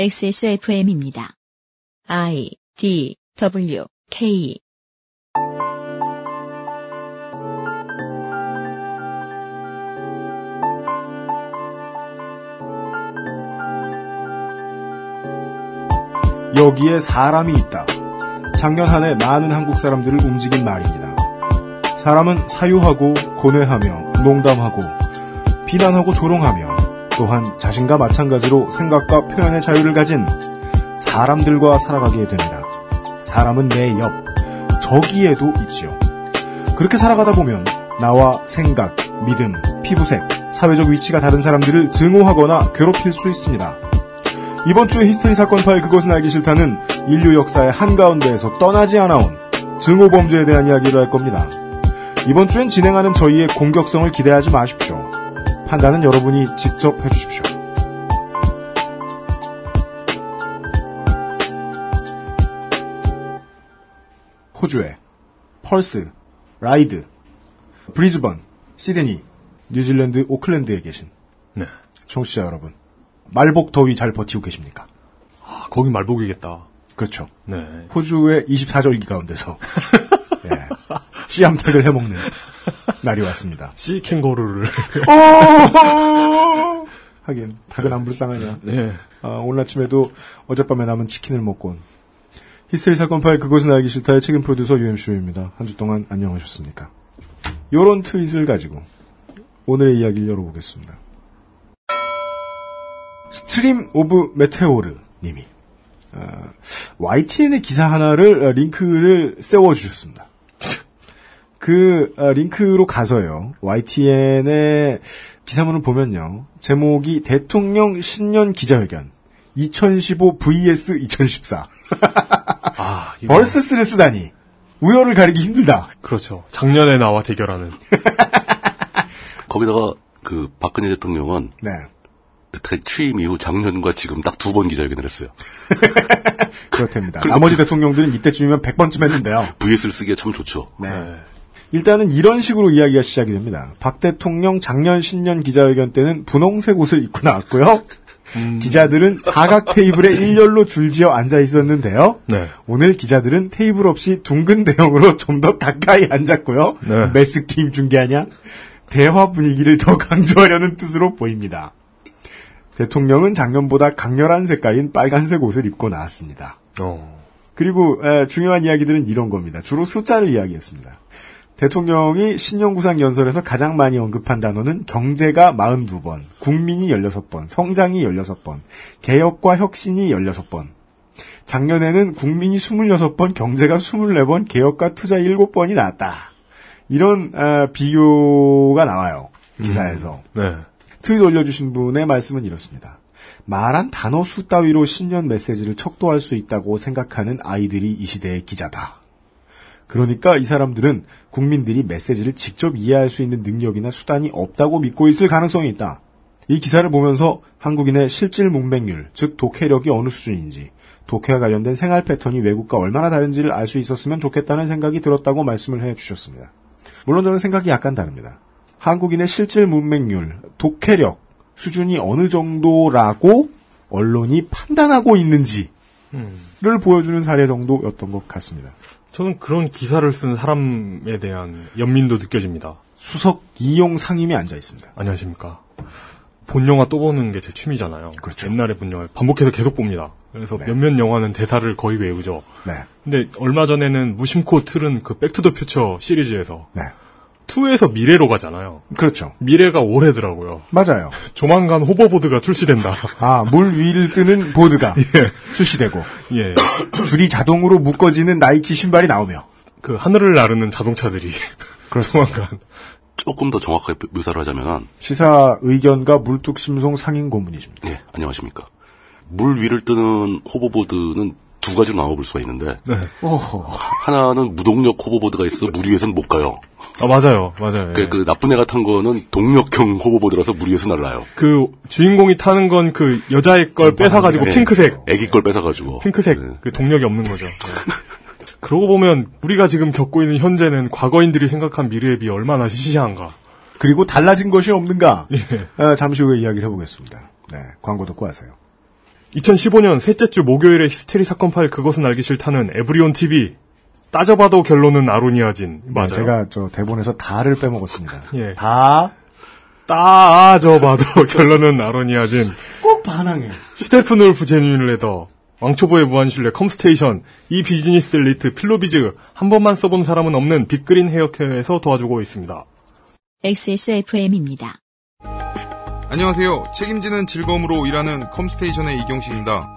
XSFM입니다. I D W K 여기에 사람이 있다. 작년 한 해 많은 한국 사람들을 움직인 말입니다. 사람은 사유하고 고뇌하며 농담하고 비난하고 조롱하며 또한 자신과 마찬가지로 생각과 표현의 자유를 가진 사람들과 살아가게 됩니다. 사람은 내 옆, 저기에도 있지요. 그렇게 살아가다 보면 나와 생각, 믿음, 피부색, 사회적 위치가 다른 사람들을 증오하거나 괴롭힐 수 있습니다. 이번 주의 히스테리 사건 파일 그것은 알기 싫다는 인류 역사의 한가운데에서 떠나지 않아온 증오 범죄에 대한 이야기를 할 겁니다. 이번 주엔 진행하는 저희의 공격성을 기대하지 마십시오. 판단은 여러분이 직접 해주십시오. 호주에 펄스, 라이드, 브리즈번, 시드니, 뉴질랜드 오클랜드에 계신 네. 청취자 여러분. 말복 더위 잘 버티고 계십니까? 아, 거기 말복이겠다. 그렇죠. 네. 호주의 24절기 가운데서 예, 씨암탉을 해먹는 날이 왔습니다. 씨 캥거루를. 어! 하긴 닭은 안 불쌍하냐. 네. 아, 오늘 아침에도 어젯밤에 남은 치킨을 먹고 온 히스테리 사건 파일 그것은 알기 싫다의 책임 프로듀서 UMC입니다. 한 주 동안 안녕하셨습니까? 요런 트윗을 가지고 오늘의 이야기를 열어보겠습니다. Stream of Meteor 님이 어, YTN의 기사 하나를 어, 링크를 세워주셨습니다. 그 어, 링크로 가서요. YTN의 기사문을 보면요. 제목이 대통령 신년 기자회견 2015 vs 2014 아, 이거. 벌스스를 쓰다니 우열을 가리기 힘들다. 그렇죠. 작년에 나와 대결하는. 거기다가 그 박근혜 대통령은 네. 여태 취임 이후 작년과 지금 딱 두 번 기자회견을 했어요. 그렇답니다. 나머지 대통령들은 이때쯤이면 100번쯤 했는데요. VS를 쓰기에 참 좋죠. 네. 일단은 이런 식으로 이야기가 시작이 됩니다. 박 대통령 작년 신년 기자회견 때는 분홍색 옷을 입고 나왔고요. 기자들은 사각 테이블에 일렬로 줄지어 앉아 있었는데요. 네. 오늘 기자들은 테이블 없이 둥근 대형으로 좀 더 가까이 앉았고요. 네. 매스 게임 중계하냐? 대화 분위기를 더 강조하려는 뜻으로 보입니다. 대통령은 작년보다 강렬한 색깔인 빨간색 옷을 입고 나왔습니다. 어. 그리고 에, 중요한 이야기들은 이런 겁니다. 주로 숫자를 이야기했습니다. 대통령이 신년구상 연설에서 가장 많이 언급한 단어는 경제가 42번, 국민이 16번, 성장이 16번, 개혁과 혁신이 16번. 작년에는 국민이 26번, 경제가 24번, 개혁과 투자 7번이 나왔다. 이런 아, 비교가 나와요. 기사에서. 네. 트윗 올려주신 분의 말씀은 이렇습니다. 말한 단어 수 따위로 신년 메시지를 척도할 수 있다고 생각하는 아이들이 이 시대의 기자다. 그러니까 이 사람들은 국민들이 메시지를 직접 이해할 수 있는 능력이나 수단이 없다고 믿고 있을 가능성이 있다. 이 기사를 보면서 한국인의 실질 문맹률, 즉 독해력이 어느 수준인지, 독해와 관련된 생활 패턴이 외국과 얼마나 다른지를 알 수 있었으면 좋겠다는 생각이 들었다고 말씀을 해 주셨습니다. 물론 저는 생각이 약간 다릅니다. 한국인의 실질 문맹률, 독해력 수준이 어느 정도라고 언론이 판단하고 있는지를 보여주는 사례 정도였던 것 같습니다. 저는 그런 기사를 쓴 사람에 대한 연민도 느껴집니다. 수석 이용 상임이 앉아 있습니다. 안녕하십니까. 본 영화 또 보는 게 제 취미잖아요. 그렇죠. 옛날에 본 영화를 반복해서 계속 봅니다. 그래서 네. 몇몇 영화는 대사를 거의 외우죠. 네, 근데 얼마 전에는 무심코 틀은 그 Back to the Future 시리즈에서 네, 2에서 미래로 가잖아요. 그렇죠. 미래가 올해더라고요. 맞아요. 조만간 호버보드가 출시된다. 아, 물 위를 뜨는 보드가 출시되고 예. 줄이 자동으로 묶어지는 나이키 신발이 나오며 그 하늘을 나르는 자동차들이 조만간 조금 더 정확하게 묘사를 하자면, 시사 의견과 물뚝심송 상임 고문이십니다. 예, 안녕하십니까. 물 위를 뜨는 호버보드는 두 가지로 나눠볼 수가 있는데, 네. 오호, 하나는 무동력 호버보드가 있어 물 위에서는 못 가요. 아 맞아요. 맞아요. 그, 예. 그 나쁜 애가 탄 거는 동력형 호버보드라서 물 위에서 날라요. 그 주인공이 타는 건 그 여자의 걸 뺏어가지고 예, 핑크색, 애기 걸 뺏어가지고. 핑크색 예. 그 동력이 없는 거죠. 예. 그러고 보면 우리가 지금 겪고 있는 현재는 과거인들이 생각한 미래에 비해 얼마나 시시한가. 그리고 달라진 것이 없는가? 예. 아, 잠시 후에 이야기를 해보겠습니다. 네, 광고 듣고 하세요. 2015년 셋째 주 목요일에 히스테리 사건 파일 그것은 알기 싫다는 에브리온 TV. 따져봐도 결론은 아로니아진. 네, 맞아요. 제가 저 대본에서 다를 빼먹었습니다. 예. 다꼭 따져봐도 결론은 아로니아진. 반항해. Steppenwolf genuine leather. 왕초보의 무한실내 컴스테이션. 이 비즈니스 엘리트 필로비즈. 한 번만 써본 사람은 없는 빅그린 헤어케어에서 도와주고 있습니다. XSFM입니다. 안녕하세요. 책임지는 즐거움으로 일하는 컴스테이션의 이경식입니다.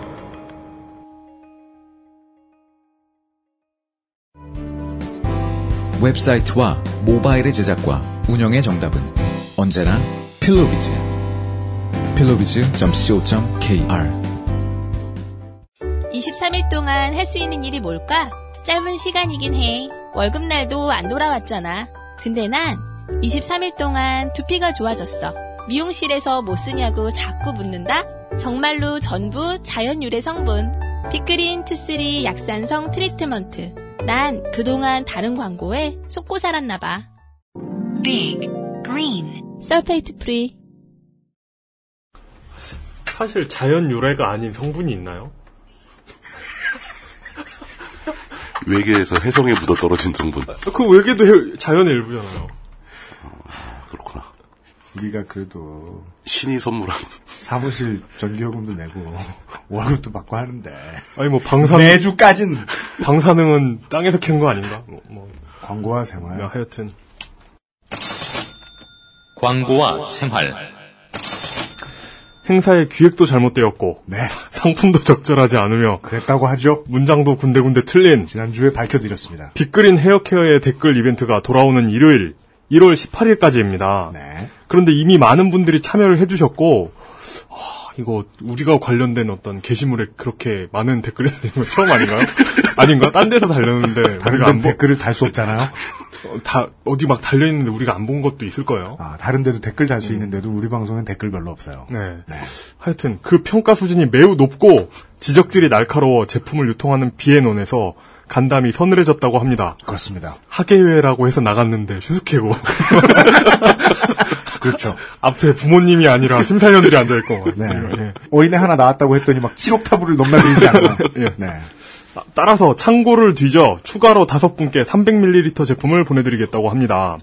웹사이트와 모바일의 제작과 운영의 정답은 언제나 필로비즈. 필로비즈.co.kr 23일 동안 할 수 있는 일이 뭘까? 짧은 시간이긴 해. 월급날도 안 돌아왔잖아. 근데 난 23일 동안 두피가 좋아졌어. 미용실에서 뭐 쓰냐고 자꾸 묻는다? 정말로 전부 자연 유래 성분. 빅그린 two three 약산성 트리트먼트. 난 그동안 다른 광고에 속고 살았나 봐. Big Green sulfate free. 사실 자연 유래가 아닌 성분이 있나요? 외계에서 해성에 묻어 떨어진 성분. 그 외계도 해- 자연의 일부잖아요. 우리가 그래도 신이 선물한. 사무실 전기요금도 내고 월급도 받고 하는데 아니 뭐 방사능 매주까진 방사능은 땅에서 캔 거 아닌가? 뭐, 뭐 광고와 생활. 야, 하여튼 광고와 생활. 행사의 기획도 잘못되었고 네, 상품도 적절하지 않으며 그랬다고 하죠. 문장도 군데군데 틀린 지난주에 밝혀드렸습니다. 빅그린 헤어케어의 댓글 이벤트가 돌아오는 일요일 1월 18일까지입니다. 네. 그런데 이미 많은 분들이 참여를 해주셨고 하, 이거 우리가 관련된 어떤 게시물에 그렇게 많은 댓글이 달리는 건 처음 아닌가요? 아닌가? 딴 데서 달렸는데 다른 안 보, 댓글을 달 수 없잖아요. 어, 다 어디 막 달려 있는데 우리가 안 본 것도 있을 거예요. 아, 다른 데도 댓글 달수 있는데도 우리 방송엔 댓글 별로 없어요. 네. 네. 하여튼 그 평가 수준이 매우 높고 지적질이 날카로워 제품을 유통하는 비앤원에서 간담이 서늘해졌다고 합니다. 그렇습니다. 학예회라고 해서 나갔는데 슈스케고 그렇죠. 앞에 부모님이 아니라 심사위원들이 앉아있고 네. 예. 어린애 하나 나왔다고 했더니 막 7억 타부를 넘나들지 않아요. 예. 네. 따- 따라서 창고를 뒤져 추가로 다섯 분께 300ml 제품을 보내드리겠다고 합니다.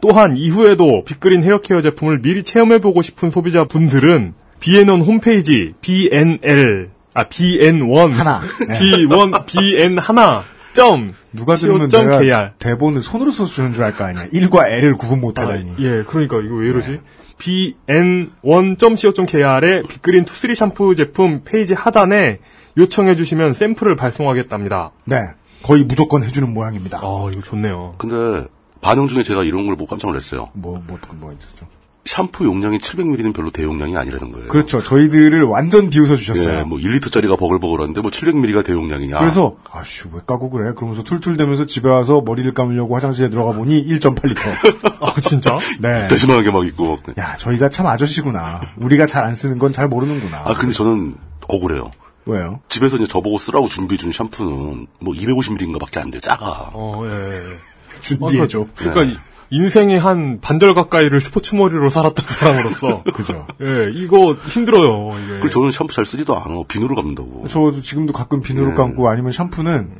또한 이후에도 빅그린 헤어케어 제품을 미리 체험해보고 싶은 소비자분들은 비앤원 홈페이지 BNL 아 BN1 하나. 네. B1 BN 하나 점 누가 들으면. 내가 대본을 손으로 써서 주는 줄 알 거 아니야. 1과 L을 구분 못 아, 하다니. 예, 그러니까 이거 왜 이러지? bn1.co.kr의 빅그린 two three 샴푸 제품 페이지 하단에 요청해 주시면 샘플을 발송하겠답니다. 네. 거의 무조건 해주는 모양입니다. 아, 이거 좋네요. 근데 반응 중에 제가 이런 걸 보고 깜짝 놀랐어요. 뭐, 뭐, 뭐 있었죠. 샴푸 용량이 700ml는 별로 대용량이 아니라는 거예요. 그렇죠. 저희들을 완전 비웃어 주셨어요. 예, 뭐 1리터짜리가 버글버글한데 뭐 700ml가 대용량이냐. 그래서 아씨 왜 까고 그래? 그러면서 툴툴대면서 집에 와서 머리를 감으려고 화장실에 들어가 보니 1.8리터. 아, 진짜? 네. 대심하게 막 있고. 야 저희가 참 아저씨구나. 우리가 잘 안 쓰는 건 잘 모르는구나. 아 근데 저는 억울해요. 왜요? 집에서 이제 저보고 쓰라고 준비해 준 샴푸는 뭐 250ml인가 밖에 안 돼요. 작아. 어, 예. 예. 준비해줘. 그러니까 이- 인생의 한 반절 가까이를 스포츠 머리로 살았던 사람으로서 그죠. 예, 이거 힘들어요. 이게. 그리고 저는 샴푸 잘 쓰지도 않아. 비누로 감는다고. 저도 지금도 가끔 비누로 네. 감고 아니면 샴푸는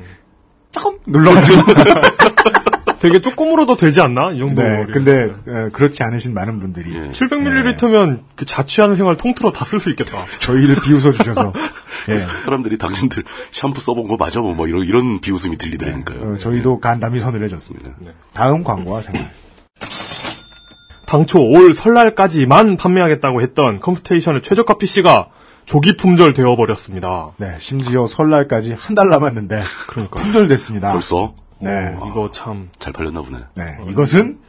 조금 눌러가지고. 되게 조금으로도 되지 않나? 이 정도. 네. 근데 에, 그렇지 않으신 많은 분들이 예. 700ml면 그 자취하는 생활 통틀어 다 쓸 수 있겠다. 저희를 비웃어 주셔서 예. 사람들이 당신들 샴푸 써본 거 맞아? 뭐 이런, 이런 비웃음이 들리더라니까요. 어, 저희도 간담이 서늘해졌습니다. 다음 광고와 생활. 당초 올 설날까지만 판매하겠다고 했던 컴스테이션의 최저가 PC가 조기 품절 되어 버렸습니다. 네, 심지어 설날까지 한 달 남았는데 그러니까. 품절됐습니다. 벌써? 네. 이거 참 잘 팔렸나 보네. 네, 이것은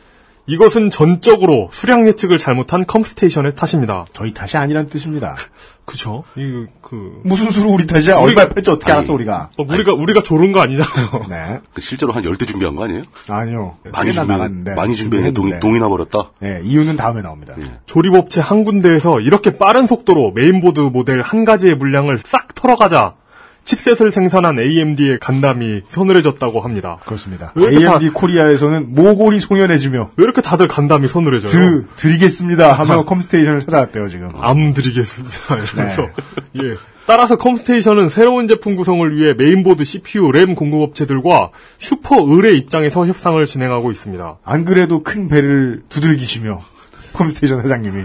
이것은 전적으로 수량 예측을 잘못한 컴스테이션의 탓입니다. 저희 탓이 아니란 뜻입니다. 그쵸? 이, 그, 무슨 수로 우리 탓이야? 우리- 얼마 팔지 어떻게 아니, 알았어 우리가? 어, 우리가, 우리가 조른 거 아니잖아요. 네. 그 실제로 한 열대 준비한 거 아니에요? 아니요. 많이 준비, 나갔는데. 많이 준비했는데 동, 준비했는데. 동이 나버렸다? 네, 이유는 다음에 나옵니다. 조립업체 한 군데에서 이렇게 빠른 속도로 메인보드 모델 한 가지의 물량을 싹 털어가자 칩셋을 생산한 AMD의 간담이 서늘해졌다고 합니다. 그렇습니다. AMD 코리아에서는 모골이 송연해지며 왜 이렇게 다들 간담이 서늘해져요? 드 드리겠습니다 하며 컴스테이션을 찾아왔대요 지금. 암 드리겠습니다. 이러면서 네. 예. 따라서 컴스테이션은 새로운 제품 구성을 위해 메인보드 CPU, 램 공급업체들과 슈퍼 을의 입장에서 협상을 진행하고 있습니다. 안 그래도 큰 배를 두들기시며 컴스테이션 사장님이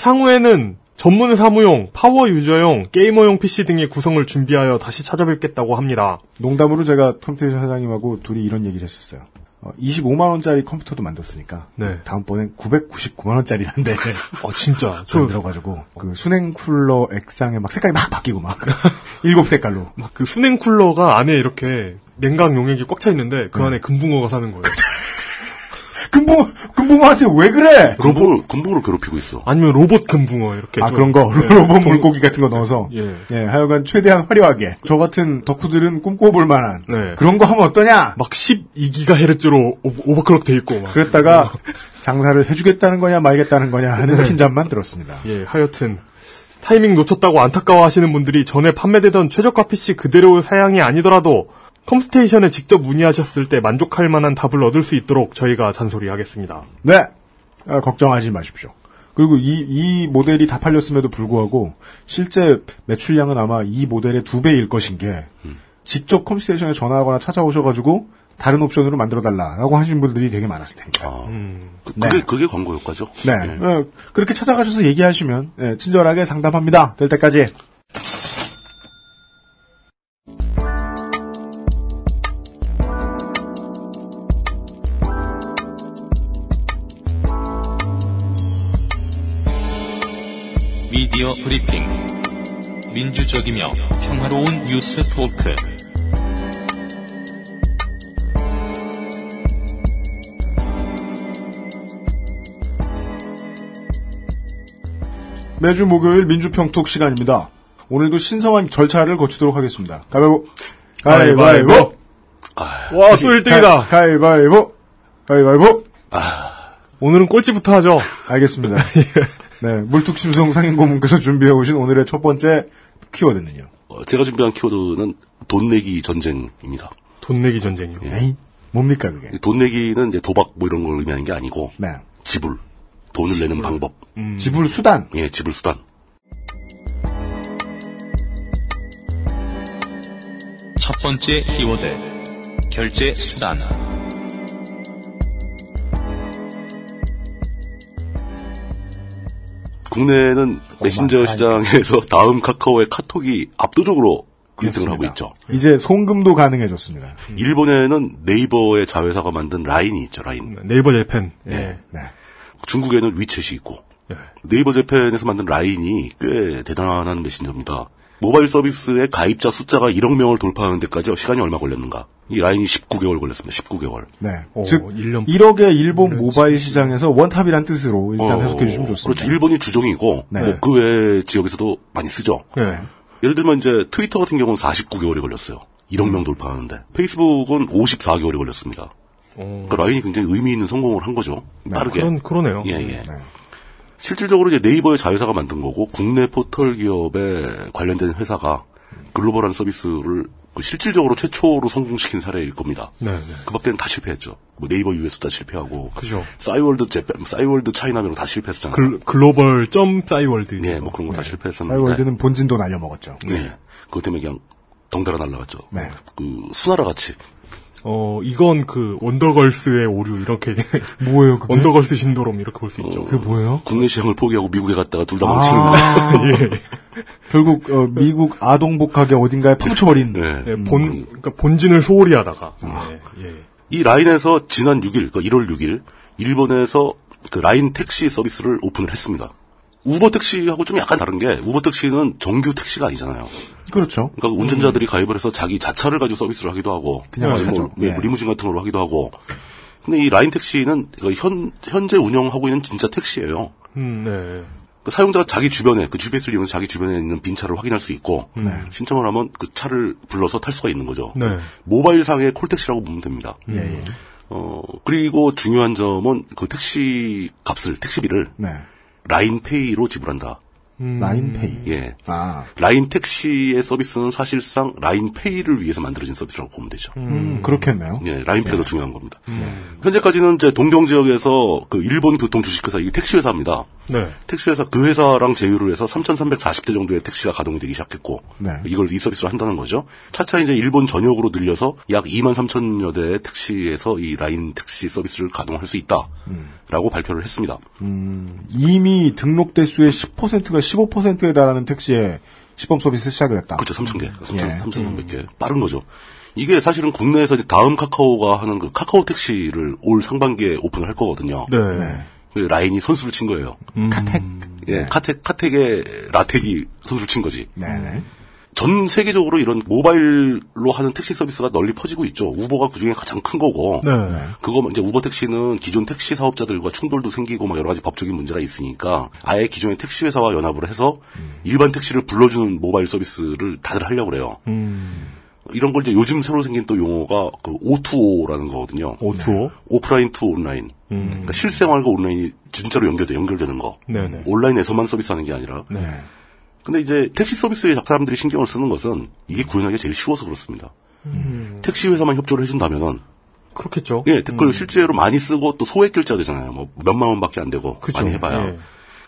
향후에는 전문 사무용, 파워 유저용, 게이머용 PC 등의 구성을 준비하여 다시 찾아뵙겠다고 합니다. 농담으로 제가 컴스테이션 사장님하고 둘이 이런 얘기를 했었어요. 어, 25만 원짜리 컴퓨터도 만들었으니까 네. 다음번엔 999만 원짜리란데 어, 진짜. 저 저, 들어가지고 그 순행 쿨러 액상에 막 색깔이 막 바뀌고 막 일곱 색깔로 막그 수냉 쿨러가 안에 이렇게 냉각 용액이 꽉 차 있는데 그 안에 금붕어가 사는 거예요. 금붕어 금붕어한테 왜 그래? 군복을, 군복으로 괴롭히고 있어. 아니면 로봇 금붕어 이렇게. 아 좀- 그런 거 로봇 물고기 같은 거 넣어서 예. 예 하여간 최대한 화려하게 저 같은 덕후들은 꿈꿔볼 만한 네. 그런 거 하면 어떠냐? 막 12기가헤르츠로 오버클럭 돼 있고 막. 그랬다가 장사를 해주겠다는 거냐 말겠다는 거냐 하는 핀잔만 들었습니다. 예, 하여튼 타이밍 놓쳤다고 안타까워하시는 분들이 전에 판매되던 최저가 PC 그대로의 사양이 아니더라도 컴스테이션에 직접 문의하셨을 때 만족할 만한 답을 얻을 수 있도록 저희가 잔소리하겠습니다. 네 아, 걱정하지 마십시오. 그리고 이, 이 모델이 다 팔렸음에도 불구하고 실제 매출량은 아마 이 모델의 두 배일 것인 게 직접 컴스테이션에 전화하거나 찾아오셔가지고 다른 옵션으로 만들어달라라고 하신 분들이 되게 많았을 테니까. 아, 그, 네. 게 그게 광고 효과죠. 네, 어, 그렇게 찾아가셔서 얘기하시면 예, 친절하게 상담합니다. 될 때까지. 미디어 브리핑. 민주적이며 평화로운 뉴스 토크. 매주 목요일 민주평톡 시간입니다. 오늘도 신성한 절차를 거치도록 하겠습니다. 가위바위보. 가위바위보. 와, 또 1등이다. 가- 가위바위보. 가위바위보. 오늘은 꼴찌부터 하죠. 알겠습니다. 네, 물뚝심송 상인고문께서 준비해 오신 오늘의 첫 번째 키워드는요. 어, 제가 준비한 키워드는 돈 내기 전쟁입니다. 돈 내기 전쟁이요. 에이, 뭡니까 그게? 이돈 내기는 이제 도박 뭐 이런 걸 의미하는 게 아니고 네, 지불, 돈을 내는 방법, 지불 수단. 예, 지불 수단. 첫 번째 키워드. 결제 수단. 국내는 메신저 시장에서 다음 카카오의 카톡이 압도적으로 1등을 하고. 있죠. 이제 송금도 가능해졌습니다. 일본에는 네이버의 자회사가 만든 라인이 있죠, 라인. 네이버 재팬. 예. 네. 중국에는 위챗이 있고 예. 네이버 재팬에서 만든 라인이 꽤 대단한 메신저입니다. 모바일 서비스의 가입자 숫자가 1억 명을 돌파하는 데까지 시간이 얼마 걸렸는가? 이 라인이 19개월 걸렸습니다. 19개월. 네. 오, 즉, 1년 1억의 일본 모바일 시장에서 원탑이란 뜻으로 일단 해석해 주시면 좋습니다. 그렇죠. 일본이 주종이고 네. 뭐 그 외 지역에서도 많이 쓰죠. 예. 예를 들면 이제 트위터 같은 경우는 49개월이 걸렸어요. 1억 명 돌파하는데 페이스북은 54개월이 걸렸습니다. 어, 그러니까 라인이 굉장히 의미 있는 성공을 한 거죠. 빠르게. 그런, 그러네요. 예, 예. 실질적으로 이제 네이버의 자회사가 만든 거고 국내 포털 기업에 관련된 회사가 글로벌한 서비스를 그 실질적으로 최초로 성공시킨 사례일 겁니다. 네, 네. 그 밖에는 다 실패했죠. 뭐 네이버 US 다 실패하고 그죠. 싸이월드 재팬, 싸이월드 차이나 이런 거다 실패했잖아요. 글, 글로벌 점 싸이월드. 예, 뭐 그런 거다 실패했었는데. 싸이월드는 본진도 날려먹었죠. 네. 그것 때문에 그냥 덩달아 날라갔죠. 네. 그 수나라 같이 어, 이건 그 원더걸스의 오류 이렇게 뭐예요, 그게? 원더걸스 신도롬 이렇게 볼 수 있죠. 그게 뭐예요? 국내 시장을 포기하고 미국에 갔다가 둘다 멈추는 거예요. 아, 예. 결국 어, 미국 아동복하게 어딘가에 파묻혀버린 네. 예, 본 그러니까 본진을 소홀히 하다가 예, 예. 이 라인에서 지난 6일, 그러니까 1월 6일, 일본에서 그 라인 택시 서비스를 오픈을 했습니다. 우버 택시하고 좀 약간 다른 게, 우버 택시는 정규 택시가 아니잖아요. 그렇죠. 그러니까 운전자들이 가입을 해서 자기 자차를 가지고 서비스를 하기도 하고, 그냥 차죠. 뭐, 네, 예. 리무진 같은 걸로 하기도 하고, 근데 이 라인 택시는 그 현, 현재 운영하고 있는 진짜 택시예요. 음, 네. 그 사용자가 자기 주변에 그 GPS를 이용해서 자기 주변에 있는 빈 차를 확인할 수 있고 네. 신청을 하면 그 차를 불러서 탈 수가 있는 거죠. 네. 모바일 상의 콜택시라고 보면 됩니다. 예, 예. 어 그리고 중요한 점은 그 택시 값을 택시비를 네. 라인페이로 지불한다. 라인페이. 예. 아, 라인 택시의 서비스는 사실상 라인페이를 위해서 만들어진 서비스라고 보면 되죠. 음, 그렇겠네요. 예, 라인페이가 중요한 겁니다. 현재까지는 이제 동경 지역에서 그 일본 교통 주식회사 이게 택시 회사입니다. 네. 택시 회사 그 회사랑 제휴를 해서 3,340대 정도의 택시가 가동이 되기 시작했고 네. 이걸 이 서비스로 한다는 거죠. 차차 이제 일본 전역으로 늘려서 약 2만 3천여 대의 택시에서 이 라인 택시 서비스를 가동할 수 있다 라고 발표를 했습니다. 이미 등록 대수의 10%가 15%에 달하는 택시에 시범 서비스 시작을 했다. 그렇죠. 3,000개. 3,000, 예. 3,300개. 빠른 거죠. 이게 사실은 국내에서 이제 다음 카카오가 하는 그 카카오 택시를 올 상반기에 오픈을 할 거거든요. 네. 그 라인이 선수를 친 거예요. 카텍. 예, 카텍, 카텍의 라택이 선수를 친 거지. 네네. 전 세계적으로 이런 모바일로 하는 택시 서비스가 널리 퍼지고 있죠. 우버가 그 중에 가장 큰 거고. 네. 그거 이제 우버 택시는 기존 택시 사업자들과 충돌도 생기고 막 여러 가지 법적인 문제가 있으니까 아예 기존의 택시 회사와 연합을 해서 일반 택시를 불러주는 모바일 서비스를 다들 하려고 그래요. 이런 걸 이제 요즘 새로 생긴 또 용어가 그 O2O라는 거거든요. O2O? offline to online. 그러니까 실생활과 온라인이 진짜로 연결돼 연결되는 거. 네네. 온라인에서만 서비스하는 게 아니라. 네. 근데 이제 택시 서비스에 사람들이 신경을 쓰는 것은 이게 구현하기가 제일 쉬워서 그렇습니다. 택시 회사만 협조를 해준다면은 그렇겠죠. 예, 댓글 실제로 많이 쓰고 또 소액 결제가 되잖아요. 뭐 몇만 원밖에 안 되고 그쵸. 많이 해봐야. 예.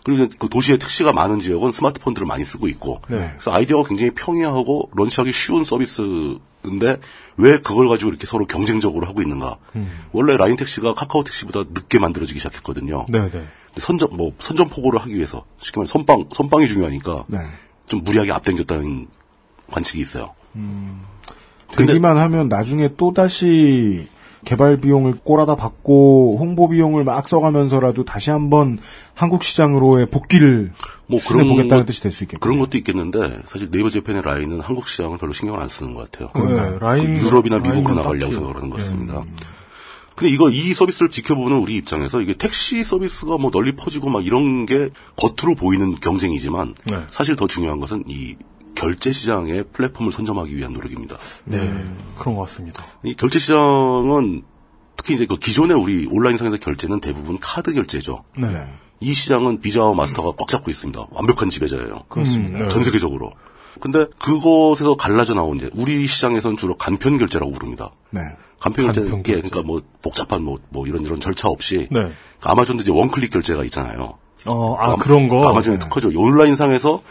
그리고 그 도시에 택시가 많은 지역은 스마트폰들을 많이 쓰고 있고. 네. 그래서 아이디어가 굉장히 평이하고 런치하기 쉬운 서비스인데 왜 그걸 가지고 이렇게 서로 경쟁적으로 하고 있는가? 원래 라인 택시가 카카오 택시보다 늦게 만들어지기 시작했거든요. 네네. 근데 선점 뭐 선점포고를 하기 위해서 쉽게 말해 선빵 선빵이 중요하니까 네. 좀 무리하게 앞당겼다는 관측이 있어요. 근데- 되기만 하면 나중에 또 다시 개발 비용을 꼬라다 받고 홍보 비용을 막 써가면서라도 다시 한번 한국 시장으로의 복귀를 뭐 시도해 그런 보겠다는 것- 뜻이 될 수 있겠고. 그런 것도 있겠는데 사실 네이버 재팬의 라인은 한국 시장을 별로 신경을 안 쓰는 것 같아요. 네, 라인 그 유럽이나 미국으로 나가려고 딱히- 생각을 하는 것 예. 같습니다. 근데 이거 이 서비스를 지켜보는 우리 입장에서 이게 택시 서비스가 뭐 널리 퍼지고 막 이런 게 겉으로 보이는 경쟁이지만 네. 사실 더 중요한 것은 이 결제 시장의 플랫폼을 선점하기 위한 노력입니다. 네. 그런 것 같습니다. 이 결제 시장은 특히 이제 그 기존의 우리 온라인상에서 결제는 대부분 카드 결제죠. 네. 이 시장은 비자와 마스터가 꽉 잡고 있습니다. 완벽한 지배자예요. 그렇습니다. 전 세계적으로. 근데 그것에서 갈라져 나온 이제 우리 시장에서는 주로 간편 결제라고 부릅니다. 네. 간편 결제, 간편 예, 결제. 그러니까 뭐 복잡한 뭐, 뭐 이런 이런 절차 없이 네. 아마존도 이제 원클릭 결제가 있잖아요. 어, 아, 아마- 그런 거. 아마존의 특허죠. 온라인상에서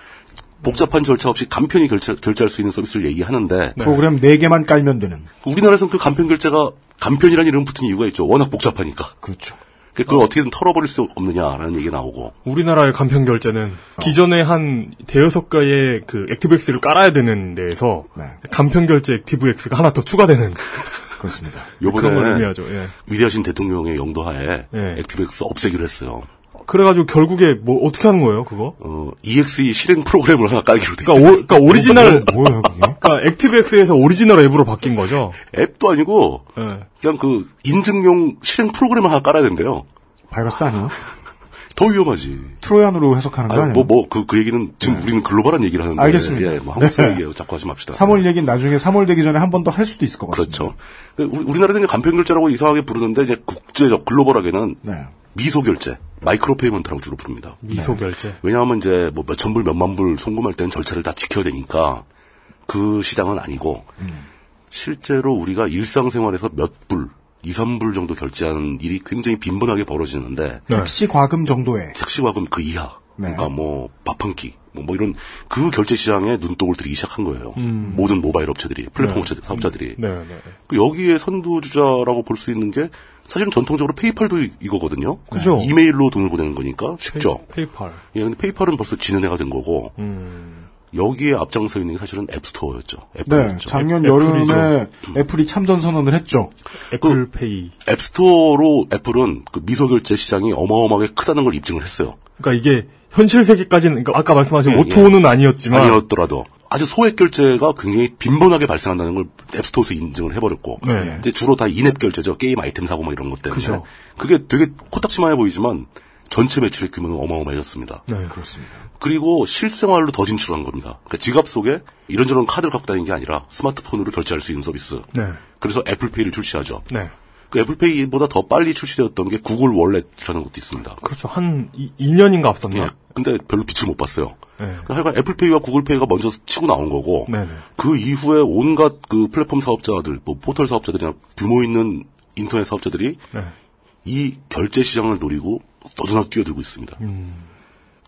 복잡한 절차 없이 간편히 결제, 결제할 수 있는 서비스를 얘기하는데 프로그램 4개만 깔면 되는. 우리나라에서는 그 간편 결제가 간편이라는 이름 붙은 이유가 있죠. 워낙 복잡하니까. 그렇죠. 그걸 어떻게든 털어버릴 수 없느냐라는 얘기 나오고. 우리나라의 간편 결제는 기존에 한 대여섯 개의 그 액티브엑스를 깔아야 되는 데에서 네. 간편 결제 액티브엑스가 하나 더 추가되는 그렇습니다. 요번에 의미하죠. 예. 위대하신 대통령의 영도하에 예. 액티브엑스 없애기로 했어요. 그래가지고 결국에 뭐 어떻게 하는 거예요, 그거? 어, EXE 실행 프로그램을 하나 깔기로 돼. 그러니까, 오, 그러니까 오리지널 뭐예요, 그게? 그러니까 액티브엑스에서 오리지널 앱으로 바뀐 거죠. 앱도 아니고 예. 그냥 그 인증용 실행 프로그램을 하나 깔아야 된대요. 바이러스 아니에요? 더 위험하지. Trojan으로 해석하는 거 아니, 아니에요? 뭐, 뭐, 그, 그 얘기는, 지금 우리는 글로벌한 얘기를 하는데. 알겠습니다. 예, 뭐, 한국사 네. 얘기 자꾸 하지 맙시다. 3월 얘기는 나중에 3월 되기 전에 한 번 더 할 수도 있을 것 같습니다. 그렇죠. 우리, 우리나라에서 이제 간편결제라고 이상하게 부르는데, 이제 국제적, 글로벌하게는 네. 미소 결제, micro payment라고 주로 부릅니다. 미소 결제. 왜냐하면 이제 뭐 몇천 불, 몇만 불 송금할 때는 절차를 다 지켜야 되니까 그 시장은 아니고 실제로 우리가 일상생활에서 몇 불, 2, 3불 정도 결제하는 일이 굉장히 빈번하게 벌어지는데 네. 택시 과금 정도의 택시 과금 그 이하, 네. 그러니까 뭐 밥 한 끼, 뭐, 뭐 이런 그 결제 시장에 눈독을 들이기 시작한 거예요. 모든 모바일 업체들이, 플랫폼 업체 사업자들이. 네, 네. 그 여기에 선두주자라고 볼 수 있는 게 사실은 전통적으로 페이팔도 이- 이거거든요. 그죠. 이메일로 돈을 보내는 거니까 쉽죠. 페이, 페이팔. 예, 근데 페이팔은 벌써 지는 애가 된 거고 음. 여기에 앞장서 있는 게 사실은 앱스토어였죠. 네, 애플이었죠. 작년 애- 여름에 애플이 참전 선언을 했죠. 애플페이. 앱스토어로 애플은 그 미소 결제 시장이 어마어마하게 크다는 걸 입증을 했어요. 그러니까 이게 현실 세계까지는 그러니까 아까 말씀하신 예, 오토는 아니었지만 아니었더라도 아주 소액 결제가 굉장히 빈번하게 발생한다는 걸 앱스토어에서 인증을 해버렸고 네. 근데 주로 다 인앱 결제죠 게임 아이템 사고 막 이런 것 때문에 그죠. 그게 되게 코딱지만해 보이지만 전체 매출의 규모는 어마어마해졌습니다. 네. 그렇습니다. 그리고 실생활로 더 진출한 겁니다. 그러니까 지갑 속에 이런저런 카드를 갖고 다니는 게 아니라 스마트폰으로 결제할 수 있는 서비스. 네. 그래서 애플페이를 출시하죠. 네. 그 애플페이보다 더 빨리 출시되었던 게 구글 월렛이라는 것도 있습니다. 그렇죠. 한 2, 2년인가 앞섰나? 예. 근데 별로 빛을 못 봤어요. 네. 그러니까 하여간 애플페이와 구글페이가 먼저 치고 나온 거고 네네. 그 이후에 온갖 그 플랫폼 사업자들, 뭐 포털 사업자들이나 규모 있는 인터넷 사업자들이 네. 이 결제 시장을 노리고 너도나 뛰어들고 있습니다. 음.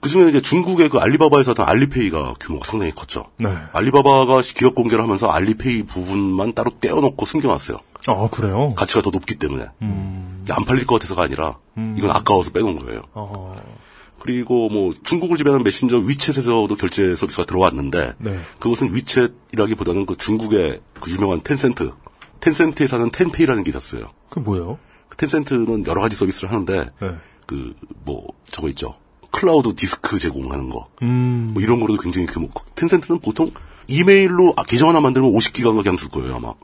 그 중에 이제 중국의 그 알리바바에서 하던 알리페이가 규모가 상당히 컸죠. 네. 알리바바가 기업 공개를 하면서 알리페이 부분만 따로 떼어놓고 숨겨놨어요. 아, 그래요? 가치가 더 높기 때문에. 음. 안 팔릴 것 같아서가 아니라 이건 아까워서 빼놓은 거예요. 어, 그리고 뭐 중국을 지배하는 메신저 위챗에서도 결제 서비스가 들어왔는데 네. 그것은 위챗이라기보다는 그 중국의 그 유명한 텐센트 텐센트에 사는 텐페이라는 게 있었어요. 그게 뭐예요? 그 텐센트는 여러 가지 서비스를 하는데 네. 그뭐 저거 있죠. 클라우드 디스크 제공하는 거. 음. 뭐 이런 거로도 굉장히 규모. 텐센트는 보통 이메일로 아, 계정 하나 만들면 50기가가 그냥 줄 거예요, 아마.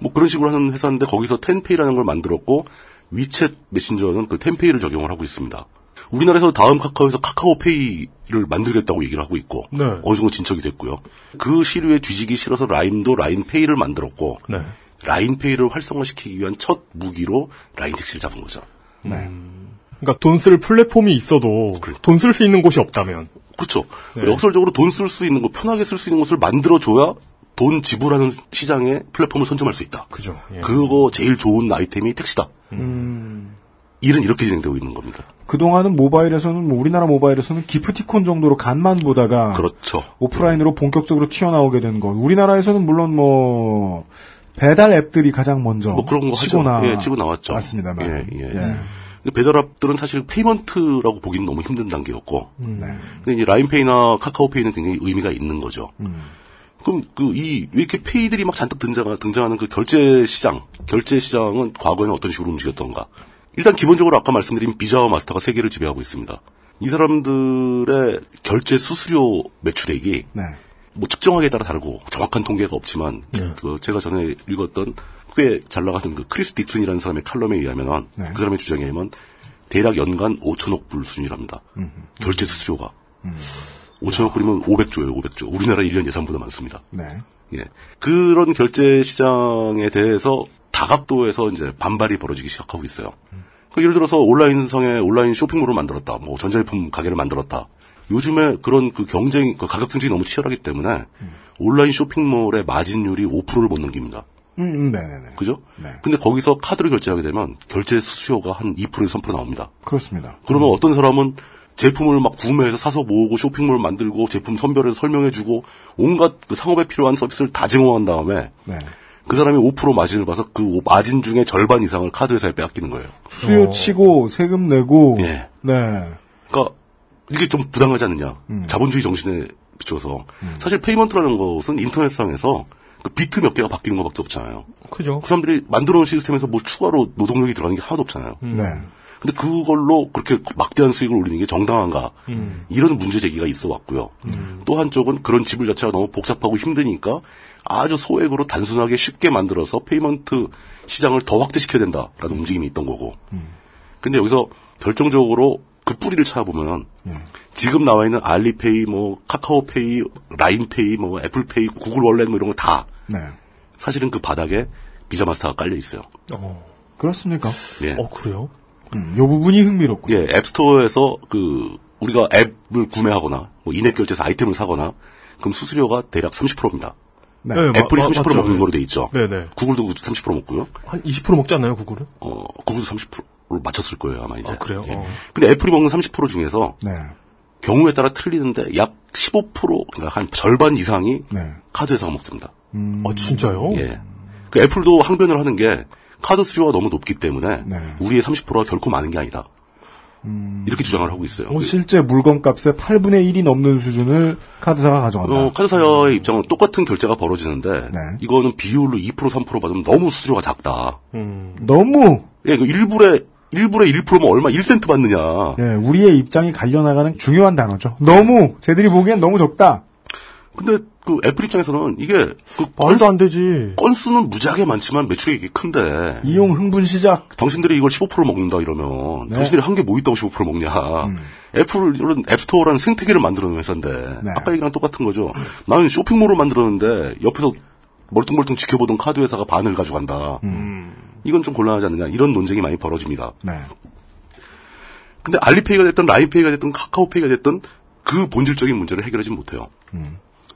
뭐 그런 식으로 하는 회사인데 거기서 텐페이라는 걸 만들었고 위챗 메신저는 그 텐페이를 적용을 하고 있습니다. 우리나라에서 다음 카카오에서 카카오페이를 만들겠다고 얘기를 하고 있고 네. 어느 정도 진척이 됐고요. 그 시류에 뒤지기 싫어서 라인도 라인페이를 만들었고 네. 라인페이를 활성화시키기 위한 첫 무기로 라인택시를 잡은 거죠. 네. 그러니까 돈 쓸 플랫폼이 있어도 돈 쓸 수 있는 곳이 없다면. 그렇죠. 네. 역설적으로 돈 쓸 수 있는 거, 편하게 쓸 수 있는 것을 만들어줘야 돈 지불하는 시장에 플랫폼을 선점할 수 있다. 그죠. 예. 그거 제일 좋은 아이템이 택시다. 음. 일은 이렇게 진행되고 있는 겁니다. 그동안은 모바일에서는 뭐 우리나라 모바일에서는 기프티콘 정도로 간만 보다가 그렇죠. 오프라인으로 본격적으로 튀어나오게 된 것. 우리나라에서는 물론 뭐 배달 앱들이 가장 먼저 뭐 그런 거 치고 나가죠. 예, 치고 나왔죠. 맞습니다만. 예, 예. 예. 배달앱들은 사실 payment라고 보기는 너무 힘든 단계였고, 네. 근데 이제 라인페이나 카카오페이는 굉장히 의미가 있는 거죠. 음. 그럼 그 이 왜 이렇게 pay들이 막 잔뜩 등장 등장하는 그 결제 시장, 결제 시장은 과거에는 어떤 식으로 움직였던가? 일단 기본적으로 아까 말씀드린 비자와 마스터가 세계를 지배하고 있습니다. 이 사람들의 결제 수수료 매출액이 네. 뭐 측정하기에 따라 다르고 정확한 통계가 없지만 그 제가 전에 읽었던 꽤 잘 나가던 그 크리스 딕슨이라는 사람의 칼럼에 의하면 네. 그 사람의 주장에 의하면 대략 연간 5천억 불 수준이랍니다. 결제 수수료가. 5천억 불이면 500조예요, 500조. 우리나라 1년 예산보다 많습니다. 네. 예. 그런 결제 시장에 대해서 다각도에서 이제 반발이 벌어지기 시작하고 있어요. 그 예를 들어서 온라인성에 온라인 쇼핑몰을 만들었다. 뭐 전자제품 가게를 만들었다. 요즘에 그런 그 경쟁, 그 가격 경쟁이 너무 치열하기 때문에 온라인 쇼핑몰의 마진율이 5%를 못 넘깁니다. 음, 음, 네네네. 그죠? 네. 근데 거기서 카드를 결제하게 되면 결제 수수료가 한 2%에서 3% 나옵니다. 그렇습니다. 그러면 어떤 사람은 제품을 막 구매해서 사서 모으고 쇼핑몰 만들고 제품 선별해서 설명해주고 온갖 그 상업에 필요한 서비스를 다 제공한 다음에 네. 그 사람이 5% 마진을 봐서 그 마진 중에 절반 이상을 카드 회사에 빼앗기는 거예요. 수요 치고 세금 내고 예. 네. 그러니까 이게 좀 부당하지 않느냐. 음. 자본주의 정신에 비춰서 사실 payment라는 것은 인터넷상에서 그 비트 몇 개가 바뀌는 것밖에 없잖아요. 그죠. 그 사람들이 만들어 놓은 시스템에서 뭐 추가로 노동력이 들어가는 게 하나도 없잖아요. 네. 근데 그걸로 그렇게 막대한 수익을 올리는 게 정당한가 이런 문제 제기가 있어 왔고요. 또 한쪽은 그런 지불 자체가 너무 복잡하고 힘드니까 아주 소액으로 단순하게 쉽게 만들어서 payment 시장을 더 확대시켜야 된다라는 움직임이 있던 거고. 근데 여기서 결정적으로 그 뿌리를 찾아보면 지금 나와 있는 알리페이, 뭐 카카오페이, 라인페이, 뭐 애플페이, 구글 월렛 뭐 이런 거 다 네. 사실은 그 바닥에 비자 마스터가 깔려 있어요. 어, 그렇습니까? 예. 어 그래요? 음, 요 부분이 흥미롭고. 예, 앱스토어에서 그 우리가 앱을 구매하거나 뭐 인앱 결제에서 아이템을 사거나 그럼 수수료가 대략 30%입니다. 네. 네, 마- 애플이 마- 30% 맞죠. 먹는 거로 돼 있죠. 네네. 구글도 30% 먹고요. 한 20% 먹지 않나요, 구글은? 어, 구글도 30%로 맞췄을 거예요, 아마 이제. 아, 그래요? 예. 어. 근데 애플이 먹는 30% 중에서 네. 경우에 따라 틀리는데 약 15% 그러니까 한 절반 이상이 네. 카드 회사가 먹습니다. 아, 진짜요? 예. 그 애플도 항변을 하는 게 카드 수수료가 너무 높기 때문에 네. 우리의 30%가 결코 많은 게 아니다. 음. 이렇게 주장을 하고 있어요. 뭐 실제 물건값의 8분의 1이 넘는 수준을 카드사가 가져간다. 어, 카드사의 입장은 똑같은 결제가 벌어지는데 네. 이거는 비율로 2% 3% 받으면 너무 수수료가 작다. 너무 예, 그 1불에 1불에 1%면 얼마 1센트 받느냐. 예, 우리의 입장이 갈려나가는 중요한 단어죠. 너무 쟤들이 보기엔 너무 적다. 근데 그 애플 입장에서는 이게 그 말도 안 되지. 건수는 무지하게 많지만 매출이 이게 큰데 이용 흥분 시작. 당신들이 이걸 15% 먹는다 이러면 네. 당신들이 한 게 뭐 있다고 15% 먹냐. 음. 애플은 앱스토어라는 생태계를 만드는 회사인데 네. 아까 얘기랑 똑같은 거죠. 나는 쇼핑몰을 만들었는데 옆에서 멀뚱멀뚱 지켜보던 카드 회사가 반을 가져간다. 음. 이건 좀 곤란하지 않느냐. 이런 논쟁이 많이 벌어집니다. 네. 근데 알리페이가 됐든 라인페이가 됐든 카카오페이가 됐든 그 본질적인 문제를 해결하지 못해요.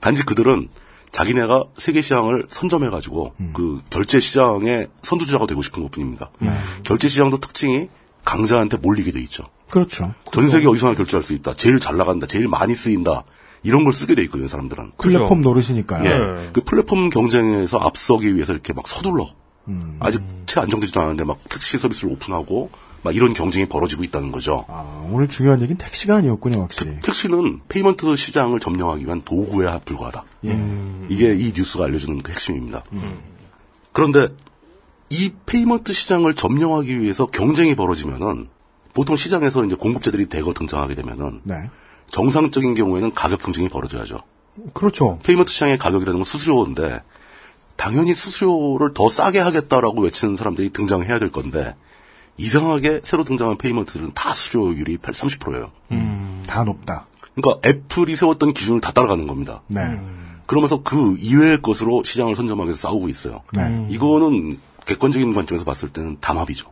단지 그들은 자기네가 세계 시장을 선점해가지고 그 결제 시장의 선두주자가 되고 싶은 것뿐입니다. 결제 시장도 특징이 강자한테 몰리게 돼 있죠. 그렇죠. 전 세계 어디서나 결제할 수 있다. 제일 잘 나간다. 제일 많이 쓰인다. 이런 걸 쓰게 돼 있거든요, 사람들은. 플랫폼 노릇이니까요. 예. 네. 그 플랫폼 경쟁에서 앞서기 위해서 이렇게 막 서둘러. 음. 아직 채 안정되지도 않았는데 막 택시 서비스를 오픈하고 막 이런 경쟁이 벌어지고 있다는 거죠. 아, 오늘 중요한 얘기는 택시가 아니었군요, 확실히. 택시는 payment 시장을 점령하기 위한 도구에 불과하다. 예. 이게 이 뉴스가 알려주는 그 핵심입니다. 그런데 이 payment 시장을 점령하기 위해서 경쟁이 벌어지면은 보통 시장에서 이제 공급자들이 대거 등장하게 되면은 네. 정상적인 경우에는 가격 경쟁이 벌어져야죠. 그렇죠. payment 시장의 가격이라는 건 수수료인데 당연히 수수료를 더 싸게 하겠다라고 외치는 사람들이 등장해야 될 건데 이상하게 새로 등장한 payment들은 다 수수료율이 30%예요. 다 높다. 그러니까 애플이 세웠던 기준을 다 따라가는 겁니다. 네. 그러면서 그 이외의 것으로 시장을 선점하기 위해서 싸우고 있어요. 네. 이거는 객관적인 관점에서 봤을 때는 담합이죠.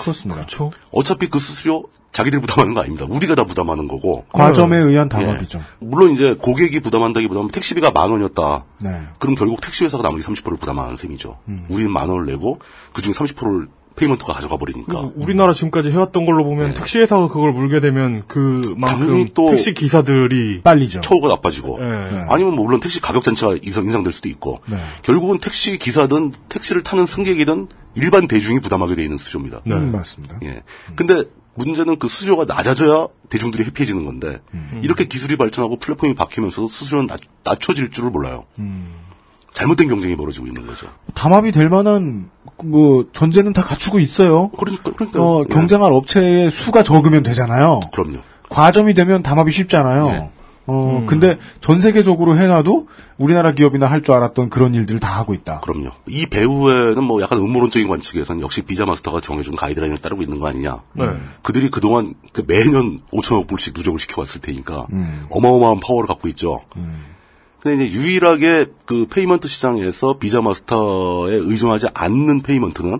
그렇습니다. 그렇죠. 어차피 그 수수료 자기들이 부담하는 거 아닙니다. 우리가 다 부담하는 거고. 과점에 의한 담합이죠. 예. 물론 이제 고객이 부담한다기보다는 택시비가 만 원이었다. 네. 그럼 결국 택시 회사가 나머지 30%를 부담하는 셈이죠. 우리는 만 원을 내고 그중에 30%를 payment가 가져가 버리니까. 그 우리나라 지금까지 해왔던 걸로 보면 택시 회사가 그걸 물게 되면 그만큼 당연히 또 택시 기사들이 빨리죠. 처우가 나빠지고 예. 아니면 뭐 물론 택시 가격 자체가 인상, 인상될 수도 있고 네. 결국은 택시 기사든 택시를 타는 승객이든 일반 대중이 부담하게 돼 있는 수수료입니다. 네. 음, 맞습니다. 예. 근데 문제는 그 수수료가 낮아져야 대중들이 해피해지는 건데 이렇게 기술이 발전하고 플랫폼이 바뀌면서도 수수료는 낮, 낮춰질 줄을 몰라요. 잘못된 경쟁이 벌어지고 있는 거죠. 담합이 될 만한 뭐 전제는 다 갖추고 있어요. 그러니까 그러니까 어, 경쟁할 업체의 수가 적으면 되잖아요. 그럼요. 과점이 되면 담합이 쉽잖아요. 네. 어, 근데 전 세계적으로 해놔도 우리나라 기업이나 할 줄 알았던 그런 일들을 다 하고 있다. 그럼요. 이 배후에는 뭐 약간 음모론적인 관측에서는 역시 비자 마스터가 정해준 가이드라인을 따르고 있는 거 아니냐. 네. 그들이 그동안 그 매년 5천억 불씩 누적을 시켜왔을 테니까 어마어마한 파워를 갖고 있죠. 근데 이제 유일하게 그 payment 시장에서 비자 마스터에 의존하지 않는 payment는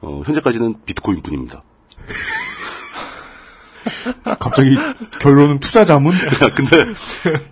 어, 현재까지는 비트코인뿐입니다. 갑자기 결론은 투자 자문? 근데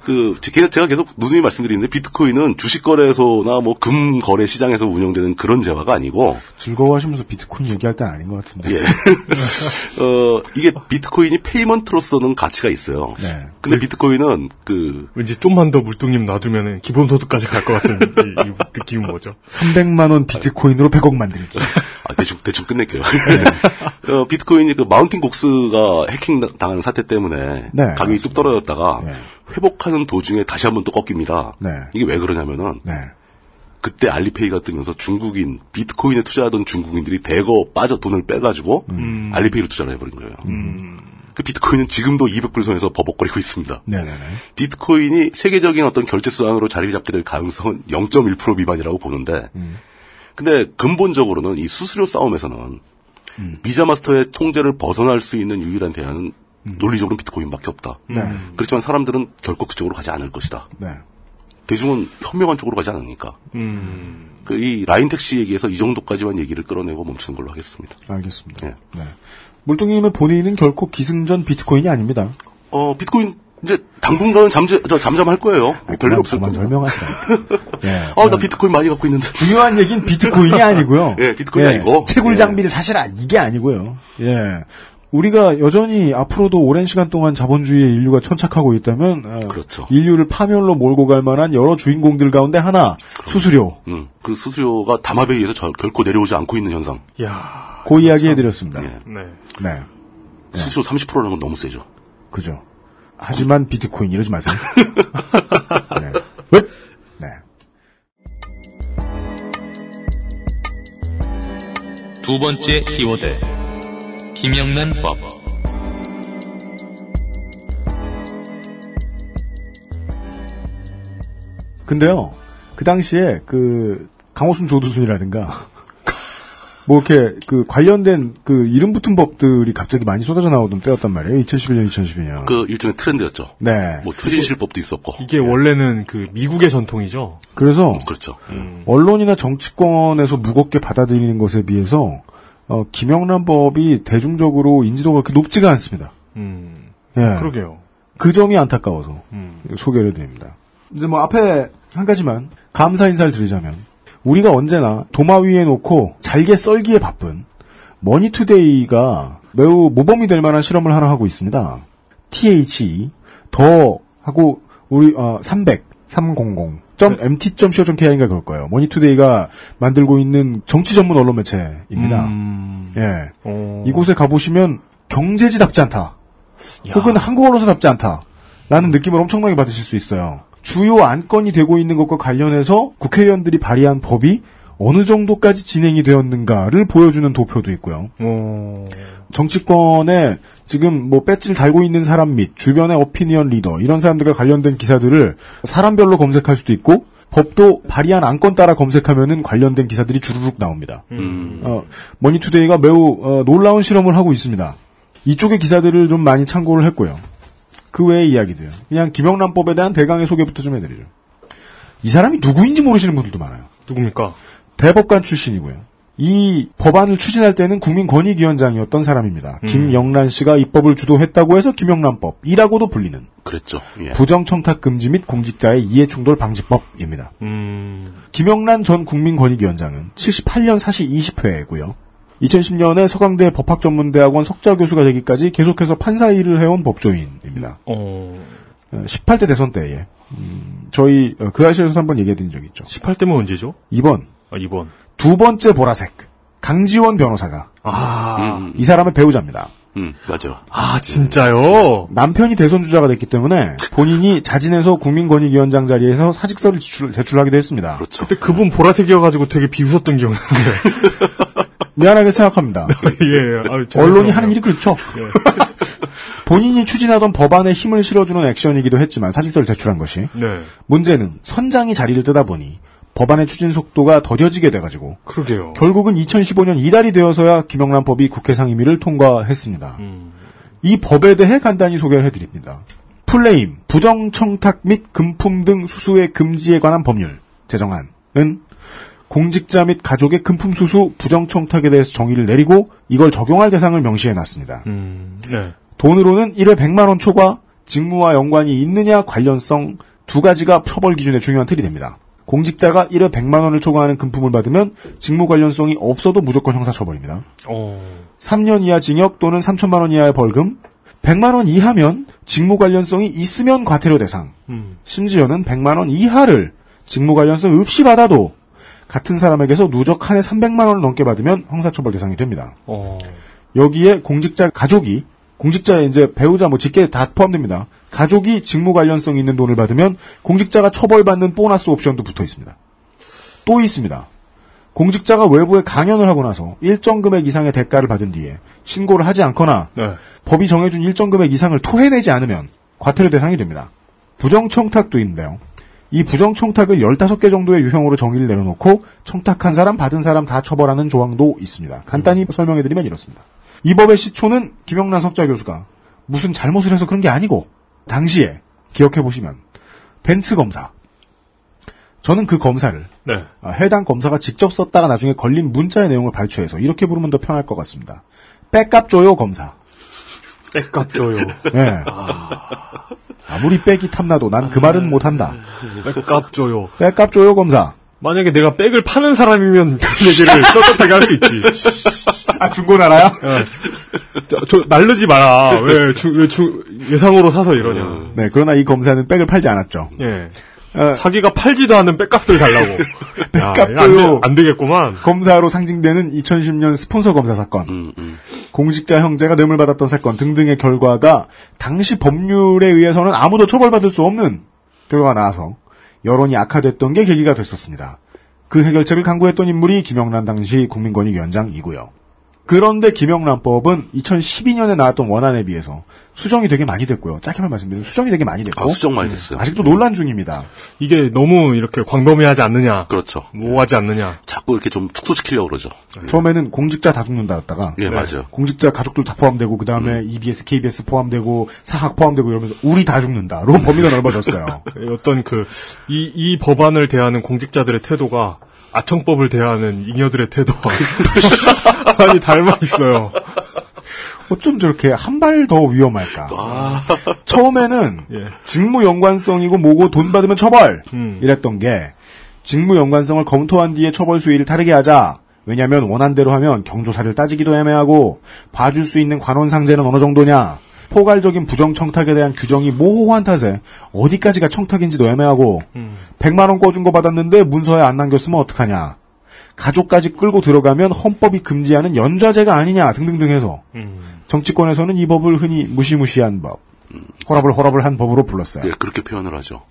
그 제가 계속 누누이 말씀드리는데 비트코인은 주식 거래소나 뭐 금 거래 시장에서 운영되는 그런 재화가 아니고 즐거워하시면서 비트코인 얘기할 때는 아닌 것 같은데. 예. 어, 이게 비트코인이 payment로서는 가치가 있어요. 네. 근데 비트코인은 그, 왠지 좀만 더 물뚝님 놔두면 기본소득까지 갈 것 같은 이, 이 느낌은 뭐죠? 300만 원 비트코인으로 100억 만들기. 아, 대충, 대충 끝낼게요. 어, 비트코인이 그 마운틴 곡스가 해킹 당한 사태 때문에 네, 가격이 뚝 떨어졌다가 네. 회복하는 도중에 다시 한번 또 꺾입니다. 네. 이게 왜 그러냐면은 네. 그때 알리페이가 뜨면서 중국인 비트코인에 투자하던 중국인들이 대거 빠져 돈을 빼가지고 음. 알리페이로 투자를 해버린 거예요. 그 비트코인은 지금도 200불 선에서 버벅거리고 있습니다. 네네네. 비트코인이 세계적인 어떤 결제 수단으로 자리 잡게 될 가능성은 0.1% 미만이라고 보는데, 근데 근본적으로는 이 수수료 싸움에서는 비자 마스터의 통제를 벗어날 수 있는 유일한 대안은 논리적으로 비트코인밖에 없다. 네. 그렇지만 사람들은 결코 그쪽으로 가지 않을 것이다. 네. 대중은 현명한 쪽으로 가지 않으니까. 그이 라인 택시 얘기에서 이 정도까지만 얘기를 끌어내고 멈추는 걸로 하겠습니다. 알겠습니다. 예. 네. 물뚱님의 본인은 결코 기승전 비트코인이 아닙니다. 어 비트코인 이제 당분간은 잠재 저 잠잠할 거예요. 뭐 별일 없을 겁니다. 설명하시라. 예. 아, 나 비트코인 많이 갖고 있는데. 중요한 얘기는 비트코인이 아니고요. 예, 비트코인이 아니고. 채굴 예. 장비를 사시라 이게 아니고요. 예. 우리가 여전히 앞으로도 오랜 시간 동안 자본주의의 인류가 천착하고 있다면 어, 그렇죠. 인류를 파멸로 몰고 갈 만한 여러 주인공들 가운데 하나 수수료. 음, 그 수수료가 담합에 의해서 절- 결코 내려오지 않고 있는 현상. 야 그 이야기 해드렸습니다. 예. 네. 네, 수수료 30%라는 건 너무 세죠. 그죠. 하지만 비트코인 이러지 마세요. 네. 왜? 네. 두 번째 키워드. 김영란법. 근데요, 그 당시에 그 강호순 조두순이라든가 뭐 이렇게 그 관련된 그 이름 붙은 법들이 갑자기 많이 쏟아져 나오던 때였단 말이에요. 2011년, 2012년. 그 일종의 트렌드였죠. 네. 뭐 추진실법도 있었고. 이게 원래는 그 미국의 전통이죠. 그래서 그렇죠. 언론이나 정치권에서 무겁게 받아들이는 것에 비해서 어, 김영란 법이 대중적으로 인지도가 그렇게 높지가 않습니다. 음, 예. 그러게요. 그 점이 안타까워서 음. 소개를 드립니다. 이제 뭐 앞에 한 가지만 감사 인사를 드리자면 우리가 언제나 도마 위에 놓고 잘게 썰기에 바쁜 머니투데이가 매우 모범이 될 만한 실험을 하나 하고 있습니다. THE the 하고 우리 어, 300 300 .mt.co.kr인가 그럴 거예요. 머니투데이가 만들고 있는 정치 전문 언론 매체입니다. 음, 예. 어, 이곳에 가보시면 경제지답지 않다. 혹은 한국 언론사답지 않다. 라는 느낌을 엄청나게 받으실 수 있어요. 주요 안건이 되고 있는 것과 관련해서 국회의원들이 발의한 법이 어느 정도까지 진행이 되었는가를 보여주는 도표도 있고요. 어, 정치권에 지금 뭐 배지를 달고 있는 사람 및 주변의 오피니언 리더 이런 사람들과 관련된 기사들을 사람별로 검색할 수도 있고 법도 발의한 안건 따라 검색하면은 관련된 기사들이 주르륵 나옵니다. 음. 어, 머니투데이가 매우 어, 놀라운 실험을 하고 있습니다. 이쪽의 기사들을 좀 많이 참고를 했고요. 그 외의 이야기들. 그냥 김영란법에 대한 대강의 소개부터 좀 해드리죠. 이 사람이 누구인지 모르시는 분들도 많아요. 누굽니까? 대법관 출신이고요. 이 법안을 추진할 때는 국민권익위원장이었던 사람입니다. 김영란 씨가 입법을 주도했다고 해서 김영란법이라고도 불리는 그랬죠. 예. 부정청탁 금지 및 공직자의 이해충돌 방지법입니다. 음, 김영란 전 국민권익위원장은 78년 사시 20회고요. 2010년에 서강대 법학전문대학원 석좌 교수가 되기까지 계속해서 판사 일을 해온 법조인입니다. 어, 18대 대선 때에 음, 저희 어, 그 아시에서 한번 얘기해드린 적이 있죠. 18대면 언제죠? 2번 아, 2번. 두 번째 보라색 강지원 변호사가 아, 음, 이 사람의 배우자입니다. 음, 맞아요. 아, 진짜요? 남편이 대선 주자가 됐기 때문에 본인이 자진해서 국민권익위원장 자리에서 사직서를 제출, 제출하기도 했습니다. 그렇죠. 그때 그분 보라색이어가지고 되게 비웃었던 기억나는데. 미안하게 생각합니다. 예, 아유, 언론이 하는 일이 그렇죠. 본인이 추진하던 법안에 힘을 실어주는 액션이기도 했지만 사직서를 제출한 것이 네, 문제는 선장이 자리를 뜨다 보니 법안의 추진 속도가 더뎌지게 돼가지고 그러게요. 결국은 2015년 이달이 되어서야 김영란 법이 국회 상임위를 통과했습니다. 음, 이 법에 대해 간단히 소개를 해드립니다. 플레임, 부정청탁 및 금품 등 수수의 금지에 관한 법률 제정안은 공직자 및 가족의 금품 수수, 부정 청탁에 대해서 정의를 내리고 이걸 적용할 대상을 명시해 놨습니다. 음, 네. 돈으로는 1회 100만 원 초과, 직무와 연관이 있느냐 관련성 두 가지가 처벌 기준의 중요한 틀이 됩니다. 공직자가 1회 100만 원을 초과하는 금품을 받으면 직무 관련성이 없어도 무조건 형사처벌입니다. 어, 3년 이하 징역 또는 3천만 원 이하의 벌금, 100만 원 이하면 직무 관련성이 있으면 과태료 대상, 음, 심지어는 100만 원 이하를 직무 관련성 없이 받아도 같은 사람에게서 누적 한해 300만 원을 넘게 받으면 형사처벌 대상이 됩니다. 어, 여기에 공직자 가족이 공직자의 이제 배우자 뭐 직계 다 포함됩니다. 가족이 직무 관련성 있는 돈을 받으면 공직자가 처벌받는 보너스 옵션도 붙어 있습니다. 또 있습니다. 공직자가 외부에 강연을 하고 나서 일정 금액 이상의 대가를 받은 뒤에 신고를 하지 않거나 네. 법이 정해준 일정 금액 이상을 토해내지 않으면 과태료 대상이 됩니다. 부정청탁도 있는데요. 이 부정청탁을 15개 정도의 유형으로 정의를 내려놓고 청탁한 사람, 받은 사람 다 처벌하는 조항도 있습니다. 간단히 설명해드리면 이렇습니다. 이 법의 시초는 김영란 석좌 교수가 무슨 잘못을 해서 그런 게 아니고 당시에 기억해보시면 벤츠 검사 저는 그 검사를 네. 아, 해당 검사가 직접 썼다가 나중에 걸린 문자의 내용을 발췌해서 이렇게 부르면 더 편할 것 같습니다. 백값 줘요 검사. 백값 줘요. 예. 아 무리 백이 탐나도 난 그 말은 못한다. 백값 줘요. 백값 줘요 검사. 만약에 내가 백을 파는 사람이면 그 얘기를 떳떳하게 할 수 있지. 아 중고나라야? 저, 저 날르지 마라. 왜, 주, 왜 주, 예상으로 사서 이러냐. 네, 그러나 이 검사는 백을 팔지 않았죠. 예. 어, 자기가 팔지도 않은 백값을 달라고. 야, 백값 이거 안, 되, 줘요. 안 되겠구만. 검사로 상징되는 2010년 스폰서 검사 사건, 음, 음. 공직자 형제가 뇌물 받았던 사건 등등의 결과가 당시 법률에 의해서는 아무도 처벌받을 수 없는 결과가 나와서 여론이 악화됐던 게 계기가 됐었습니다. 그 해결책을 강구했던 인물이 김영란 당시 국민권익위원장이고요. 그런데 김영란법은 2012년에 나왔던 원안에 비해서 수정이 되게 많이 됐고요. 짧게만 말씀드리면 수정이 되게 많이 됐고 아, 수정 많이 됐어요. 아직도 논란 중입니다. 이게 너무 이렇게 광범위하지 않느냐, 그렇죠. 모호하지 않느냐. 자꾸 이렇게 좀 축소시키려고 그러죠. 처음에는 공직자 다 죽는다였다가 예, 맞아요. 공직자 가족들 다 포함되고 그 다음에 음. EBS, KBS 포함되고 사학 포함되고 이러면서 우리 다 죽는다 로 범위가 넓어졌어요. 어떤 그, 이, 이 법안을 대하는 공직자들의 태도가 아청법을 대하는 잉여들의 태도와 많이 닮아 있어요. 어쩜 저렇게 한 발 더 위험할까? 아. 처음에는 예. 직무 연관성이고 뭐고 돈 받으면 처벌 음. 이랬던 게 직무 연관성을 검토한 뒤에 처벌 수위를 다르게 하자. 왜냐하면 원한대로 하면 경조사를 따지기도 애매하고 봐줄 수 있는 관원 상제는 어느 정도냐. 포괄적인 부정 청탁에 대한 규정이 모호한 탓에 어디까지가 청탁인지도 애매하고 100만 원 꿔준 거 받았는데 문서에 안 남겼으면 어떡하냐. 가족까지 끌고 들어가면 헌법이 금지하는 연좌제가 아니냐 등등등 해서 음. 정치권에서는 이 법을 흔히 무시무시한 법, 호랍을 호랍을 한 법으로 불렀어요. 예, 그렇게 표현을 하죠.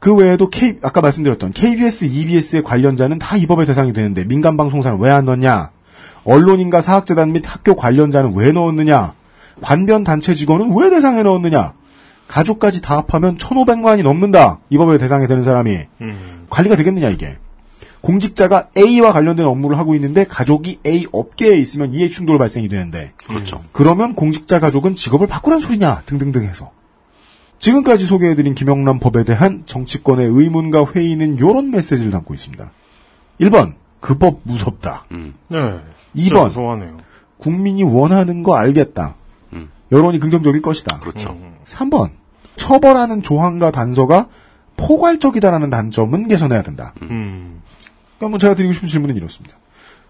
그 외에도 K, 아까 말씀드렸던 KBS, EBS의 관련자는 다 이 법의 대상이 되는데 민간 방송사는 왜 안 넣냐? 언론인과 사학재단 및 학교 관련자는 왜 넣었느냐? 관변 단체 직원은 왜 대상에 넣었느냐? 가족까지 다 합하면 1,500만이 넘는다. 이 법의 대상이 되는 사람이 관리가 되겠느냐 이게? 공직자가 A와 관련된 업무를 하고 있는데 가족이 A 업계에 있으면 이해 충돌 발생이 되는데 그렇죠. 그러면 공직자 가족은 직업을 바꾸란 소리냐 등등등 해서 지금까지 소개해드린 김영란 법에 대한 정치권의 의문과 회의는 이런 메시지를 담고 있습니다. 1번 그 법 무섭다. 음. 네. 2번 무서워하네요. 국민이 원하는 거 알겠다. 음. 여론이 긍정적일 것이다. 그렇죠. 3번 처벌하는 조항과 단서가 포괄적이다라는 단점은 개선해야 된다. 음. 그러니까 뭐 제가 드리고 싶은 질문은 이렇습니다.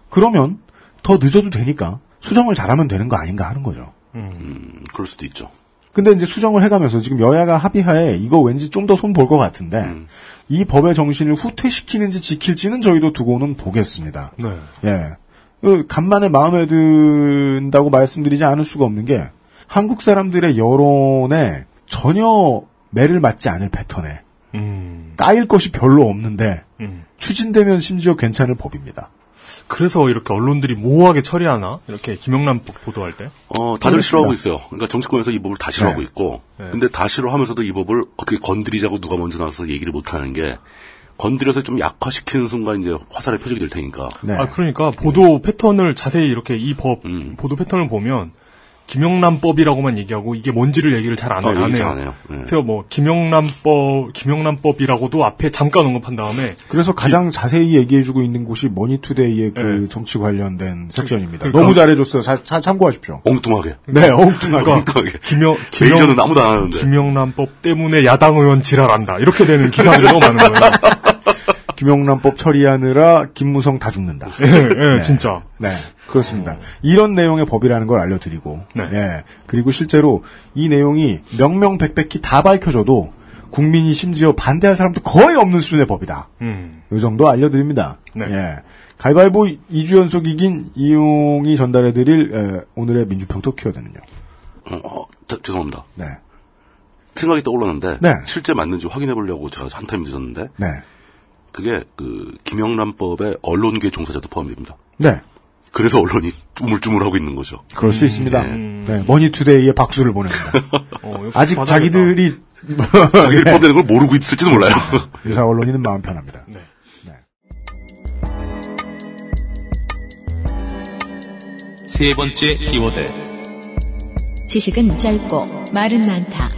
그러면 더 늦어도 되니까 수정을 잘하면 되는 거 아닌가 하는 거죠. 음, 그럴 수도 있죠. 근데 이제 수정을 해가면서 지금 여야가 합의하에 이거 왠지 좀 더 손 볼 것 같은데 음. 이 법의 정신을 후퇴시키는지 지킬지는 저희도 두고는 보겠습니다. 네. 예. 그 간만에 마음에 든다고 말씀드리지 않을 수가 없는 게 한국 사람들의 여론에 전혀 매를 맞지 않을 패턴에 음. 까일 것이 별로 없는데 음. 추진되면 심지어 괜찮을 법입니다. 그래서 이렇게 언론들이 모호하게 처리하나? 이렇게 김영란법 보도할 때? 어, 다들 그렇습니다. 싫어하고 있어요. 그러니까 정치권에서 이 법을 다 싫어하고 네. 있고, 네. 근데 다 싫어하면서도 이 법을 어떻게 건드리자고 누가 먼저 나와서 얘기를 못 하는 게, 건드려서 좀 약화시키는 순간 이제 화살의 표적이 될 테니까. 네. 아, 그러니까 보도 패턴을 자세히 이렇게 이 법, 음. 보도 패턴을 보면 김영란법이라고만 얘기하고 이게 뭔지를 얘기를 잘안 어, 안 얘기 잘 해요. 안 해요. 네. 그래서 뭐 김영란법, 김영란법이라고도 앞에 잠깐 언급한 다음에 그래서 가장 자세히 얘기해주고 있는 곳이 머니투데이의 그 네. 정치 관련된 섹션입니다. 그러니까- 너무 잘해줬어요. 자- 자- 참고하십시오. 엉뚱하게. 네, 엉뚱하게. 엉뚱하게. 김영 메이저는 아무도 안 하는데. 김영란법 때문에 야당 의원 지랄한다 이렇게 되는 기사들이 너무 많은 거예요. 김영란법 처리하느라 김무성 다 죽는다. 예, 예, 진짜. 네, 그렇습니다. 이런 내용의 법이라는 걸 알려드리고, 네. 예, 그리고 실제로 이 내용이 명명백백히 다 밝혀져도 국민이 심지어 반대할 사람도 거의 없는 수준의 법이다. 음. 이 정도 알려드립니다. 네. 예. 가위바위보 2주 연속 이긴 이용이 전달해드릴 에, 오늘의 민주평도 키워드는요. 어, 어, 자, 죄송합니다. 네. 생각이 떠올랐는데, 네. 실제 맞는지 확인해 보려고 제가 한 타임 늦었는데, 네. 그게 그 김영란법에 언론계 종사자도 포함됩니다. 네. 그래서 언론이 우물쭈물하고 있는 거죠. 그럴 수 있습니다. 네. 머니투데이에 박수를 보냅니다. 어, 아직 받아야겠다. 자기들이 자기들이 네. 포함되는 걸 모르고 있을지도 몰라요. 유사 언론인은 마음 편합니다. 네. 세 번째 키워드. 지식은 짧고 말은 많다.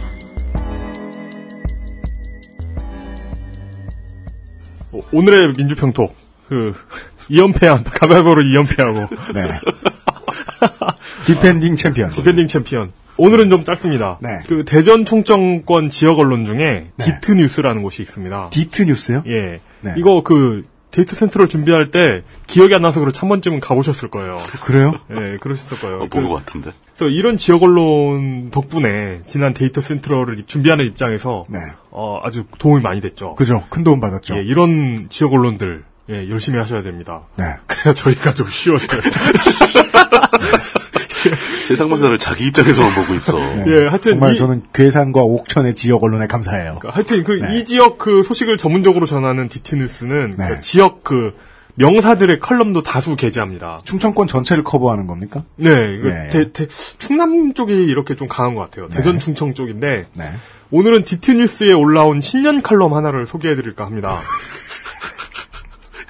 오늘의 민주평톡 그 2연패한 가위바위보로 2연패하고 네. 디펜딩 챔피언. 디펜딩 챔피언. 오늘은 좀 짧습니다. 네. 그 대전 충청권 지역 언론 중에 디트 뉴스라는 곳이 있습니다. 디트 뉴스요? 예. 네. 이거 그 데이터 센터를 준비할 때 기억이 안 나서 그렇지 한 번쯤은 가보셨을 거예요. 그래요? 예, 그러셨을 거예요. 어, 본 그- 것 같은데. 그래서 이런 지역 언론 덕분에 지난 데이터 센터를 준비하는 입장에서 네. 어, 아주 도움이 많이 됐죠. 그죠. 큰 도움 받았죠. 예, 이런 지역 언론들 예, 열심히 하셔야 됩니다. 네. 그래야 저희가 좀 쉬워져요. 세상 만사를 자기 입장에서만 보고 있어. 네. 예, 하여튼 정말 이- 저는 괴산과 옥천의 지역 언론에 감사해요. 하여튼 그이 네. 지역 그 소식을 전문적으로 전하는 디트 뉴스는 네. 그 지역 그 명사들의 컬럼도 다수 게재합니다. 충청권 전체를 커버하는 겁니까? 네, 이거 예. 대- 대- 충남 쪽이 이렇게 좀 강한 것 같아요. 대전 충청 쪽인데 네. 오늘은 디트뉴스에 올라온 신년 칼럼 하나를 소개해드릴까 합니다.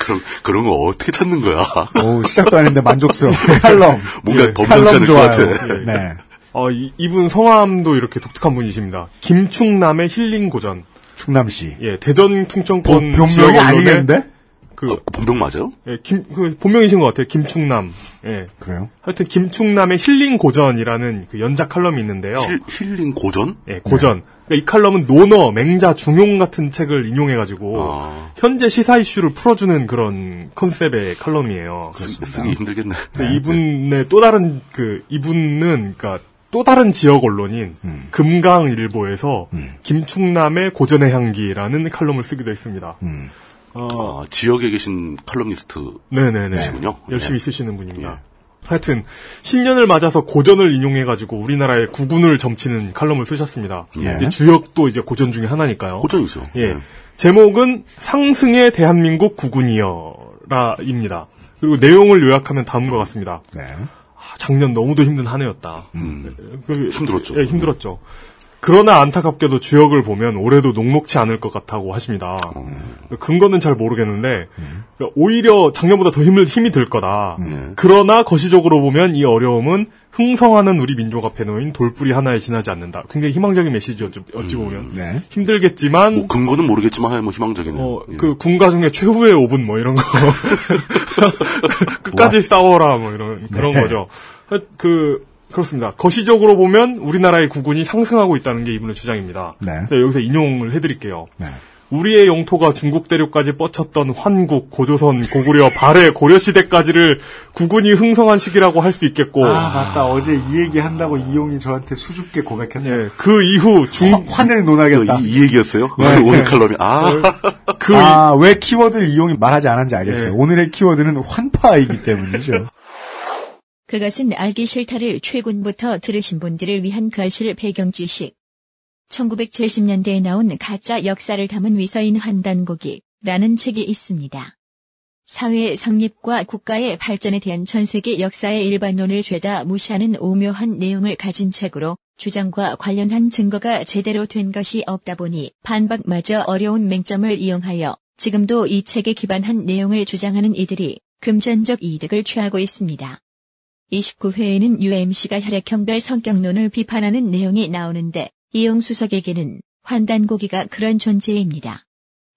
그런 그런 거 어떻게 찾는 거야? 오, 시작도 안 했는데 만족스러워. 칼럼. 뭔가 예, 범상치 칼럼 않을 것 좋아요. 같아. 예. 네. 어, 이, 이분 성함도 이렇게 독특한 분이십니다. 김충남의 힐링 고전. 충남 씨. 예, 대전 충청권 본- 지역 본명이 언론에 아니겠는데? 그 어, 본명 맞아요? 예, 김, 그, 본명이신 것 같아요. 김충남. 예. 그래요? 하여튼, 김충남의 힐링 고전이라는 그 연작 칼럼이 있는데요. 힐, 힐링 고전? 예, 고전. 그러니까 이 칼럼은 논어, 맹자, 중용 같은 책을 인용해가지고, 아. 현재 시사 이슈를 풀어주는 그런 컨셉의 칼럼이에요. 쓰, 쓰기 힘들겠네. 근데 이분의 또 다른, 그, 이분은, 그니까, 또 다른 지역 언론인, 음. 금강일보에서, 김충남의 고전의 향기라는 칼럼을 쓰기도 했습니다. 음. 어, 아, 지역에 계신 칼럼니스트 네네네. 시군요. 열심히 네. 쓰시는 분입니다. 하여튼 신년을 맞아서 고전을 인용해가지고 우리나라의 구군을 점치는 칼럼을 쓰셨습니다. 예. 주역도 이제 고전 중에 하나니까요. 고전이죠. 예. 네. 제목은 상승의 대한민국 구군이여라입니다. 그리고 내용을 요약하면 다음과 같습니다. 네. 아, 작년 너무도 힘든 한 해였다. 음, 그- 힘들었죠. 예, 힘들었죠. 그러나 안타깝게도 주역을 보면 올해도 녹록치 않을 것 같다고 하십니다. 근거는 잘 모르겠는데 그러니까 오히려 작년보다 더 힘을 힘이 들 거다. 그러나 거시적으로 보면 이 어려움은 흥성하는 우리 민족 앞에 놓인 돌뿌리 하나에 지나지 않는다. 굉장히 희망적인 메시지였죠. 어찌 보면 네. 힘들겠지만 뭐 근거는 모르겠지만 뭐 희망적이네요. 어, 예. 그 군가 중에 최후의 5분 뭐 이런 거. 끝까지 싸워라 뭐 이런 그런 네. 거죠. 그 그렇습니다. 거시적으로 보면 우리나라의 구군이 상승하고 있다는 게 이분의 주장입니다. 네. 근데 여기서 인용을 해드릴게요. 네. 우리의 영토가 중국 대륙까지 뻗쳤던 환국, 고조선, 고구려, 발해, 고려시대까지를 구군이 흥성한 시기라고 할 수 있겠고, 아, 맞다. 어제 이 얘기 한다고 이용이 저한테 수줍게 고백했네. 예, 그 이후 중, 환을 논하겠다. 이, 이 얘기였어요? 네. 오늘 칼럼이 아 그, 아, 왜 키워드를 이용이 말하지 않았는지 알겠어요. 예. 오늘의 키워드는 환파이기 때문이죠. 그것은 알기 싫다를 최군부터 들으신 분들을 위한 거실 배경 지식. 1970년대에 나온 가짜 역사를 담은 위서인 환단곡이라는 책이 있습니다. 사회의 성립과 국가의 발전에 대한 전 세계 역사의 일반론을 죄다 무시하는 오묘한 내용을 가진 책으로 주장과 관련한 증거가 제대로 된 것이 없다 보니 반박마저 어려운 맹점을 이용하여 지금도 이 책에 기반한 내용을 주장하는 이들이 금전적 이득을 취하고 있습니다. 29회에는 UMC가 혈액형별 성격론을 비판하는 내용이 나오는데 이용수석에게는 환단고기가 그런 존재입니다.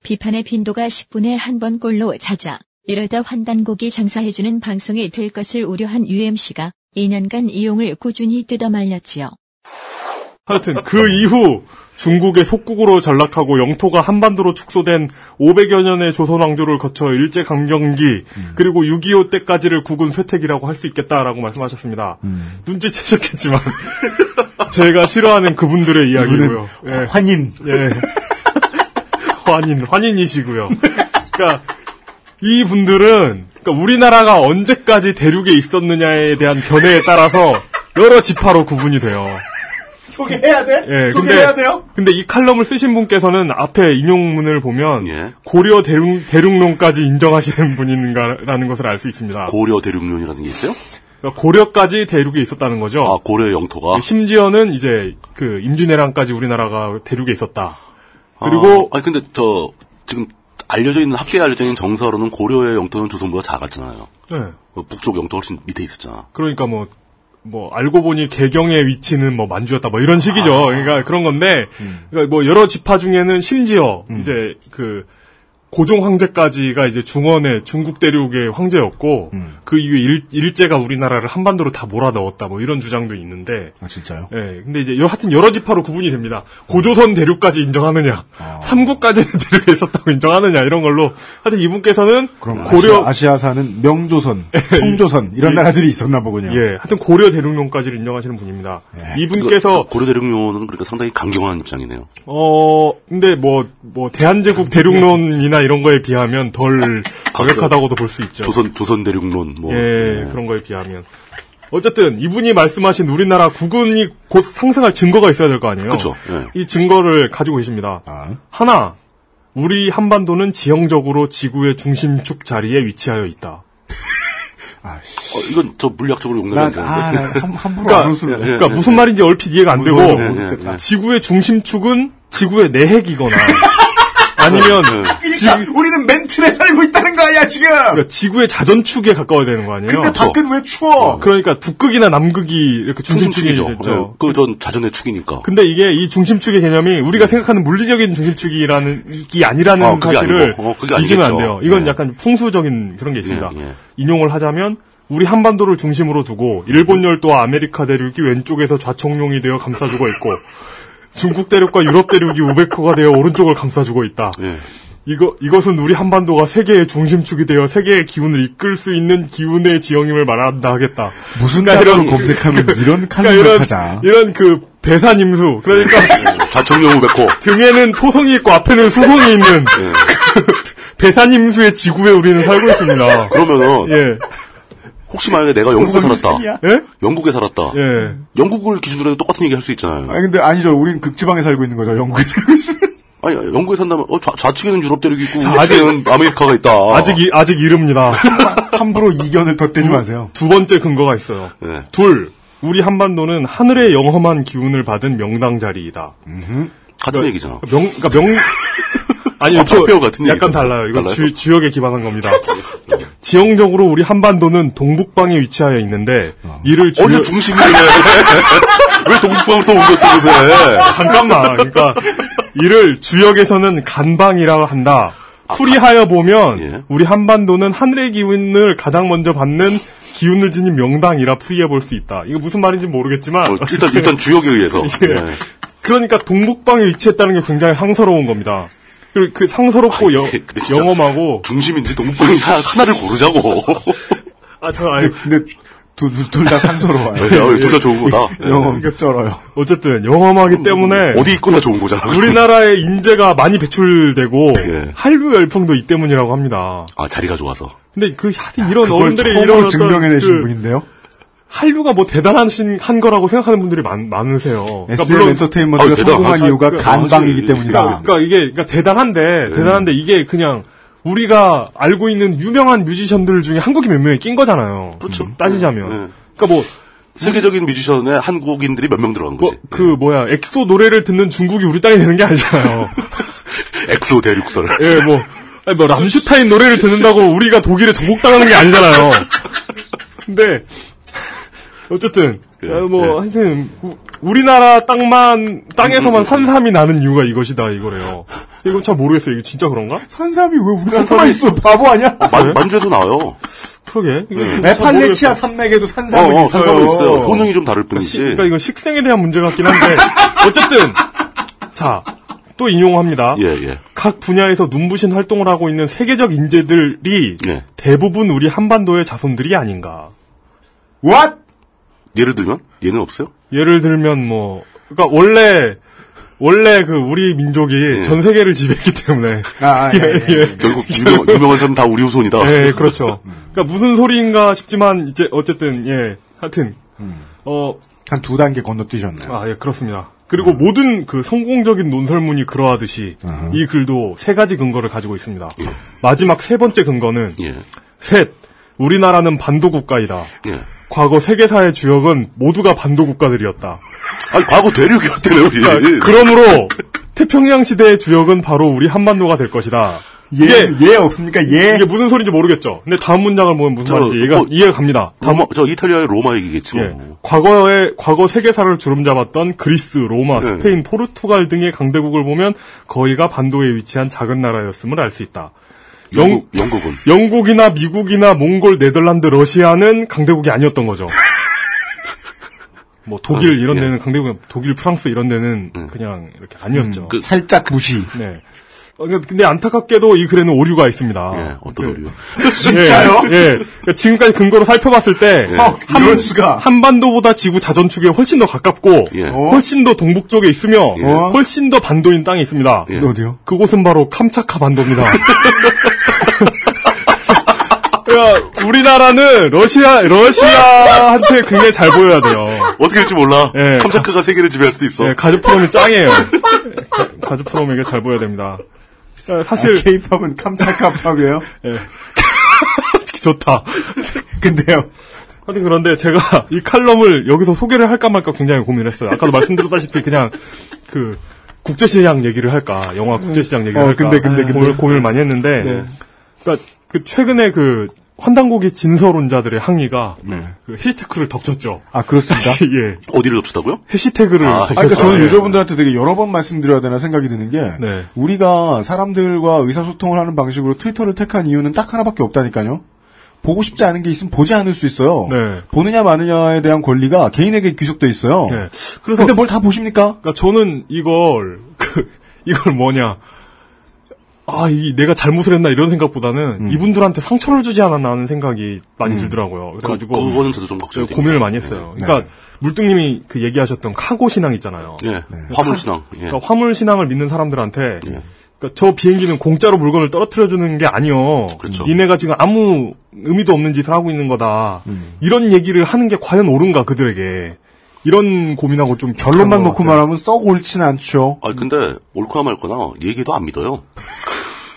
비판의 빈도가 10분에 한 번꼴로 잦아 이러다 환단고기 장사해주는 방송이 될 것을 우려한 UMC가 2년간 이용을 꾸준히 뜯어말렸지요. 하여튼 그 이후 중국의 속국으로 전락하고 영토가 한반도로 축소된 500여 년의 조선 왕조를 거쳐 일제 강점기 그리고 6.25 때까지를 국군 쇠퇴기라고 할 수 있겠다라고 말씀하셨습니다. 눈치채셨겠지만 제가 싫어하는 그분들의 이야기고요. 예. 환인. 예. 환인, 환인이시고요. 그러니까 이 분들은 그러니까 우리나라가 언제까지 대륙에 있었느냐에 대한 견해에 따라서 여러 지파로 구분이 돼요. 소개해야 돼? 예, 소개해야 돼요? 근데 이 칼럼을 쓰신 분께서는 앞에 인용문을 보면 예. 고려 대륙, 대륙론까지 인정하시는 분인가라는 것을 알 수 있습니다. 고려 대륙론이라는 게 있어요? 그러니까 고려까지 대륙에 있었다는 거죠. 아 고려의 영토가 심지어는 이제 그 임진왜란까지 우리나라가 대륙에 있었다. 그리고 아, 아니 근데 저 지금 알려져 있는 학계에 알려져 있는 정서로는 고려의 영토는 조선보다 작았잖아요. 네. 어, 북쪽 영토 훨씬 밑에 있었잖아. 그러니까 뭐, 뭐, 알고 보니 개경의 위치는 뭐 만주였다, 뭐 이런 식이죠. 아. 그러니까 그런 건데, 음. 그러니까 뭐 여러 지파 중에는 심지어 이제 그, 고종 황제까지가 이제 중원의 중국 대륙의 황제였고, 음. 그 이후에 일, 일제가 우리나라를 한반도로 다 몰아 넣었다, 뭐 이런 주장도 있는데, 아, 진짜요? 예, 근데 이제 여, 하여튼 여러 지파로 구분이 됩니다. 고조선 대륙까지 인정하느냐, 아. 삼국까지는 대륙에 있었다고 인정하느냐, 이런 걸로, 하여튼 이분께서는 그럼 고려, 아시아, 사는 명조선, 청조선 이런 예. 나라들이 있었나 보군요. 예, 하여튼 고려 대륙론까지를 인정하시는 분입니다. 예. 이분께서 고려 대륙론은 그러니까 상당히 강경한 입장이네요. 어 근데 뭐뭐 대한제국 대륙론이나 이런 거에 비하면 덜 강력하다고도 볼 수 있죠. 조선 조선 대륙론 뭐 예, 그런 거에 비하면 어쨌든 이분이 말씀하신 우리나라 국군이 곧 상승할 증거가 있어야 될 거 아니에요. 그쵸, 예. 이 증거를 가지고 계십니다. 아. 하나 우리 한반도는 지형적으로 지구의 중심축 자리에 위치하여 있다. 어, 이건 저 물리학적으로 용납이 안 되는데. 아, 함, 함부로 그러니까, 안 웃을래. 그러니까 무슨 말인지 얼핏 이해가 안 되고 네, 못 네, 웃겠다. 지구의 중심축은 지구의 내핵이거나 아니면 그러니까 우리는 멘틀에 살고 있다는 거 아니야 지금. 그러니까 지구의 자전축에 가까워야 되는 거 아니에요? 근데 밖은 왜 추워? 그러니까 북극이나 남극이 이렇게 중심축이 중심축이죠. 네, 그전 자전의 축이니까. 근데 이게 이 중심축의 개념이 우리가 생각하는 물리적인 중심축이라는 이 아니라는 어, 그게 사실을 어, 잊으면 안. 돼요. 이건 네. 약간 풍수적인 그런 게 있습니다. 예, 예. 인용을 하자면 우리 한반도를 중심으로 두고 일본 열도와 아메리카 대륙이 왼쪽에서 좌청룡이 되어 감싸주고 있고 중국 대륙과 유럽 대륙이 우백호가 되어 오른쪽을 감싸주고 있다. 예. 이거 이것은 우리 한반도가 세계의 중심축이 되어 세계의 기운을 이끌 수 있는 기운의 지형임을 말한다 하겠다. 무슨 그러니까 이런- 검색하면 이런 그러니까 칸을 이런 찾아. 이런 그 배산 임수 그러니까 좌청룡 우백호. 등에는 토성이 있고 앞에는 수성이 있는 예. 배산 임수의 지구에 우리는 살고 있습니다. 그러면은 예, 혹시 만약에 내가 영국에 살았다. 예, 영국에 살았다. 예. 영국을 기준으로 해도 똑같은 얘기 할 수 있잖아요. 아니 근데 아니죠. 우린 극지방에 살고 있는 거죠. 영국에 살고 있으면. 아니, 영국에 산다면, 어, 좌, 좌측에는 유럽 대륙이 있고, 아직- 우측에는 아메리카가 있다. 아직 이, 아직 이릅니다. 함부로 이견을 덧대지 마세요. 두 번째 근거가 있어요. 네. 둘, 우리 한반도는 하늘의 영험한 기운을 받은 명당 자리이다. 같은 얘기잖아. 명, 그러니까 명, 아니, 아, 저, 발표 같은 약간 얘기죠. 달라요. 이건 달라요? 주, 주역에 기반한 겁니다. 지형적으로 우리 한반도는 동북방에 위치하여 있는데, 이를 주요, 어느 중심이네. 왜 동북방으로 또 옮겼어, 요새. 잠깐만. 그러니까 이를 주역에서는 간방이라고 한다. 풀이하여 보면 예. 우리 한반도는 하늘의 기운을 가장 먼저 받는 기운을 지닌 명당이라 풀이해 볼 수 있다. 이거 무슨 말인지 모르겠지만 어, 일단, 일단 주역에 의해서. 예. 예. 그러니까 동북방에 위치했다는 게 굉장히 상서로운 겁니다. 그리고 그 상서롭고 아니, 여- 근데 진짜 영험하고 중심인지 동북방인지 하나- 하나 를 고르자고. 아 잠깐 아니, 근데 둘다 상서로워요. 둘다 좋은 거다. 예. 영어 이거 쩔어요. 어쨌든 영험하기 때문에 어디 있거나 좋은 거잖아. 우리나라의 인재가 많이 배출되고 예. 한류 열풍도 이 때문이라고 합니다. 아, 자리가 좋아서. 근데 그 하여튼 이런 그걸 어른들의 이런 증명해내신 그 분인데요. 한류가 뭐 대단하신 한 거라고 생각하는 분들이 많, 많으세요. 그러니까 SM 엔터테인먼트가 아, 대단하죠. 성공한 이유가 그, 간방이기 아, 때문이다. 그러니까, 그러니까 이게 그러니까 대단한데 대단한데 이게 그냥 우리가 알고 있는 유명한 뮤지션들 중에 한국인 몇 명이 낀 거잖아요. 그렇죠. 따지자면. 네. 그러니까 뭐 세계적인 뮤지션에 한국인들이 몇 명 들어간 뭐, 거지. 그, 뭐야, 엑소 노래를 듣는 중국이 우리 땅이 되는 게 아니잖아요. 엑소 대륙설. 예, 뭐, 아니, 뭐, 람슈타인 노래를 듣는다고 우리가 독일에 정복당하는 게 아니잖아요. 근데, 어쨌든, 예, 어, 뭐, 예. 하여튼, 우- 우리나라 땅만, 땅에서만 산삼이 나는 이유가 이것이다, 이거래요. 이거 잘 모르겠어요. 이게 진짜 그런가? 산삼이 왜 우리나라만 있어? 바보 아니야? 만, 만주에서 나와요. 그러게. 이거 에팔레치아 모르겠어요. 산맥에도 어, 산삼은 어, 있어요. 산삼은 있어요. 효능이 좀 다를 시- 뿐이지. 그러니까 이건 식생에 대한 문제 같긴 한데, 어쨌든, 자, 또 인용합니다. 예, 예. 각 분야에서 눈부신 활동을 하고 있는 세계적 인재들이 예. 대부분 우리 한반도의 자손들이 아닌가. What? 예를 들면? 얘는 없어요? 예를 들면 뭐, 그러니까 원래 원래 그 우리 민족이 예. 전 세계를 지배했기 때문에 아, 아, 예, 예, 예. 결국 유명, 유명 한 사람 다 우리 후손이다. 예, 그렇죠. 그러니까 무슨 소리인가 싶지만 이제 어쨌든 예, 하여튼 어, 한 두 단계 건너뛰셨네요. 아, 예, 그렇습니다. 그리고 모든 그 성공적인 논설문이 그러하듯이 이 글도 세 가지 근거를 가지고 있습니다. 마지막 세 번째 근거는 예. 셋, 우리나라는 반도 국가이다. 예. 과거 세계사의 주역은 모두가 반도 국가들이었다. 아니, 과거 대륙이었대요, 우리. 그러니까 그러므로 태평양 시대의 주역은 바로 우리 한반도가 될 것이다. 예, 이게 예 없습니까? 예. 이게 무슨 소리인지 모르겠죠. 근데 다음 문장을 보면 무슨 저, 말인지 이해가, 뭐, 이해가 갑니다. 다음, 로마, 저 이탈리아의 로마 얘기겠지. 예. 뭐. 과거의, 과거 세계사를 주름잡았던 그리스, 로마, 네. 스페인, 포르투갈 등의 강대국을 보면 거의가 반도에 위치한 작은 나라였음을 알 수 있다. 영국, 영국은. 영국이나 미국이나 몽골, 네덜란드, 러시아는 강대국이 아니었던 거죠. 뭐 독일 이런 예. 데는 강대국, 독일, 프랑스 이런 데는 그냥 이렇게 아니었죠. 그- 살짝 무시. 네. 어, 근데- 안타깝게도 이 글에는 오류가 있습니다. 예, 어떤 그- 오류? 진짜요? 예. 예. 그러니까 지금까지 근거로 살펴봤을 때 어, 이럴 수가. 한반도보다 지구 자전축에 훨씬 더 가깝고 예. 어? 훨씬 더 동북 쪽에 있으며 예. 훨씬 더 반도인 땅이 있습니다. 예. 어디요? 그곳은 바로 캄차카 반도입니다. 그러니까 우리나라는 러시아 러시아한테 굉장히 잘 보여야 돼요. 어떻게 될지 몰라. 예. 캄차크가 세계를 지배할 수도 있어. 예, 가즈 프롬이 짱이에요. 가- 가즈 프롬에게 잘 보여야 됩니다. 어, 사실 아, 케이팝은 깜짝깜pap이에요. 좋다. 근데요. 하여튼 그런데 제가 이 칼럼을 여기서 소개를 할까 말까 굉장히 고민했어요. 아까도 말씀드렸다시피 그냥 그 국제시장 얘기를 할까, 영화 국제시장 얘기를 어, 할까 근데, 근데, 근데. 고민을, 고민을 많이 했는데, 네. 그러니까 그 최근에 그 환단고기 진서론자들의 항의가 네. 그 해시태그를 덮쳤죠. 아, 그렇습니다. 예, 어디를 덮쳤다고요? 해시태그를 아, 아, 덮쳤죠. 그러니까 저는 예. 유저분들한테 되게 여러 번 말씀드려야 되나 생각이 드는 게 네. 우리가 사람들과 의사소통을 하는 방식으로 트위터를 택한 이유는 딱 하나밖에 없다니까요. 보고 싶지 않은 게 있으면 보지 않을 수 있어요. 네. 보느냐 마느냐에 대한 권리가 개인에게 귀속돼 있어요. 예. 그래서 근데 뭘 다 보십니까? 그러니까 저는 이걸 그 이걸 뭐냐 아, 이 내가 잘못을 했나 이런 생각보다는 이분들한테 상처를 주지 않았나 하는 생각이 많이 들더라고요. 그, 그래가지고 그 거는 저도 좀 제가 걱정이 고민을 됩니다. 많이 했어요. 그러니까 물뚱님이 그 얘기하셨던 카고 신앙 있잖아요. 예, 화물 신앙. 예. 그러니까 화물 신앙을 믿는 사람들한테 예. 그러니까 저 비행기는 공짜로 물건을 떨어뜨려 주는 게 아니요. 그렇죠. 니네가 지금 아무 의미도 없는 짓을 하고 있는 거다. 이런 얘기를 하는 게 과연 옳은가 그들에게 이런 고민하고 좀 결론만 놓고 같아요. 말하면 썩 옳진 않죠. 아 근데 옳거나 말거나 얘기도 안 믿어요.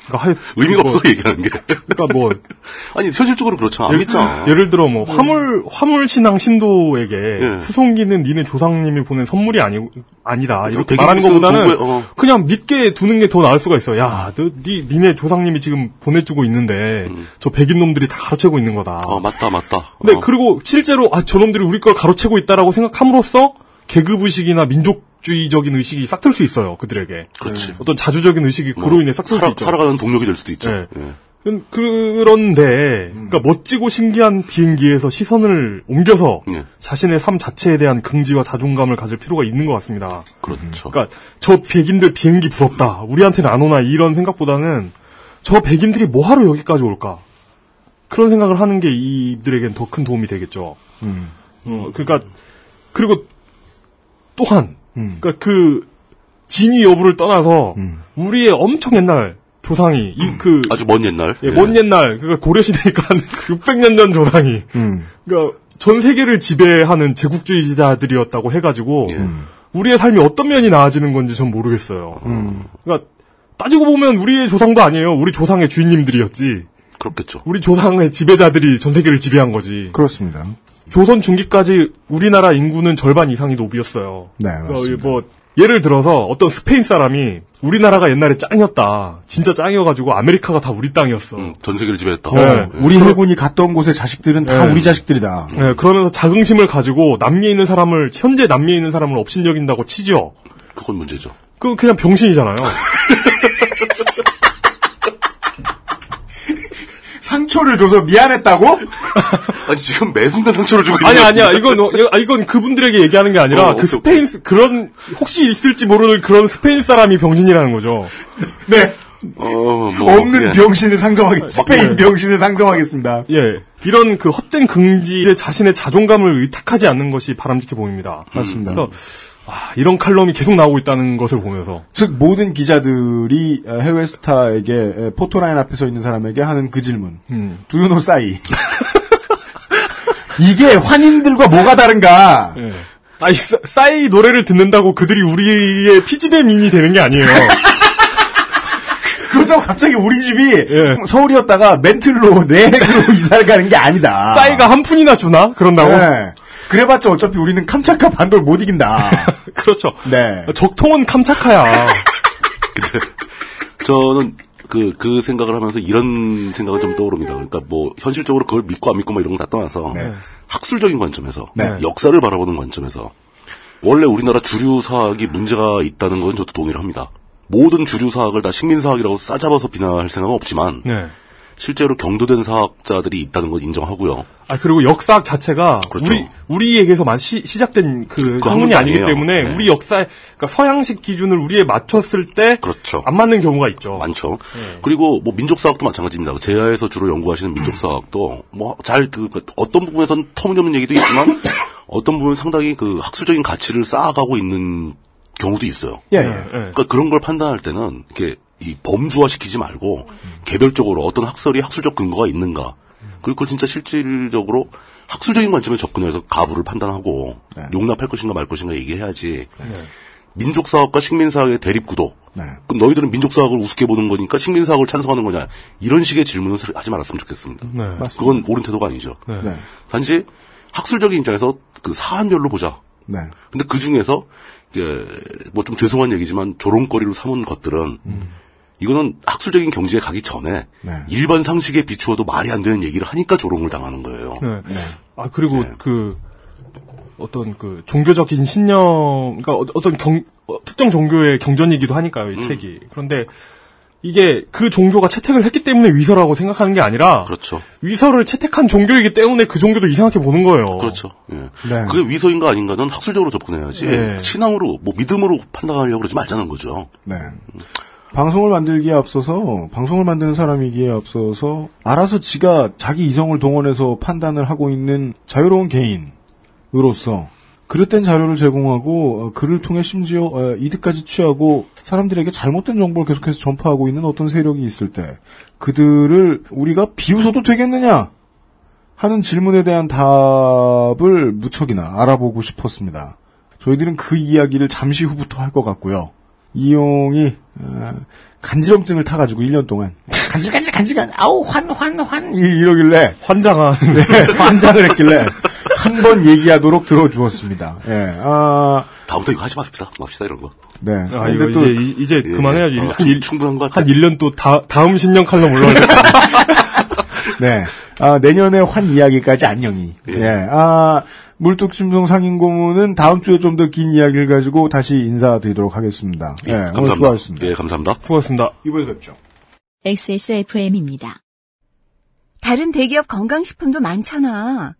그러니까 하여- 의미가 뭐, 없어 얘기하는 게. 그러니까 뭐 아니 현실적으로 그렇잖아. 안 예를, 믿잖아. 예를 들어 뭐 화물 화물 신앙 신도에게 예. 수송기는 니네 조상님이 보낸 선물이 아니 아니다 이렇게 백인스 말하는 것보다는 도구에, 어. 그냥 믿게 두는 게 더 나을 수가 있어. 야, 너, 니 니네 조상님이 지금 보내주고 있는데 저 백인 놈들이 다 가로채고 있는 거다. 어 맞다 맞다. 근데 어. 그리고 실제로 아 저 놈들이 우리 걸 가로채고 있다라고 생각함으로써 계급 의식이나 민족 주의적인 의식이 싹틀 수 있어요 그들에게. 그렇지. 어떤 자주적인 의식이 그로 인해 싹틀 수 살아, 있죠. 살아가는 동력이 될 수도 있죠. 예. 예. 그- 그런데 그러니까 멋지고 신기한 비행기에서 시선을 옮겨서 예. 자신의 삶 자체에 대한 긍지와 자존감을 가질 필요가 있는 것 같습니다. 그렇죠. 그러니까 저 백인들 비행기 부럽다. 우리한테는 안 오나 이런 생각보다는 저 백인들이 뭐하러 여기까지 올까? 그런 생각을 하는 게 이들에겐 더 큰 도움이 되겠죠. 어, 그러니까 그리고 또한 그러니까 그 진위 여부를 떠나서 우리의 엄청 옛날 조상이 이 그 아주 먼 옛날. 예, 먼 옛날, 그니까 고려 시대니까 한 600년 전 조상이, 음. 그니까 전 세계를 지배하는 제국주의자들이었다고 해가지고, 예. 우리의 삶이 어떤 면이 나아지는 건지 전 모르겠어요. 그니까, 따지고 보면 우리의 조상도 아니에요. 우리 조상의 주인님들이었지. 그렇겠죠. 우리 조상의 지배자들이 전 세계를 지배한 거지. 그렇습니다. 조선 중기까지 우리나라 인구는 절반 이상이 노비였어요. 네, 그러니까 맞습니다. 뭐 예를 들어서 어떤 스페인 사람이 우리나라가 옛날에 짱이었다. 진짜 짱이어가지고 아메리카가 다 우리 땅이었어. 음, 전 세계를 지배했다. 네. 예. 우리 해군이 갔던 곳의 자식들은 다 네. 우리 자식들이다. 네, 그러면서 자긍심을 가지고 남미에 있는 사람을 현재 남미에 있는 사람을 업신여긴다고 치죠. 그건 문제죠. 그 그냥 병신이잖아요. 상처를 줘서 미안했다고? 아니 지금 매 순간 상처를 주고 아니 있는 아니야 이건 어, 아, 이건 그분들에게 얘기하는 게 아니라 어, 그 스페인 스- 그런 혹시 있을지 모르는 그런 스페인 사람이 병신이라는 거죠. 네. 어, 뭐, 없는 예. 병신을 상정하겠, 스페인 네. 병신을 상정하겠습니다. 예, 이런 그 헛된 긍지에 자신의 자존감을 의탁하지 않는 것이 바람직해 보입니다. 맞습니다. 그래서 아, 이런 칼럼이 계속 나오고 있다는 것을 보면서 즉, 모든 기자들이 어, 해외 스타에게, 에, 포토라인 앞에 서 있는 사람에게 하는 그 질문. 음. Do you know 싸이? 이게 환인들과 뭐가 다른가? 예. 아이 싸- 싸이 노래를 듣는다고 그들이 우리의 피지배 민이 되는 게 아니에요. 그렇다고 갑자기 우리 집이 예. 서울이었다가 멘틀로 내핵으로 이사를 가는 게 아니다. 싸이가 한 푼이나 주나 그런다고? 네. 그래봤자 어차피 우리는 캄차카 반도를 못 이긴다. 그렇죠. 네. 적통은 캄차카야. 저는 그, 그 생각을 하면서 이런 생각을 좀 떠오릅니다. 그러니까 뭐, 현실적으로 그걸 믿고 안 믿고 뭐 이런 거 다 떠나서, 학술적인 관점에서, 네. 역사를 바라보는 관점에서, 원래 우리나라 주류 사학이 문제가 있다는 건 저도 동의를 합니다. 모든 주류 사학을 다 식민사학이라고 싸잡아서 비난할 생각은 없지만, 네. 실제로 경도된 사학자들이 있다는 건 인정하고요. 아 그리고 역사학 자체가 그렇죠. 우리 우리에게서만 시, 시작된 그그 학문이 아니기 아니에요. 때문에 네. 우리 역사 그러니까 서양식 기준을 우리에 맞췄을 때안 그렇죠. 맞는 경우가 있죠. 많죠. 네. 그리고 뭐 민족사학도 마찬가지입니다. 제야에서 주로 연구하시는 민족사학도 뭐 잘그 어떤 부분에서는 터무니없는 얘기도 있지만 어떤 부분 은 상당히 그 학술적인 가치를 쌓아가고 있는 경우도 있어요. 예, 예. 예. 그러니까 그런 걸 판단할 때는 이렇게 이 범주화 시키지 말고 개별적으로 어떤 학설이 학술적 근거가 있는가 그리고 그걸 진짜 실질적으로 학술적인 관점에 접근해서 가부를 판단하고 용납할 것인가 말 것인가 얘기해야지 민족사학과 식민사학의 대립구도. 네. 그럼 너희들은 민족사학을 우습게 보는 거니까 식민사학을 찬성하는 거냐. 이런 식의 질문은 하지 말았으면 좋겠습니다. 네. 그건 옳은 태도가 아니죠. 네. 네. 단지 학술적인 입장에서 그 사안별로 보자. 네. 근데 그 중에서 뭐 좀 죄송한 얘기지만 조롱거리로 삼은 것들은 이거는 학술적인 경지에 가기 전에 네. 일반 상식에 비추어도 말이 안 되는 얘기를 하니까 조롱을 당하는 거예요. 네. 아 그리고 네. 그 어떤 그 종교적인 신념, 그러니까 어- 어떤 경 어, 특정 종교의 경전이기도 하니까요, 음. 이 책이. 그런데 이게 그 종교가 채택을 했기 때문에 위서라고 생각하는 게 아니라 그렇죠. 위서를 채택한 종교이기 때문에 그 종교도 이상하게 보는 거예요. 그렇죠. 예. 네. 그게 위서인가 아닌가는 학술적으로 접근해야지 네. 신앙으로 뭐 믿음으로 판단하려고 그러지 말자는 거죠. 네. 방송을 만들기에 앞서서 방송을 만드는 사람이기에 앞서서 알아서 지가 자기 이성을 동원해서 판단을 하고 있는 자유로운 개인으로서 그릇된 자료를 제공하고 어, 그를 통해 심지어 어, 이득까지 취하고 사람들에게 잘못된 정보를 계속해서 전파하고 있는 어떤 세력이 있을 때 그들을 우리가 비웃어도 되겠느냐 하는 질문에 대한 답을 무척이나 알아보고 싶었습니다. 저희들은 그 이야기를 잠시 후부터 할 것 같고요. 이용이 어, 간지럼증을 타가지고 1년 동안 간질간질 간질간 아우 환 환 환 이러길래 환장한. 네, 환장을 했길래 한 번 얘기하도록 들어주었습니다. 예, 아, 다음부터 이거 하지 맙시다. 맙시다 이런 거. 네. 아, 근데 이거 또, 이제, 이- 이제 예, 그만해요. 예. 한, 어, 일, 충분한 것 같아. 한 1년 또 다, 다음 신년 칼럼 올라올 때. 네. 아, 내년에 환 이야기까지 안녕히. 예. 예. 아, 물뚝심송 상인고문은 다음 주에 좀 더 긴 이야기를 가지고 다시 인사드리도록 하겠습니다. 예, 오늘 감사합니다. 수고하셨습니다. 예, 감사합니다. 수고하셨습니다. 이번에 뵙죠. XSFM입니다. 다른 대기업 건강식품도 많잖아.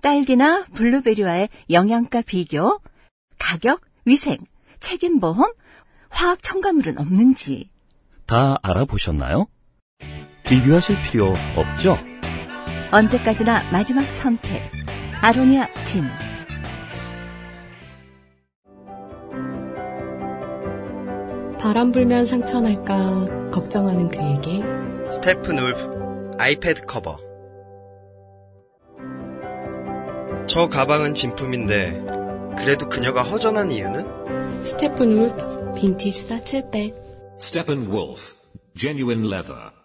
딸기나 블루베리와의 영양가 비교, 가격, 위생, 책임보험, 화학 첨가물은 없는지. 다 알아보셨나요? 비교하실 필요 없죠? 언제까지나 마지막 선택. 아로니아 진. 바람 불면 상처 날까 걱정하는 그에게 스테픈 울프 아이패드 커버 저 가방은 진품인데 그래도 그녀가 허전한 이유는? 스테픈 울프 빈티지 사칠백 Steppenwolf, genuine leather.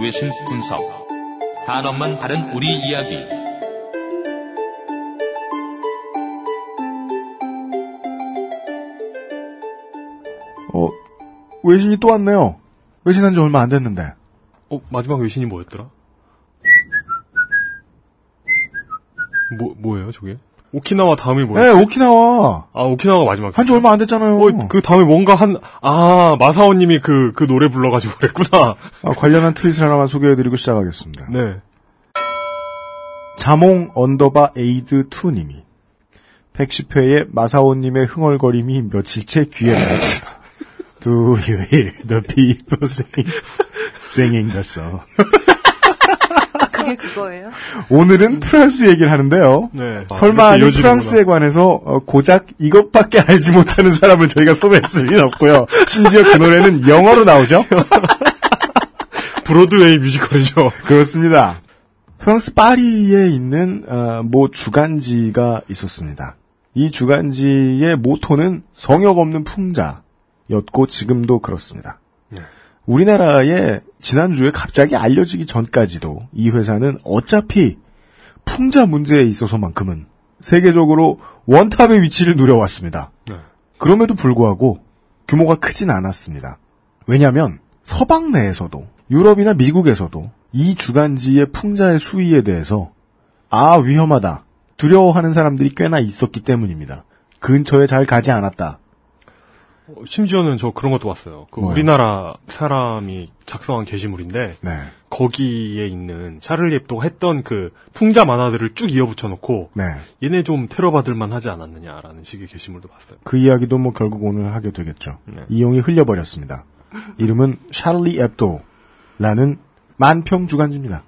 외신 분석. 단어만 다른 우리 이야기. 어, 외신이 또 왔네요. 외신한 지 얼마 안 됐는데. 어, 마지막 외신이 뭐였더라? 뭐, 뭐예요, 저게? 오키나와 다음이 네, 뭐예요? 오키나와. 아, 오키나와가 마지막. 한지 얼마 안 됐잖아요. 어, 그 다음에 뭔가 한, 아, 마사오님이 그, 그 노래 불러가지고 그랬구나. 아, 관련한 트윗을 하나만 소개해드리고 시작하겠습니다. 네. 자몽 언더바 에이드 2님이 110회의 마사오님의 흥얼거림이 며칠째 귀에 닿았어. Do you hear the people sing, singing the song? 그게 그거예요? 오늘은 프랑스 얘기를 하는데요. 네. 설마 아, 프랑스에 관해서 어, 고작 이것밖에 알지 못하는 사람을 저희가 소개했을 리는 없고요. 심지어 그 노래는 영어로 나오죠. 브로드웨이 뮤지컬이죠. 그렇습니다. 프랑스 파리에 있는 어, 모 주간지가 있었습니다. 이 주간지의 모토는 성역 없는 풍자였고 지금도 그렇습니다. 우리나라에 지난주에 갑자기 알려지기 전까지도 이 회사는 어차피 풍자 문제에 있어서만큼은 세계적으로 원탑의 위치를 누려왔습니다. 네. 그럼에도 불구하고 규모가 크진 않았습니다. 왜냐하면 서방 내에서도 유럽이나 미국에서도 이 주간지의 풍자의 수위에 대해서 아 위험하다 두려워하는 사람들이 꽤나 있었기 때문입니다. 근처에 잘 가지 않았다. 어, 심지어는 저 그런 것도 봤어요. 그? 우리나라 사람이 작성한 게시물인데, 네, 거기에 있는 샤를리 앱도가 했던 그 풍자 만화들을 쭉 이어붙여 놓고, 네. 얘네 좀 테러 받을 만 하지 않았느냐라는 식의 게시물도 봤어요. 그 이야기도 뭐 결국 오늘 하게 되겠죠. 네. 이용이 흘려버렸습니다. 이름은 샤를리 앱도라는 만평 주간지입니다.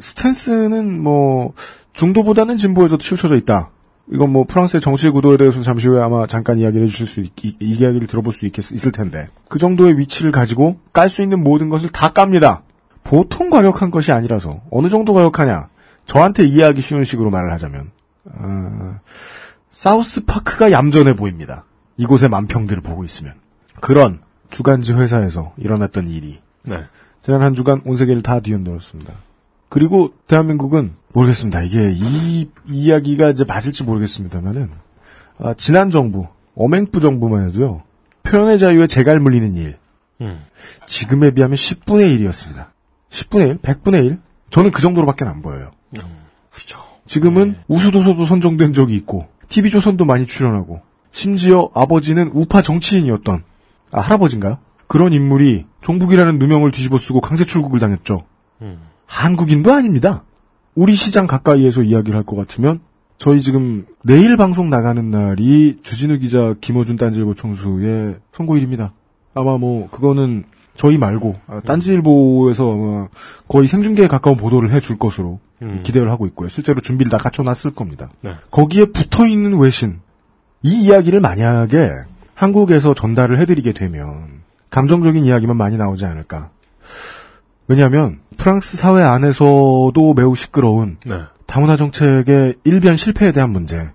스탠스는 뭐 중도보다는 진보에도 치우쳐져 있다. 이건 뭐 프랑스의 정치 구도에 대해서는 잠시 후에 아마 잠깐 이야기를 해주실 수 있, 이, 이 이야기를 들어볼 수 있겠, 있을 텐데 그 정도의 위치를 가지고 깔 수 있는 모든 것을 다 깝니다. 보통 과격한 것이 아니라서 어느 정도 과격하냐? 저한테 이해하기 쉬운 식으로 말을 하자면 어, 사우스 파크가 얌전해 보입니다. 이곳의 만평들을 보고 있으면 그런 주간지 회사에서 일어났던 일이 네. 지난 한 주간 온 세계를 다 뒤흔들었습니다. 그리고 대한민국은 모르겠습니다. 이게 이 이야기가 이제 맞을지 모르겠습니다만은 아, 지난 정부 어맹부 정부만 해도요 표현의 자유에 재갈 물리는 일 음. 지금에 비하면 10분의 1이었습니다. 10분의 1, 100분의 1? 저는 그 정도로밖에 안 보여요. 그렇죠. 지금은 우수도서도 선정된 적이 있고 TV조선도 많이 출연하고 심지어 아버지는 우파 정치인이었던 아 할아버지인가요? 그런 인물이 종북이라는 누명을 뒤집어 쓰고 강제 출국을 당했죠. 음. 한국인도 아닙니다. 우리 시장 가까이에서 이야기를 할 것 같으면 저희 지금 내일 방송 나가는 날이 주진우 기자 김어준 딴지일보 총수의 선고일입니다. 아마 뭐 그거는 저희 말고 아, 딴지일보에서 아마 거의 생중계에 가까운 보도를 해줄 것으로 음. 기대를 하고 있고요. 실제로 준비를 다 갖춰놨을 겁니다. 네. 거기에 붙어 있는 외신 이 이야기를 만약에 한국에서 전달을 해드리게 되면 감정적인 이야기만 많이 나오지 않을까. 왜냐하면 프랑스 사회 안에서도 매우 시끄러운 네. 다문화 정책의 일변 실패에 대한 문제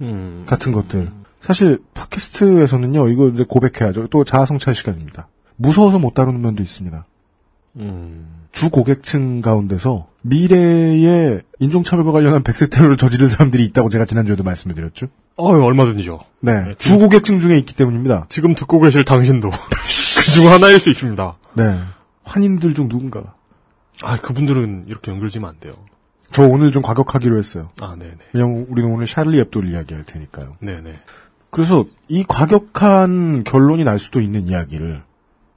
음. 같은 것들. 사실 팟캐스트에서는요 이거 이제 고백해야죠. 또 자아 성찰 시간입니다. 무서워서 못 다루는 면도 있습니다. 음. 주 고객층 가운데서 미래의 인종차별과 관련한 백색 테러를 저지른 사람들이 있다고 제가 지난주에도 말씀을 드렸죠. 어유 얼마든지요. 네. 주 고객층 중에 있기 때문입니다. 지금 듣고 계실 당신도 그중 하나일 수 있습니다. 네. 환인들 중 누군가. 아, 그분들은 이렇게 연결지면 안 돼요. 저 오늘 좀 과격하기로 했어요. 아, 네네. 왜냐면 우리는 오늘 샤를리 앱도를 이야기할 테니까요. 네네. 그래서 이 과격한 결론이 날 수도 있는 이야기를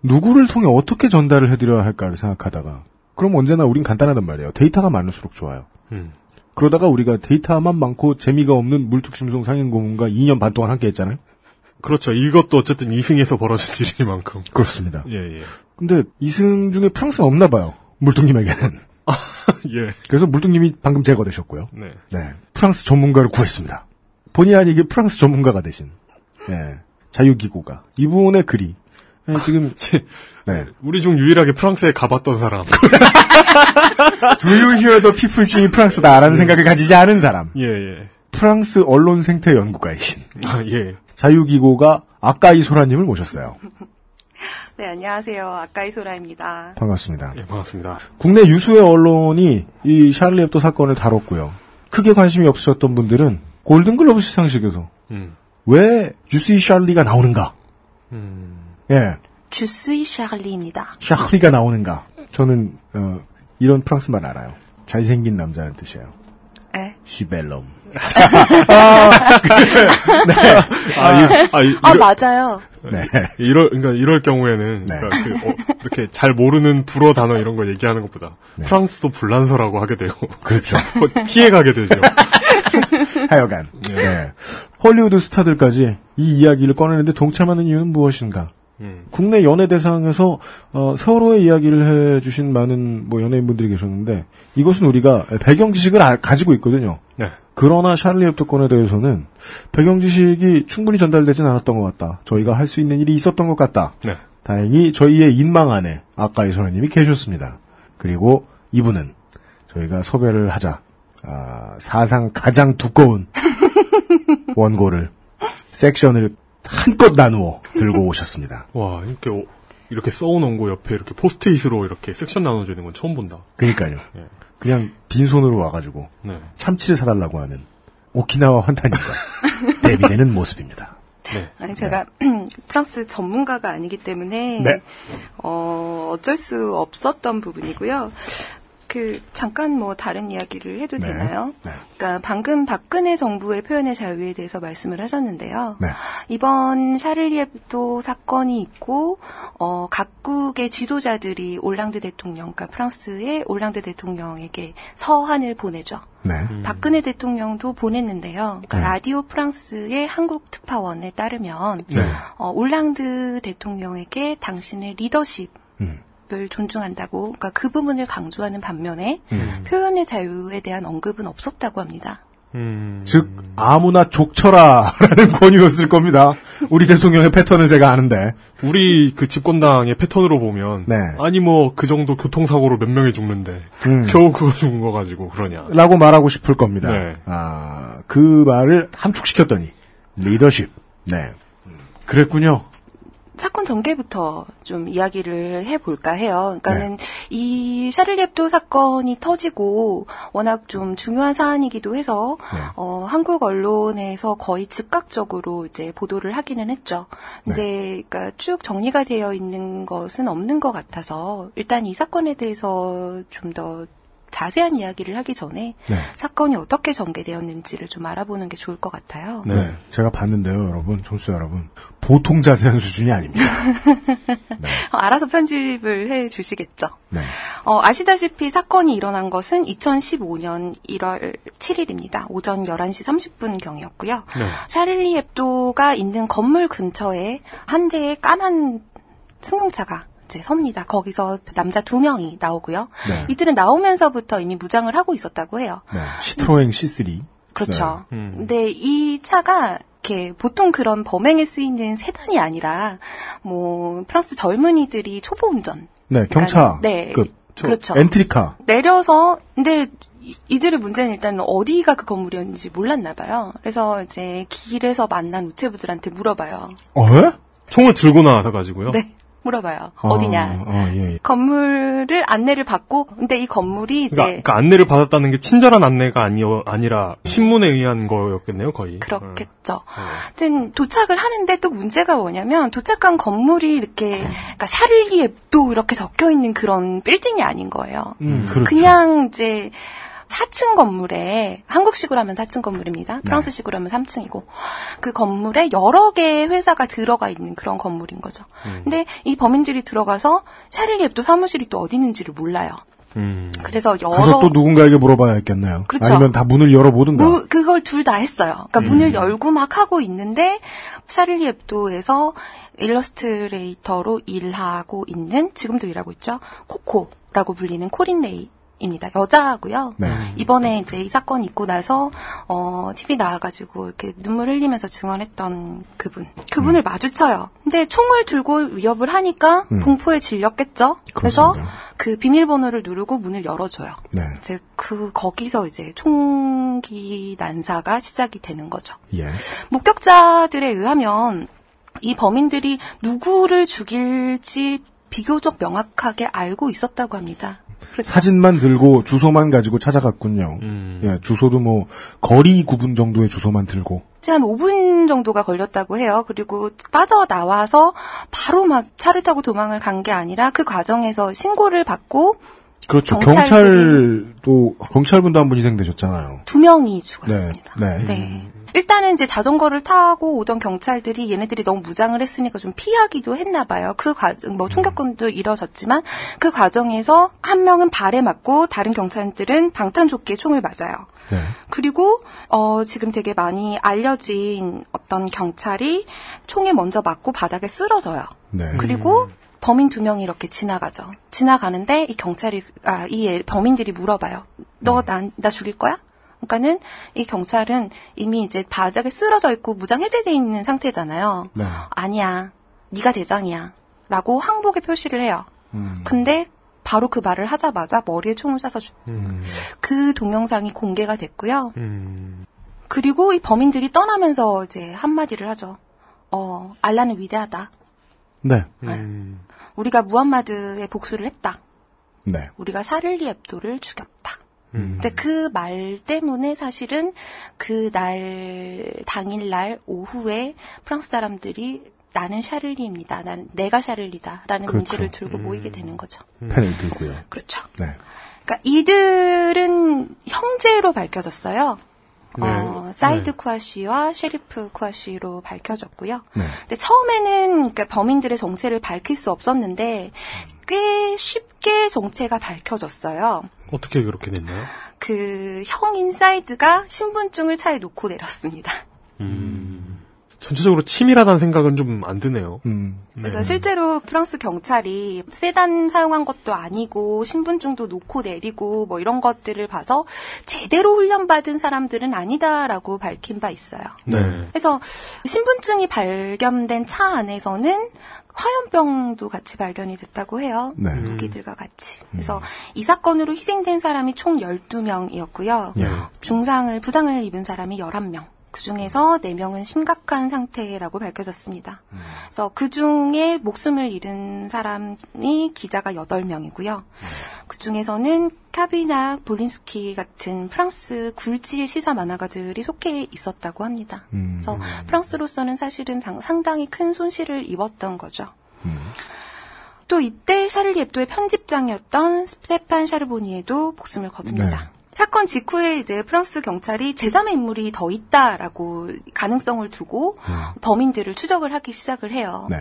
누구를 통해 어떻게 전달을 해드려야 할까를 생각하다가 그럼 언제나 우린 간단하단 말이에요. 데이터가 많을수록 좋아요. 음. 그러다가 우리가 데이터만 많고 재미가 없는 물뚝심송 상인 고문과 2년 반 동안 함께 했잖아요. 그렇죠. 이것도 어쨌든 이승에서 벌어진 일이니만큼. 그렇습니다. 예, 예. 근데 이승 중에 프랑스가 없나 봐요. 물뚱님에게는. 예. 그래서 물뚱님이 방금 제거되셨고요. 네. 네. 프랑스 전문가를 구했습니다. 본의 아니게 프랑스 전문가가 되신 네. 자유기고가 이분의 글이 네, 지금 네. 우리 중 유일하게 프랑스에 가봤던 사람. Do you hear the people's in 프랑스다라는 생각을 가지지 않은 사람. 예, 예. 프랑스 언론 생태 연구가이신 아, 예. 자유기고가 아까이 소라님을 모셨어요. 네, 안녕하세요. 아까이 소라입니다. 반갑습니다. 예, 반갑습니다. 국내 유수의 언론이 이 샤를리 heb도 사건을 다뤘고요. 크게 관심이 없으셨던 분들은 골든글로브 시상식에서 음. 왜 주스이 샤를리가 나오는가? 음. 예, 주스이 샤를리입니다. 샤를리가 나오는가? 저는 어, 이런 프랑스 말 알아요. 잘생긴 남자는 뜻이에요. 에? 시벨롬. 아, 이, 아, 이, 아, 이럴- 맞아요. 네. 이럴, 그러니까 이럴 경우에는, 그러니까 그, 어, 이렇게 잘 모르는 불어 단어 이런 거 얘기하는 것보다, 프랑스도 불란서라고 하게 되고. 그렇죠. 피해 가게 되죠. 하여간 네. 헐리우드 스타들까지 이 이야기를 꺼내는데 동참하는 이유는 무엇인가? 음. 국내 연예 대상에서 어, 세월호의 이야기를 해주신 많은 뭐 연예인분들이 계셨는데 이것은 우리가 배경 지식을 아- 가지고 있거든요. 네. 그러나 샤를리 heb도 건에 대해서는 배경 지식이 충분히 전달되진 않았던 것 같다. 저희가 할 수 있는 일이 있었던 것 같다. 네. 다행히 저희의 인망 안에 아까의 소라님이 계셨습니다. 그리고 이분은 저희가 섭외를 하자 아, 사상 가장 두꺼운 원고를 섹션을 한껏 나누어 들고 오셨습니다. 와, 이렇게, 어, 이렇게 써놓은 거 옆에 이렇게 포스트잇으로 이렇게 섹션 나눠주는 건 처음 본다. 그러니까요. 예. 그냥 빈손으로 와가지고 네. 참치를 사달라고 하는 오키나와 환타님과 대비되는 모습입니다. 네. 아니, 제가 프랑스 전문가가 아니기 때문에, 네. 어, 어쩔 수 없었던 부분이고요. 그, 잠깐 뭐 다른 이야기를 해도 네. 되나요? 그러니까 방금 박근혜 정부의 표현의 자유에 대해서 말씀을 하셨는데요. 네. 이번 샤를리 heb도 사건이 있고 어, 각국의 지도자들이 올랑드 대통령, 그러니까 프랑스의 올랑드 대통령에게 서한을 보내죠. 네. 박근혜 대통령도 보냈는데요. 그러니까 네. 라디오 프랑스의 한국 특파원에 따르면 네. 어, 올랑드 대통령에게 당신의 리더십 음. 을 존중한다고, 그러니까 그 부분을 강조하는 반면에 음. 표현의 자유에 대한 언급은 없었다고 합니다. 음. 즉 아무나 족쳐라라는 권유였을 겁니다. 우리 대통령의 패턴을 제가 아는데. 우리 그 집권당의 패턴으로 보면 네. 아니 뭐 그 정도 교통사고로 몇 명이 죽는데 음. 겨우 그거 죽은 거 가지고 그러냐. 라고 말하고 싶을 겁니다. 네. 아, 그 말을 함축시켰더니 리더십. 네. 그랬군요. 사건 전개부터 좀 이야기를 해볼까 해요. 그러니까는 네. 이 샤를리 앱도 사건이 터지고 워낙 좀 중요한 사안이기도 해서 네. 어, 한국 언론에서 거의 즉각적으로 이제 보도를 하기는 했죠. 근데 네. 그러니까 쭉 정리가 되어 있는 것은 없는 것 같아서 일단 이 사건에 대해서 좀더 자세한 이야기를 하기 전에 네. 사건이 어떻게 전개되었는지를 좀 알아보는 게 좋을 것 같아요. 네. 제가 봤는데요, 여러분, 청취자 여러분. 보통 자세한 수준이 아닙니다. 어, 알아서 편집을 해 주시겠죠. 네. 어, 아시다시피 사건이 일어난 것은 2015년 1월 7일입니다. 오전 11시 30분 경이었고요. 네. 샤를리 앱도가 있는 건물 근처에 한 대의 까만 승용차가 이제 섭니다. 거기서 남자 두 명이 나오고요. 네. 이들은 나오면서부터 이미 무장을 하고 있었다고 해요. 네. 시트로엥 C3. 그렇죠. 네. 음. 근데 이 차가 이렇게 보통 그런 범행에 쓰이는 세단이 아니라 뭐 프랑스 젊은이들이 초보 운전 네, 경차. 네. 저 그렇죠. 엔트리카. 내려서 근데 이- 이들의 문제는 일단 어디가 그 건물이었는지 몰랐나 봐요. 그래서 이제 길에서 만난 우체부들한테 물어봐요. 어? 예? 총을 들고 나와가지고요. 네. 물어봐요. 아, 어디냐. 아, 예, 예. 건물을 안내를 받고 근데 이 건물이 이제 그러니까, 그 안내를 받았다는 게 친절한 안내가 아니어, 아니라 신문에 의한 거였겠네요, 거의. 그렇겠죠. 하여튼 도착을 하는데 또 문제가 뭐냐면 도착한 건물이 이렇게 그러니까 샤를리 앱도 이렇게 적혀 있는 그런 빌딩이 아닌 거예요. 음, 그렇죠. 그냥 이제 4층 건물에 한국식으로 하면 4층 건물입니다. 프랑스식으로 하면 3층이고 그 건물에 여러 개의 회사가 들어가 있는 그런 건물인 거죠. 근데 이 범인들이 들어가서 샤를리 에브도 사무실이 또 어디 있는지를 몰라요. 음. 그래서 여러 가서 또 누군가에게 물어봐야 했겠네요. 그렇죠. 아니면 다 문을 열어보든가. 무- 그걸 둘 다 했어요. 그러니까 음. 문을 열고 막 하고 있는데 샤를리 에브도에서 일러스트레이터로 일하고 있는 지금도 일하고 있죠. 코코라고 불리는 코린 레이. 입니다. 여자고요. 네. 이번에 이제 이 사건 있고 나서 어 TV 나와가지고 이렇게 눈물 흘리면서 증언했던 그분, 그분을 마주쳐요. 근데 총을 들고 위협을 하니까 음. 공포에 질렸겠죠. 그래서 그 비밀번호를 누르고 문을 열어줘요. 네. 이제 그 거기서 이제 총기 난사가 시작이 되는 거죠. 예. 목격자들에 의하면 이 범인들이 누구를 죽일지 비교적 명확하게 알고 있었다고 합니다. 그렇죠. 사진만 들고 주소만 가지고 찾아갔군요. 음. 예, 주소도 뭐 거리 구분 정도의 주소만 들고. 한 5분 정도가 걸렸다고 해요. 그리고 빠져나와서 바로 막 차를 타고 도망을 간 게 아니라 그 과정에서 신고를 받고 그렇죠. 경찰도 경찰분도 한 분 희생되셨잖아요. 두 명이 죽었습니다. 네. 네. 네. 일단은 이제 자전거를 타고 오던 경찰들이 얘네들이 너무 무장을 했으니까 좀 피하기도 했나 봐요. 그 과정, 뭐 총격권도 이뤄졌지만 그 과정에서 한 명은 발에 맞고 다른 경찰들은 방탄조끼에 총을 맞아요. 네. 그리고 어 지금 되게 많이 알려진 어떤 경찰이 총에 먼저 맞고 바닥에 쓰러져요. 네. 그리고 범인 두 명이 이렇게 지나가죠. 지나가는데 이 경찰이 아이 애- 범인들이 물어봐요. 너난나 죽일 거야? 그러니까는 이 경찰은 이미 이제 바닥에 쓰러져 있고 무장 해제돼 있는 상태잖아요. 네. 아니야. 네가 대장이야. 라고 항복의 표시를 해요. 음. 근데 바로 그 말을 하자마자 머리에 총을 쏴서 죽. 그 동영상이 공개가 됐고요. 그리고 이 범인들이 떠나면서 이제 한마디를 하죠. 어, 알라는 위대하다. 네. 우리가 무함마드의 복수를 했다. 네. 우리가 샤를리 앱도를 죽였다. 음. 근데 그 말 때문에 사실은 그 날 당일날 오후에 프랑스 사람들이 나는 샤를리입니다. 난 내가 샤를리다라는 그렇죠. 문구를 들고 음. 모이게 되는 거죠. 펜을 들고요. 그렇죠. 네. 그러니까 이들은 형제로 밝혀졌어요. 네. 어, 사이드 네. 쿠아시와 셰리프 쿠아시로 밝혀졌고요. 네. 근데 처음에는 그러니까 범인들의 정체를 밝힐 수 없었는데 꽤 쉽게 정체가 밝혀졌어요. 어떻게 그렇게 됐나요? 그 형인 사이드가 신분증을 차에 놓고 내렸습니다. 전체적으로 치밀하다는 생각은 좀 안 드네요. 그래서 실제로 프랑스 경찰이 세단 사용한 것도 아니고 신분증도 놓고 내리고 뭐 이런 것들을 봐서 제대로 훈련받은 사람들은 아니다라고 밝힌 바 있어요. 네. 그래서 신분증이 발견된 차 안에서는 화염병도 같이 발견이 됐다고 해요. 네. 무기들과 같이. 그래서 이 사건으로 희생된 사람이 총 12명이었고요. 예. 중상을, 부상을 입은 사람이 11명. 그 중에서 4명은 심각한 상태라고 밝혀졌습니다. 그래서 그 중에 목숨을 잃은 사람이 기자가 8명이고요. 그 중에서는 카뷔나 볼린스키 같은 프랑스 굴지의 시사 만화가들이 속해 있었다고 합니다. 그래서 프랑스로서는 사실은 당- 상당히 큰 손실을 입었던 거죠. 또 이때 샤를리 에브도의 편집장이었던 스테판 샤르보니에도 목숨을 거둡니다. 사건 직후에 이제 프랑스 경찰이 제3의 인물이 더 있다라고 가능성을 두고 범인들을 추적을 하기 시작을 해요. 네.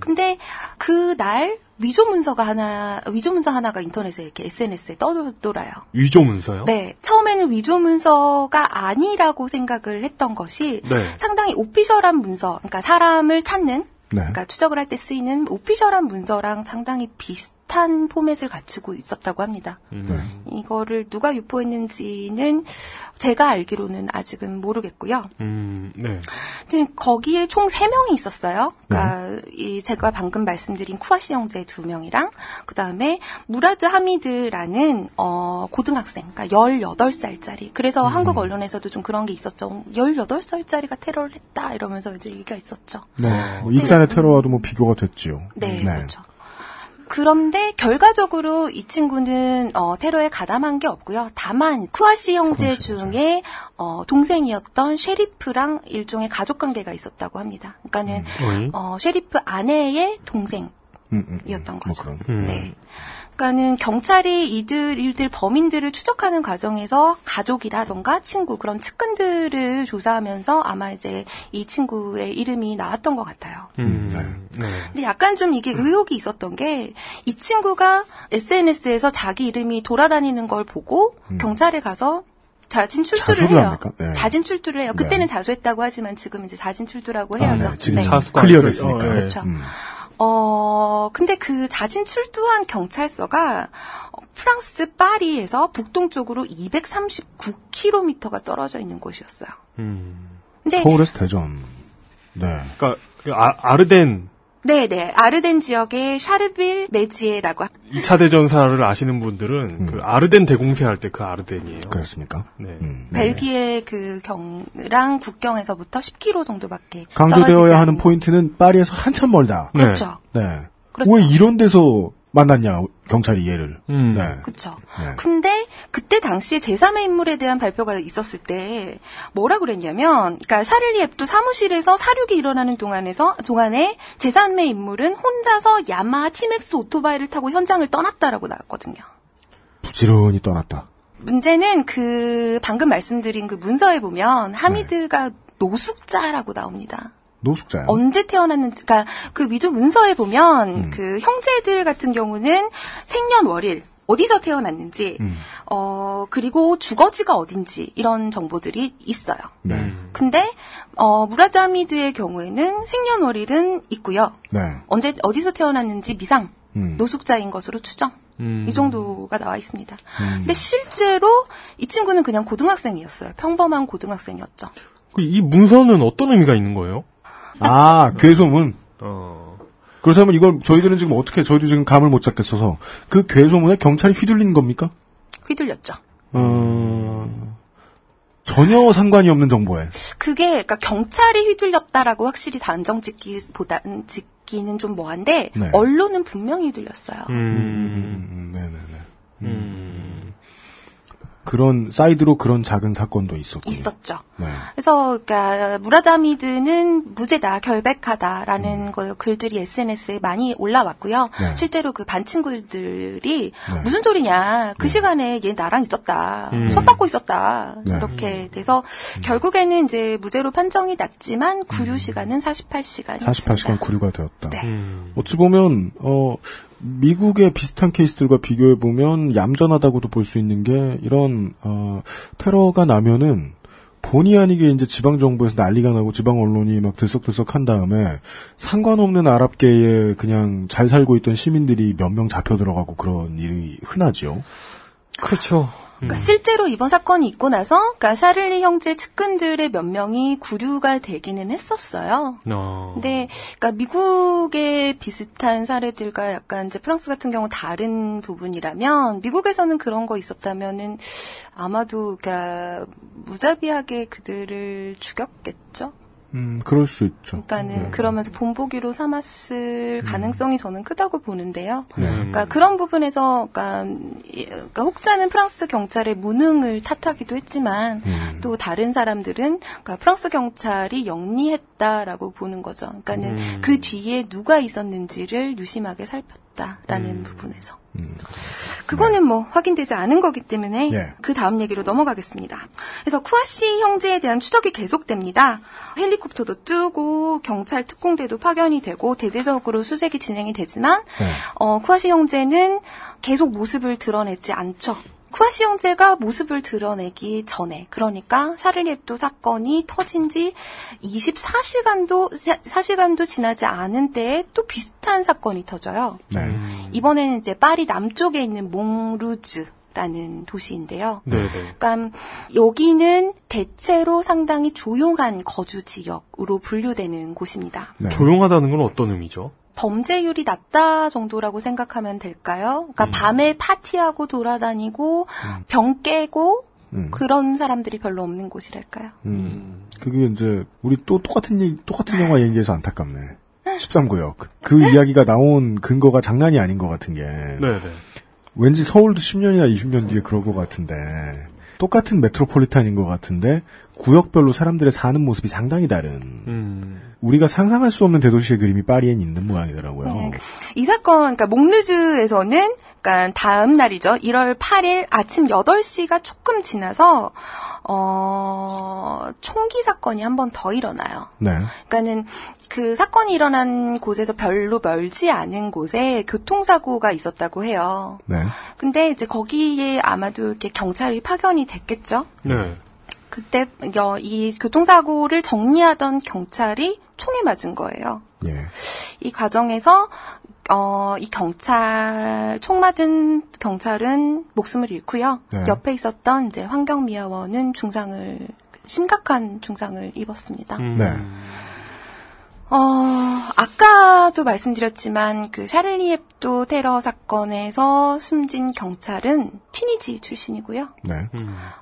근데 그날 위조 문서가 하나 위조 문서 하나가 인터넷에 이렇게 SNS에 떠돌아요. 위조 문서요? 네, 처음에는 위조 문서가 아니라고 생각을 했던 것이 네. 상당히 오피셜한 문서, 그러니까 사람을 찾는, 네. 그러니까 추적을 할 때 쓰이는 오피셜한 문서랑 상당히 비슷 한 포맷을 갖추고 있었다고 합니다. 이거를 누가 유포했는지는 제가 알기로는 아직은 모르겠고요. 음, 네. 거기에 총 3명이 있었어요. 그러니까 이 제가 방금 말씀드린 쿠아시 형제 2명이랑 그다음에 무라드 하미드라는 어 고등학생. 그러니까 18살짜리. 그래서 한국 언론에서도 좀 그런 게 있었죠. 18살짜리가 테러를 했다 이러면서 이제 얘기가 있었죠. 네. 뭐 익산의 테러와도 뭐 비교가 됐지요. 네, 그렇죠. 그런데 결과적으로 이 친구는 어, 테러에 가담한 게 없고요. 다만 쿠아시 형제 중에 어, 동생이었던 셰리프랑 일종의 가족 관계가 있었다고 합니다. 그러니까는 음. 어, 셰리프 아내의 동생이었던 음, 음, 거죠. 음. 네. 그러니까는 경찰이 이들 일들 범인들을 추적하는 과정에서 가족이라던가 친구 그런 측근들을 조사하면서 아마 이제 이 친구의 이름이 나왔던 것 같아요. 음, 네. 근데 약간 좀 이게 의혹이 있었던 게 이 친구가 SNS에서 자기 이름이 돌아다니는 걸 보고 경찰에 가서 자진 출두를 해요. 합니까? 네. 자진 출두를 해요. 그때는 자수했다고 하지만 지금 이제 자진 출두라고 아, 해야죠. 네. 지금 네. 클리어됐으니까. 음. 그렇죠. 어, 근데 그 자진 출두한 경찰서가 어, 프랑스 파리에서 북동쪽으로 239km가 떨어져 있는 곳이었어요. 근데 서울에서 대전. 네. 그러니까 그 아, 아르덴 네네 아르덴 지역의 샤르빌 메지에라고 하- 2차 대전사를 아시는 분들은 그 아르덴 대공세 할 때 그 아르덴이에요. 그렇습니까? 네. 벨기에 그 경랑 국경에서부터 10km 정도밖에 강조되어야 하는 포인트는 파리에서 한참 멀다. 그렇죠. 네. 그렇죠. 왜 이런 데서 만났냐, 경찰이 얘를. 네. 그렇죠. 네. 근데 그때 당시에 제3의 인물에 대한 발표가 있었을 때 뭐라 그랬냐면, 그러니까 샤를리 앱도 사무실에서 사륙이 일어나는 동안에서 동안에 제3의 인물은 혼자서 야마하 티맥스 오토바이를 타고 현장을 떠났다라고 나왔거든요. 부지런히 떠났다. 문제는 그 방금 말씀드린 그 문서에 보면 하미드가 노숙자라고 나옵니다. 노숙자요. 언제 태어났는지, 그러니까 그 위조 문서에 보면 음. 그 형제들 같은 경우는 생년월일, 어디서 태어났는지, 음. 어, 그리고 주거지가 어딘지, 이런 정보들이 있어요. 네. 근데, 어, 무라드 하미드의 경우에는 생년월일은 있고요. 네. 언제, 어디서 태어났는지 미상, 음. 노숙자인 것으로 추정. 음. 이 정도가 나와 있습니다. 음. 근데 실제로 이 친구는 그냥 고등학생이었어요. 평범한 고등학생이었죠. 그이 문서는 어떤 의미가 있는 거예요? 아, 괴소문. 어. 그렇다면 이걸 저희들은 지금 어떻게, 저희도 지금 감을 못 잡겠어서 그 괴소문에 경찰이 휘둘린 겁니까? 휘둘렸죠. 어, 전혀 상관이 없는 정보에. 그게 그러니까 경찰이 휘둘렸다라고 확실히 단정 짓기보다는 짓기는 좀 뭐한데 네. 언론은 분명히 휘둘렸어요. 음, 네네네. 그런, 사이드로 그런 작은 사건도 있었고. 있었죠. 네. 그래서 그러니까 무라다미드는 무죄다, 음. 결백하다라는 거 글들이 SNS에 많이 올라왔고요. 네. 실제로 그 반 친구들이 네. 무슨 소리냐, 그 시간에 얘 나랑 있었다, 음. 손 받고 있었다 네. 이렇게 돼서 결국에는 이제 무죄로 판정이 났지만 구류 시간은 48시간. 48시간 구류가 되었다. 네. 어찌 보면 어 미국의 비슷한 케이스들과 비교해 보면 얌전하다고도 볼 수 있는 게 이런 어 테러가 나면은 본의 아니게 이제 지방 정부에서 난리가 나고 지방 언론이 막 들썩들썩 한 다음에 상관없는 아랍계에 그냥 잘 살고 있던 시민들이 몇 명 잡혀 들어가고 그런 일이 흔하죠. 그렇죠. 그러니까 실제로 이번 사건이 있고 나서 그러니까 샤를리 형제 측근들의 몇 명이 구류가 되기는 했었어요. 어. 근데 그러니까 미국의 비슷한 사례들과 약간 이제 프랑스 같은 경우 다른 부분이라면 미국에서는 그런 거 있었다면은 아마도 그러니까 무자비하게 그들을 죽였겠죠. 음, 그럴 수 있죠. 그러니까는 네. 그러면서 본보기로 삼았을 가능성이 저는 크다고 보는데요. 네. 그러니까 그런 부분에서 그러니까, 이- 그러니까 혹자는 프랑스 경찰의 무능을 탓하기도 했지만 음. 또 다른 사람들은 그러니까 프랑스 경찰이 영리했다라고 보는 거죠. 그러니까는 음. 그 뒤에 누가 있었는지를 유심하게 살폈다라는 음. 부분에서. 그거는 뭐 확인되지 않은 거기 때문에 예. 그 다음 얘기로 넘어가겠습니다. 그래서 쿠아시 형제에 대한 추적이 계속됩니다. 헬리콥터도 뜨고 경찰 특공대도 파견이 되고 대대적으로 수색이 진행이 되지만 어, 쿠아시 형제는 계속 모습을 드러내지 않죠. 쿠아시 형제가 모습을 드러내기 전에 그러니까 샤를리 에브도 사건이 터진 지 24시간도 4시간도 지나지 않은 때에 또 비슷한 사건이 터져요. 네. 이번에는 이제 파리 남쪽에 있는 몽루즈 라는 도시인데요. 네네. 그러니까 여기는 대체로 상당히 조용한 거주 지역으로 분류되는 곳입니다. 네. 조용하다는 건 어떤 의미죠? 범죄율이 낮다 정도라고 생각하면 될까요? 그러니까 밤에 파티하고 돌아다니고 병 깨고 음. 그런 사람들이 별로 없는 곳이랄까요? 음. 그게 이제 우리 또 똑같은 얘기, 똑같은 영화 얘기해서 안타깝네. 13구역. 그 이야기가 나온 근거가 장난이 아닌 것 같은 게 네네. 왠지 서울도 10년이나 20년 뒤에 그럴 것 같은데 똑같은 메트로폴리탄인 것 같은데 구역별로 사람들의 사는 모습이 상당히 다른 음. 우리가 상상할 수 없는 대도시의 그림이 파리엔 있는 모양이더라고요. 네. 이 사건, 그러니까 몽르즈에서는 그러니까 다음 날이죠. 1월 8일 아침 8시가 조금 지나서 어 총기 사건이 한 번 더 일어나요. 네. 그러니까는 그 사건이 일어난 곳에서 별로 멀지 않은 곳에 교통사고가 있었다고 해요. 네. 근데 이제 거기에 아마도 이렇게 경찰이 파견이 됐겠죠. 네. 그때 어, 이 교통사고를 정리하던 경찰이 총에 맞은 거예요. 예. 이 과정에서 어, 이 경찰 총 맞은 경찰은 목숨을 잃고요. 네. 옆에 있었던 이제 환경미화원은 중상을 심각한 중상을 입었습니다. 음. 네. 어, 아까도 말씀드렸지만 그 샤를리 heb도 테러 사건에서 숨진 경찰은 튀니지 출신이고요. 네.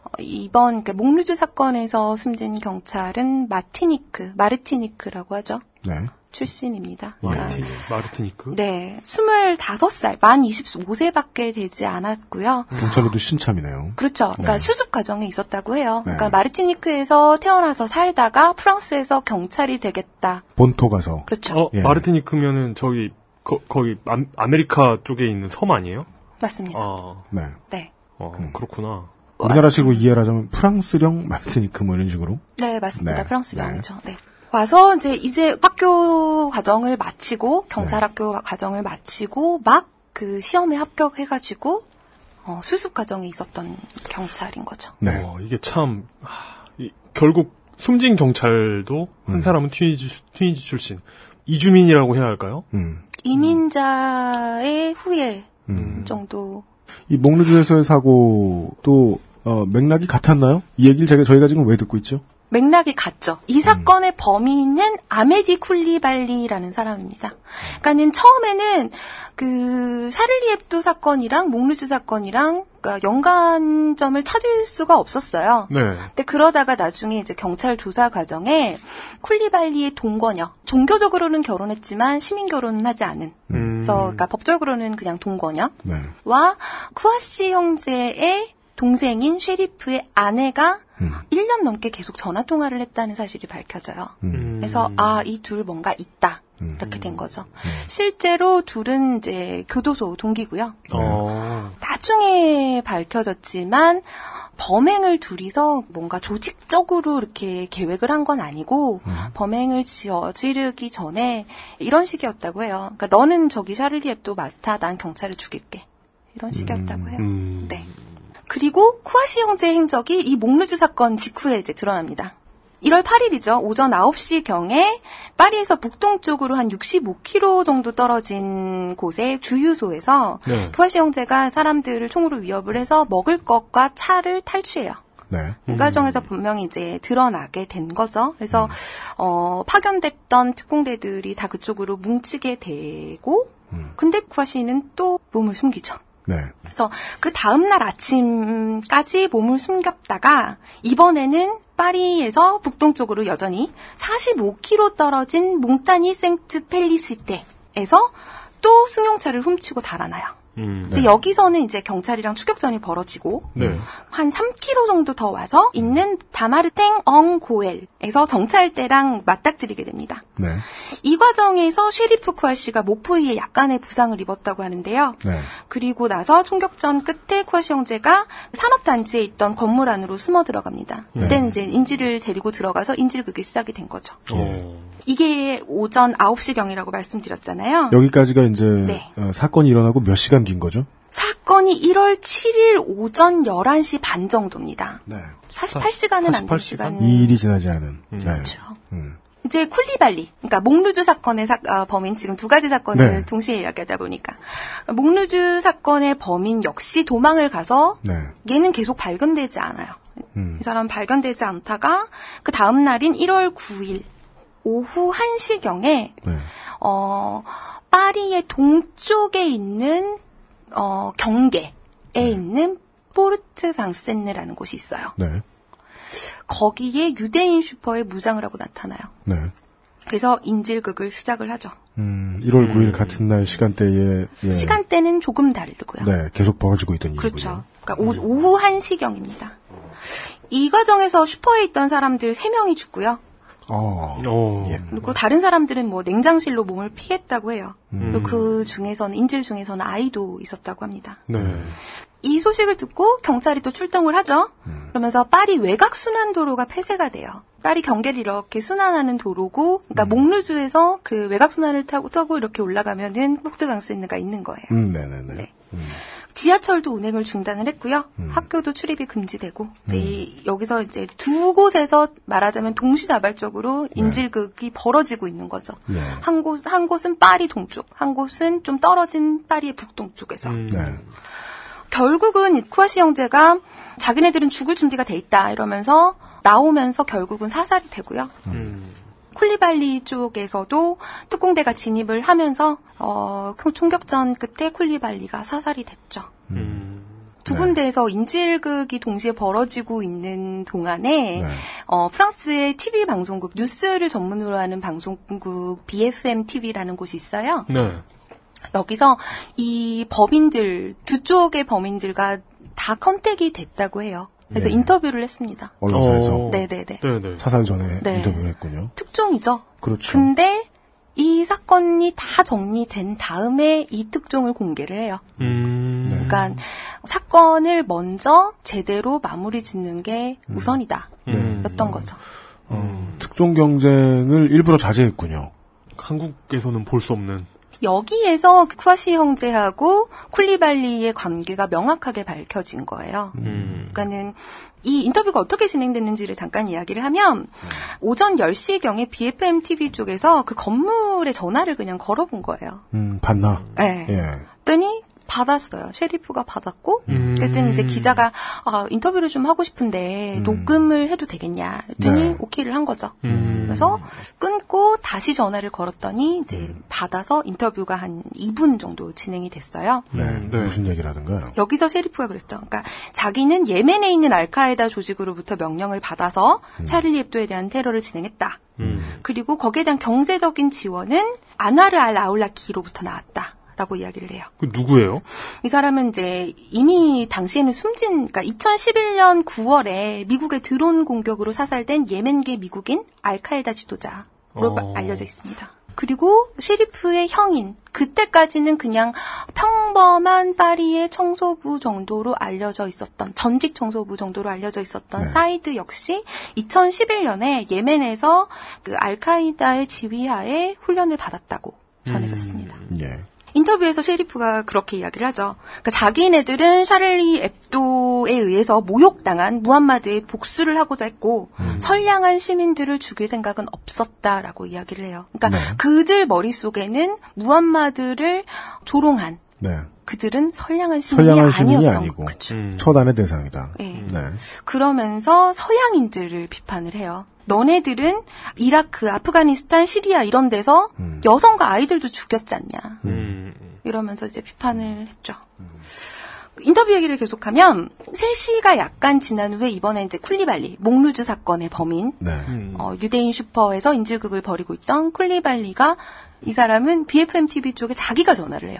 어, 이번 그 몽루즈 사건에서 숨진 경찰은 마티니크, 마르티니크라고 하죠. 네. 출신입니다. 예. 그러니까 마르티니크. 네, 25살, 만 25세밖에 되지 않았고요. 경찰로도 신참이네요. 그렇죠. 그러니까 네. 수습 과정에 있었다고 해요. 네. 그러니까 마르티니크에서 태어나서 살다가 프랑스에서 경찰이 되겠다. 본토 가서. 그렇죠. 어, 예. 마르티니크면은 저기 거, 거기 아, 아메리카 쪽에 있는 섬 아니에요? 맞습니다. 아, 네. 네. 어, 그렇구나. 우리나라식으로 이해를 하자면 프랑스령 마르티니크 뭐 이런 식으로. 네, 맞습니다. 네. 프랑스 네. 네. 와서 이제 이제 학교 과정을 마치고 경찰 네. 학교 과정을 마치고 막 그 시험에 합격해가지고 어, 수습 과정에 있었던 경찰인 거죠. 네. 어, 이게 참 하, 이, 결국 숨진 경찰도 한 음. 사람은 튀니지, 튀니지 출신 이주민이라고 해야 할까요? 음. 이민자의 후예 음. 정도. 이 몽루즈에서의 사고도 어, 맥락이 같았나요? 이 얘기를 제가 저희가 지금 왜 듣고 있죠? 맥락이 같죠. 이 사건의 범인은 아메디 쿨리발리라는 사람입니다. 그러니까는 처음에는 그 샤를리 에브도 사건이랑 몽루즈 사건이랑 그러니까 연관점을 찾을 수가 없었어요. 네. 근데 그러다가 나중에 이제 경찰 조사 과정에 쿨리발리의 동거녀, 종교적으로는 결혼했지만 시민 결혼은 하지 않은. 음. 그래서 그러니까 법적으로는 그냥 동거녀. 네. 와 쿠아시 형제의 동생인 쉐리프의 아내가 음. 1년 넘게 계속 전화 통화를 했다는 사실이 밝혀져요. 음. 그래서 아 이 둘 뭔가 있다 음. 이렇게 된 거죠. 실제로 둘은 이제 교도소 동기고요. 어. 나중에 밝혀졌지만 범행을 둘이서 뭔가 조직적으로 이렇게 계획을 한 건 아니고 범행을 저지르기 전에 이런 식이었다고 해요. 그러니까 너는 저기 샤를리 heb도 마스터, 난 경찰을 죽일게. 이런 식이었다고 해요. 음. 네. 그리고 쿠아시 형제 행적이 이 몽르주 사건 직후에 이제 드러납니다. 1월 8일이죠. 오전 9시 경에 파리에서 북동쪽으로 한 65km 정도 떨어진 곳의 주유소에서 네. 쿠아시 형제가 사람들을 총으로 위협을 해서 먹을 것과 차를 탈취해요. 네. 이 과정에서 분명히 이제 드러나게 된 거죠. 그래서 어, 파견됐던 특공대들이 다 그쪽으로 뭉치게 되고, 근데 쿠아시는 또 몸을 숨기죠. 네. 그래서 그 다음날 아침까지 몸을 숨겼다가 이번에는 파리에서 북동쪽으로 여전히 45km 떨어진 몽타니 생트 펠리시테에서 또 승용차를 훔치고 달아나요. 음. 근데 여기서는 이제 경찰이랑 추격전이 벌어지고 네. 한 3km 정도 더 와서 있는 다마르탱 엉 고엘에서 정찰대랑 맞닥뜨리게 됩니다. 네. 이 과정에서 쉐리프 쿠아시가 목 부위에 약간의 부상을 입었다고 하는데요. 네. 그리고 나서 총격전 끝에 쿠아시 형제가 산업단지에 있던 건물 안으로 숨어 들어갑니다. 네. 그때는 이제 인질을 데리고 들어가서 인질극이 시작이 된 거죠. 어. 이게 오전 9시경이라고 말씀드렸잖아요. 여기까지가 이제 네. 어, 사건이 일어나고 몇 시간 뒤인 거죠? 사건이 1월 7일 오전 11시 반 정도입니다. 네. 48시간은 안된 시간. 이 일이 지나지 않은. 네. 그렇죠. 이제 쿨리발리, 그러니까 몽루주 사건의 사- 아, 범인 지금 두 가지 사건을 네. 동시에 이야기하다 보니까 몽루주 사건의 범인 역시 도망을 가서 네. 얘는 계속 발견되지 않아요. 음. 이 사람 발견되지 않다가 그 다음 날인 1월 9일 오후 1시경에 네. 어 파리의 동쪽에 있는 어 경계에 있는 포르트 방센느라는 곳이 있어요. 네. 거기에 유대인 슈퍼에 무장을 하고 나타나요. 네. 그래서 인질극을 시작을 하죠. 음, 1월 9일 같은 날 시간대에 예. 시간대는 조금 다르고요. 네, 계속 벌어지고 있던. 그렇죠. 그러니까 오, 오후 1시경입니다. 이 과정에서 슈퍼에 있던 사람들 3명이 죽고요. 어. 예. 그리고 다른 사람들은 뭐 냉장실로 몸을 피했다고 해요. 음. 그리고 그 중에서는 인질 중에서는 아이도 있었다고 합니다. 네. 이 소식을 듣고 경찰이 또 출동을 하죠. 그러면서 파리 외곽 순환 도로가 폐쇄가 돼요. 파리 경계를 이렇게 순환하는 도로고, 그러니까 몽르주에서 그 외곽 순환을 타고 타고 이렇게 올라가면은 포크방센느가 있는 거예요. 음, 네네네. 지하철도 운행을 중단을 했고요. 학교도 출입이 금지되고 이제 이- 여기서 이제 두 곳에서 말하자면 동시다발적으로 인질극이 벌어지고 있는 거죠. 네. 한 곳, 한 곳은 파리 동쪽, 한 곳은 좀 떨어진 파리의 북동쪽에서. 네. 결국은 쿠아시 형제가 자기네들은 죽을 준비가 돼 있다 이러면서 나오면서 결국은 사살이 되고요. 쿨리발리 쪽에서도 특공대가 진입을 하면서 어, 총격전 끝에 쿨리발리가 사살이 됐죠. 두 군데에서 인질극이 동시에 벌어지고 있는 동안에 어, 프랑스의 TV 방송국 뉴스를 전문으로 하는 방송국 BFM TV라는 곳이 있어요. 네. 여기서 이 범인들 두 쪽의 범인들과 다 컨택이 됐다고 해요. 그래서 네. 인터뷰를 했습니다. 언론사에서 어. 네네네. 네네. 사살 전에 네. 인터뷰를 했군요. 특종이죠. 그렇죠. 근데 이 사건이 다 정리된 다음에 이 특종을 공개를 해요. 음. 그러니까 사건을 먼저 제대로 마무리 짓는 게 음. 우선이다. 네. 였던 거죠. 특종 경쟁을 일부러 자제했군요. 한국에서는 볼 수 없는. 여기에서 그 쿠아시 형제하고 쿨리발리의 관계가 명확하게 밝혀진 거예요. 음. 그러니까는 이 인터뷰가 어떻게 진행됐는지를 잠깐 이야기를 하면 오전 10시경에 BFM TV 쪽에서 그 건물에 전화를 그냥 걸어본 거예요. 음, 봤나? 네. 예. 그랬더니 받았어요. 셰리프가 받았고 음. 그랬더니 이제 기자가 아, 인터뷰를 좀 하고 싶은데 녹음을 해도 되겠냐 했더니 네. 오케이를 한 거죠. 음. 그래서 끊고 다시 전화를 걸었더니 이제 받아서 인터뷰가 한 2분 정도 진행이 됐어요. 네. 무슨 얘기를 하던가요? 여기서 셰리프가 그랬죠. 그러니까 자기는 예멘에 있는 알카에다 조직으로부터 명령을 받아서 샤를리 앱도에 대한 테러를 진행했다. 그리고 거기에 대한 경제적인 지원은 아나르 알 아울라키로부터 나왔다. 라고 이야기를 해요. 그 누구예요? 이 사람은 이제 이미 당시에는 숨진, 그러니까 2011년 9월에 미국의 드론 공격으로 사살된 예멘계 미국인 알카에다 지도자로 어. 알려져 있습니다. 그리고 셰리프의 형인, 그때까지는 그냥 평범한 파리의 청소부 정도로 알려져 있었던, 전직 청소부 정도로 알려져 있었던 사이드 역시 2011년에 예멘에서 그 알카이다의 지휘하에 훈련을 받았다고 전해졌습니다. 예. 인터뷰에서 셰리프가 그렇게 이야기를 하죠. 그러니까 자기네들은 샤를리 샤를리에브도에 의해서 모욕당한 무함마드의 복수를 하고자 했고 음. 선량한 시민들을 죽일 생각은 없었다라고 이야기를 해요. 그러니까 네. 그들 머릿속에는 무함마드를 조롱한 네. 그들은 선량한 시민이 선량한 시민이 아니었던 아니고 거죠. 처단의 대상이다. 네. 네. 그러면서 서양인들을 비판을 해요. 너네들은 이라크, 아프가니스탄, 시리아 이런 데서 음. 여성과 아이들도 죽였지 않냐. 이러면서 이제 비판을 했죠. 인터뷰 얘기를 계속하면 3시가 약간 지난 후에 이번에 이제 쿨리발리 몽루즈 사건의 범인 네. 어, 유대인 슈퍼에서 인질극을 벌이고 있던 쿨리발리가 이 사람은 BFM TV 쪽에 자기가 전화를 해요.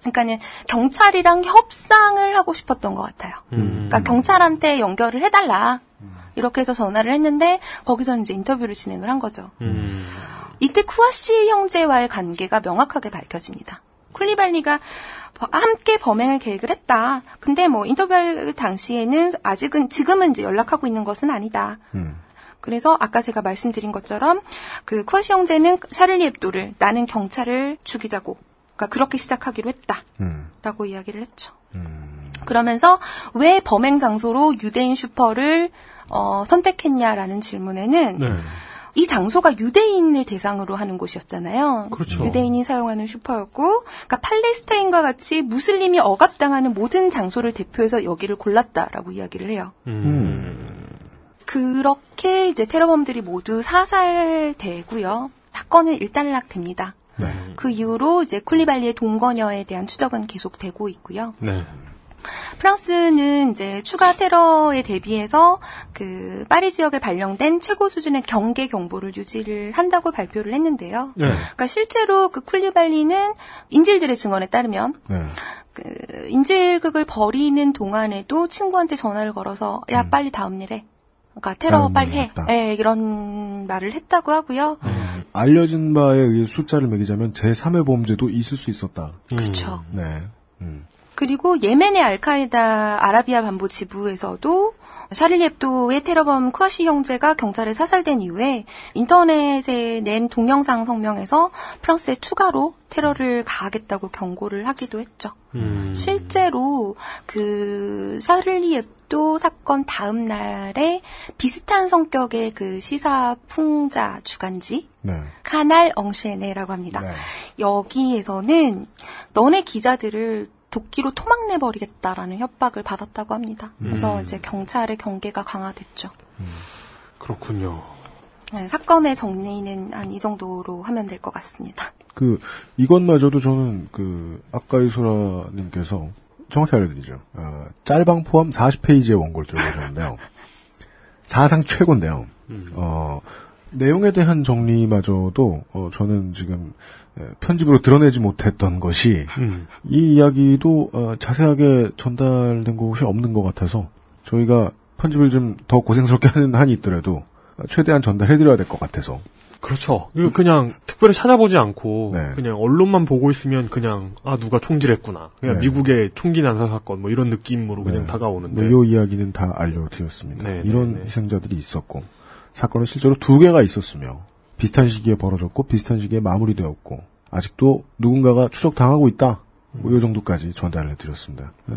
그러니까는 경찰이랑 협상을 하고 싶었던 것 같아요. 그러니까 경찰한테 연결을 해달라. 이렇게 해서 전화를 했는데 거기서 이제 인터뷰를 진행을 한 거죠. 이때 쿠아시 형제와의 관계가 명확하게 밝혀집니다. 쿨리발리가 버- 함께 범행을 계획을 했다. 근데 뭐 인터뷰 당시에는 아직은 지금은 이제 연락하고 있는 것은 아니다. 그래서 아까 제가 말씀드린 것처럼 그 쿠아시 형제는 샤를리 앱도를 나는 경찰을 죽이자고 그러니까 그렇게 시작하기로 했다라고 이야기를 했죠. 그러면서 왜 범행 장소로 유대인 슈퍼를 어, 선택했냐라는 질문에는 네. 이 장소가 유대인을 대상으로 하는 곳이었잖아요. 그렇죠. 유대인이 사용하는 슈퍼였고, 그러니까 팔레스타인과 같이 무슬림이 억압당하는 모든 장소를 대표해서 여기를 골랐다라고 이야기를 해요. 그렇게 이제 테러범들이 모두 사살되고요. 사건은 일단락됩니다. 네. 그 이후로 이제 쿨리발리의 동거녀에 대한 추적은 계속되고 있고요. 네. 프랑스는 이제 추가 테러에 대비해서 그 파리 지역에 발령된 최고 수준의 경계 경보를 유지를 한다고 발표를 했는데요. 네. 그러니까 실제로 그 쿨리발리는 인질들의 증언에 따르면 네. 그 인질극을 벌이는 동안에도 친구한테 전화를 걸어서 야 빨리 다음 일 해. 그러니까 테러 빨리 일 해. 예, 이런 말을 했다고 하고요. 알려진 바에 의해 숫자를 매기자면 제3의 범죄도 있을 수 있었다. 그렇죠. 네. 그리고 예멘의 알카에다 아라비아 반부 지부에서도 샤를리 앱도의 테러범 쿠아시 형제가 경찰에 사살된 이후에 인터넷에 낸 동영상 성명에서 프랑스에 추가로 테러를 가하겠다고 경고를 하기도 했죠. 실제로 그 샤를리 앱도 사건 다음 날에 비슷한 성격의 그 시사 풍자 주간지 네. 카날 엉쉐네라고 합니다. 여기에서는 너네 기자들을 도끼로 토막 내버리겠다라는 협박을 받았다고 합니다. 그래서 음. 이제 경찰의 경계가 강화됐죠. 그렇군요. 네, 사건의 정리는 한 이 정도로 하면 될 것 같습니다. 그 이것마저도 저는 그 아까 이소라님께서 정확히 알려드리죠. 어, 짤방 포함 40페이지의 원고를 들어보셨는데요. 사상 최고인데요. 어, 내용에 대한 정리마저도 어, 저는 지금 예, 편집으로 드러내지 못했던 것이 이 이야기도 어, 자세하게 전달된 곳이 없는 것 같아서 저희가 편집을 좀 더 고생스럽게 하는 한이 있더라도 최대한 전달해드려야 될 것 같아서 그렇죠. 이거 그냥 특별히 찾아보지 않고 네. 그냥 언론만 보고 있으면 그냥 아 누가 총질했구나. 그냥 네. 미국의 총기 난사 사건 뭐 이런 느낌으로 그냥 네. 다가오는데. 뭐, 이 이야기는 다 알려드렸습니다. 네, 이런 네, 네. 희생자들이 있었고 사건은 실제로 두 개가 있었으며 비슷한 시기에 벌어졌고 비슷한 시기에 마무리되었고 아직도 누군가가 추적당하고 있다. 뭐, 요 정도까지 전달을 드렸습니다. 에,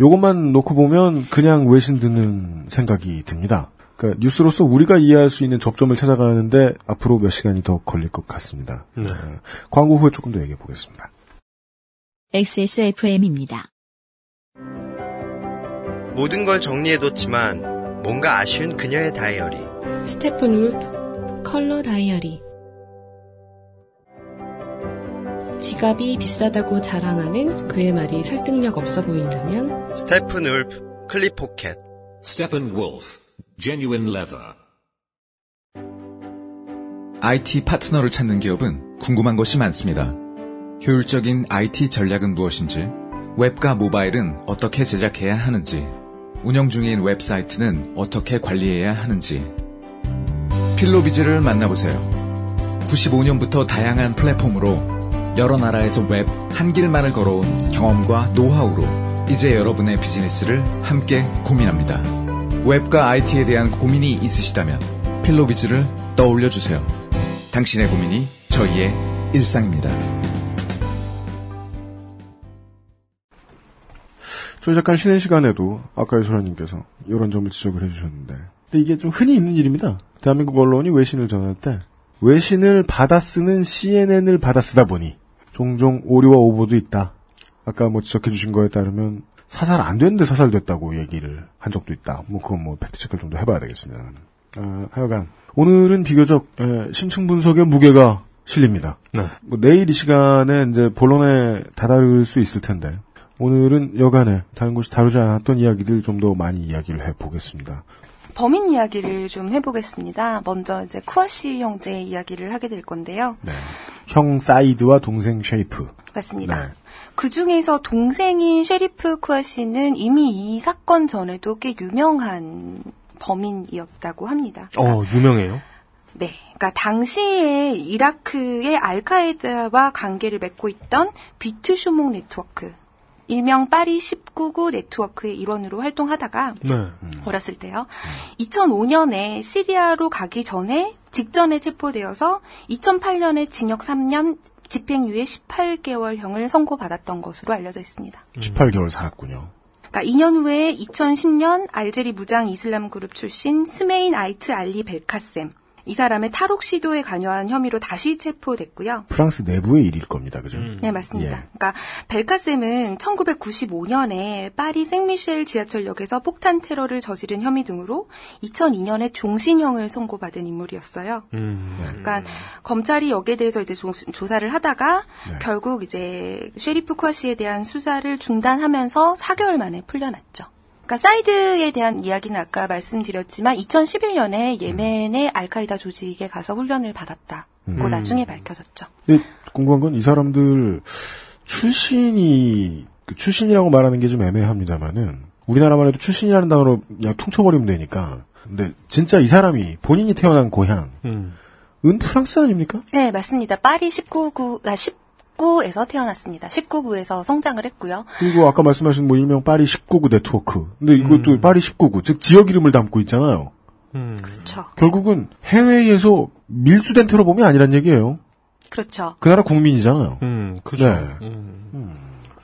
요것만 놓고 보면 그냥 외신 듣는 생각이 듭니다. 그러니까 뉴스로서 우리가 이해할 수 있는 접점을 찾아가는데 앞으로 몇 시간이 더 걸릴 것 같습니다. 네. 에, 광고 후에 조금 더 얘기해 보겠습니다. XSFM입니다. 모든 걸 정리해뒀지만 뭔가 아쉬운 그녀의 다이어리. 스테픈 울프 컬러 다이어리 지갑이 비싸다고 자랑하는 그의 말이 설득력 없어 보인다면 스테픈울프 clip pocket. Steppenwolf, genuine leather. IT 파트너를 찾는 기업은 궁금한 것이 많습니다. 효율적인 IT 전략은 무엇인지, 웹과 모바일은 어떻게 제작해야 하는지, 운영 중인 웹사이트는 어떻게 관리해야 하는지. 필로비즈를 만나보세요. 95년부터 다양한 플랫폼으로 여러 나라에서 웹 한 길만을 걸어온 경험과 노하우로 이제 여러분의 비즈니스를 함께 고민합니다. 웹과 IT에 대한 고민이 있으시다면 필로비즈를 떠올려 주세요. 당신의 고민이 저희의 일상입니다. 저희 잠깐 쉬는 시간에도 아까 소라님께서 이런 점을 지적을 해주셨는데 근데 이게 좀 흔히 있는 일입니다. 대한민국 언론이 외신을 전할 때 외신을 받아 쓰는 CNN을 받아 쓰다 보니 종종 오류와 오보도 있다. 아까 뭐 지적해 주신 거에 따르면 사살 안 됐는데 사살됐다고 얘기를 한 적도 있다. 뭐 그건 뭐 팩트 체크를 좀 더 해봐야 되겠습니다. 아, 하여간 오늘은 비교적 에, 심층 분석의 무게가 실립니다. 네. 뭐 내일 이 시간에 이제 본론에 다다를 수 있을 텐데 오늘은 여간에 다른 곳이 다루지 않았던 이야기들 좀 더 많이 이야기를 해보겠습니다. 범인 이야기를 좀 해보겠습니다. 먼저 이제 쿠아시 형제 이야기를 하게 될 건데요. 형 사이드와 동생 쉐리프. 맞습니다. 네. 그 중에서 동생인 쉐리프 쿠아시는 이미 이 사건 전에도 꽤 유명한 범인이었다고 합니다. 어, 유명해요? 네. 그러니까 당시에 이라크의 알카에다와 관계를 맺고 있던 뷔트 쇼몽 네트워크, 일명 파리 19구 네트워크의 일원으로 활동하다가 네. 어렸을 때요. 2005년에 시리아로 가기 전에 직전에 체포되어서 2008년에 징역 3년 집행유예 18개월형을 선고받았던 것으로 알려져 있습니다. 18개월 살았군요. 그러니까 2년 후에 2010년 알제리 무장 이슬람 그룹 출신 스메인 아이트 알리 벨카셈 이 사람의 탈옥 시도에 관여한 혐의로 다시 체포됐고요. 프랑스 내부의 일일 겁니다. 그죠? 네, 맞습니다. 예. 그러니까 벨카셈은 1995년에 파리 생미셸 지하철역에서 폭탄 테러를 저지른 혐의 등으로 2002년에 종신형을 선고받은 인물이었어요. 음. 그러니까 검찰이 여기에 대해서 이제 조, 조사를 하다가 결국 이제 쉐리프 쿠아시에 대한 수사를 중단하면서 4개월 만에 풀려났죠. 그러니까 사이드에 대한 이야기는 아까 말씀드렸지만 2011년에 예멘의 알카이다 조직에 가서 훈련을 받았다고 음. 나중에 밝혀졌죠. 근데 궁금한 건 이 사람들 출신이 그 출신이라고 말하는 게 좀 애매합니다만은 우리나라만 해도 출신이라는 단어로 그냥 퉁쳐버리면 되니까. 근데 진짜 이 사람이 본인이 태어난 고향 음. 은 프랑스 아닙니까? 네, 맞습니다. 파리 19구, 아, 19구에서 태어났습니다. 19구에서 성장을 했고요. 그리고 아까 말씀하신 뭐 일명 파리 19구 네트워크. 근데 이것도 파리 19구 즉 지역 이름을 담고 있잖아요. 그렇죠. 결국은 해외에서 밀수된 테러범이 아니란 얘기예요. 그렇죠. 그 나라 국민이잖아요. 음, 그렇죠. 네.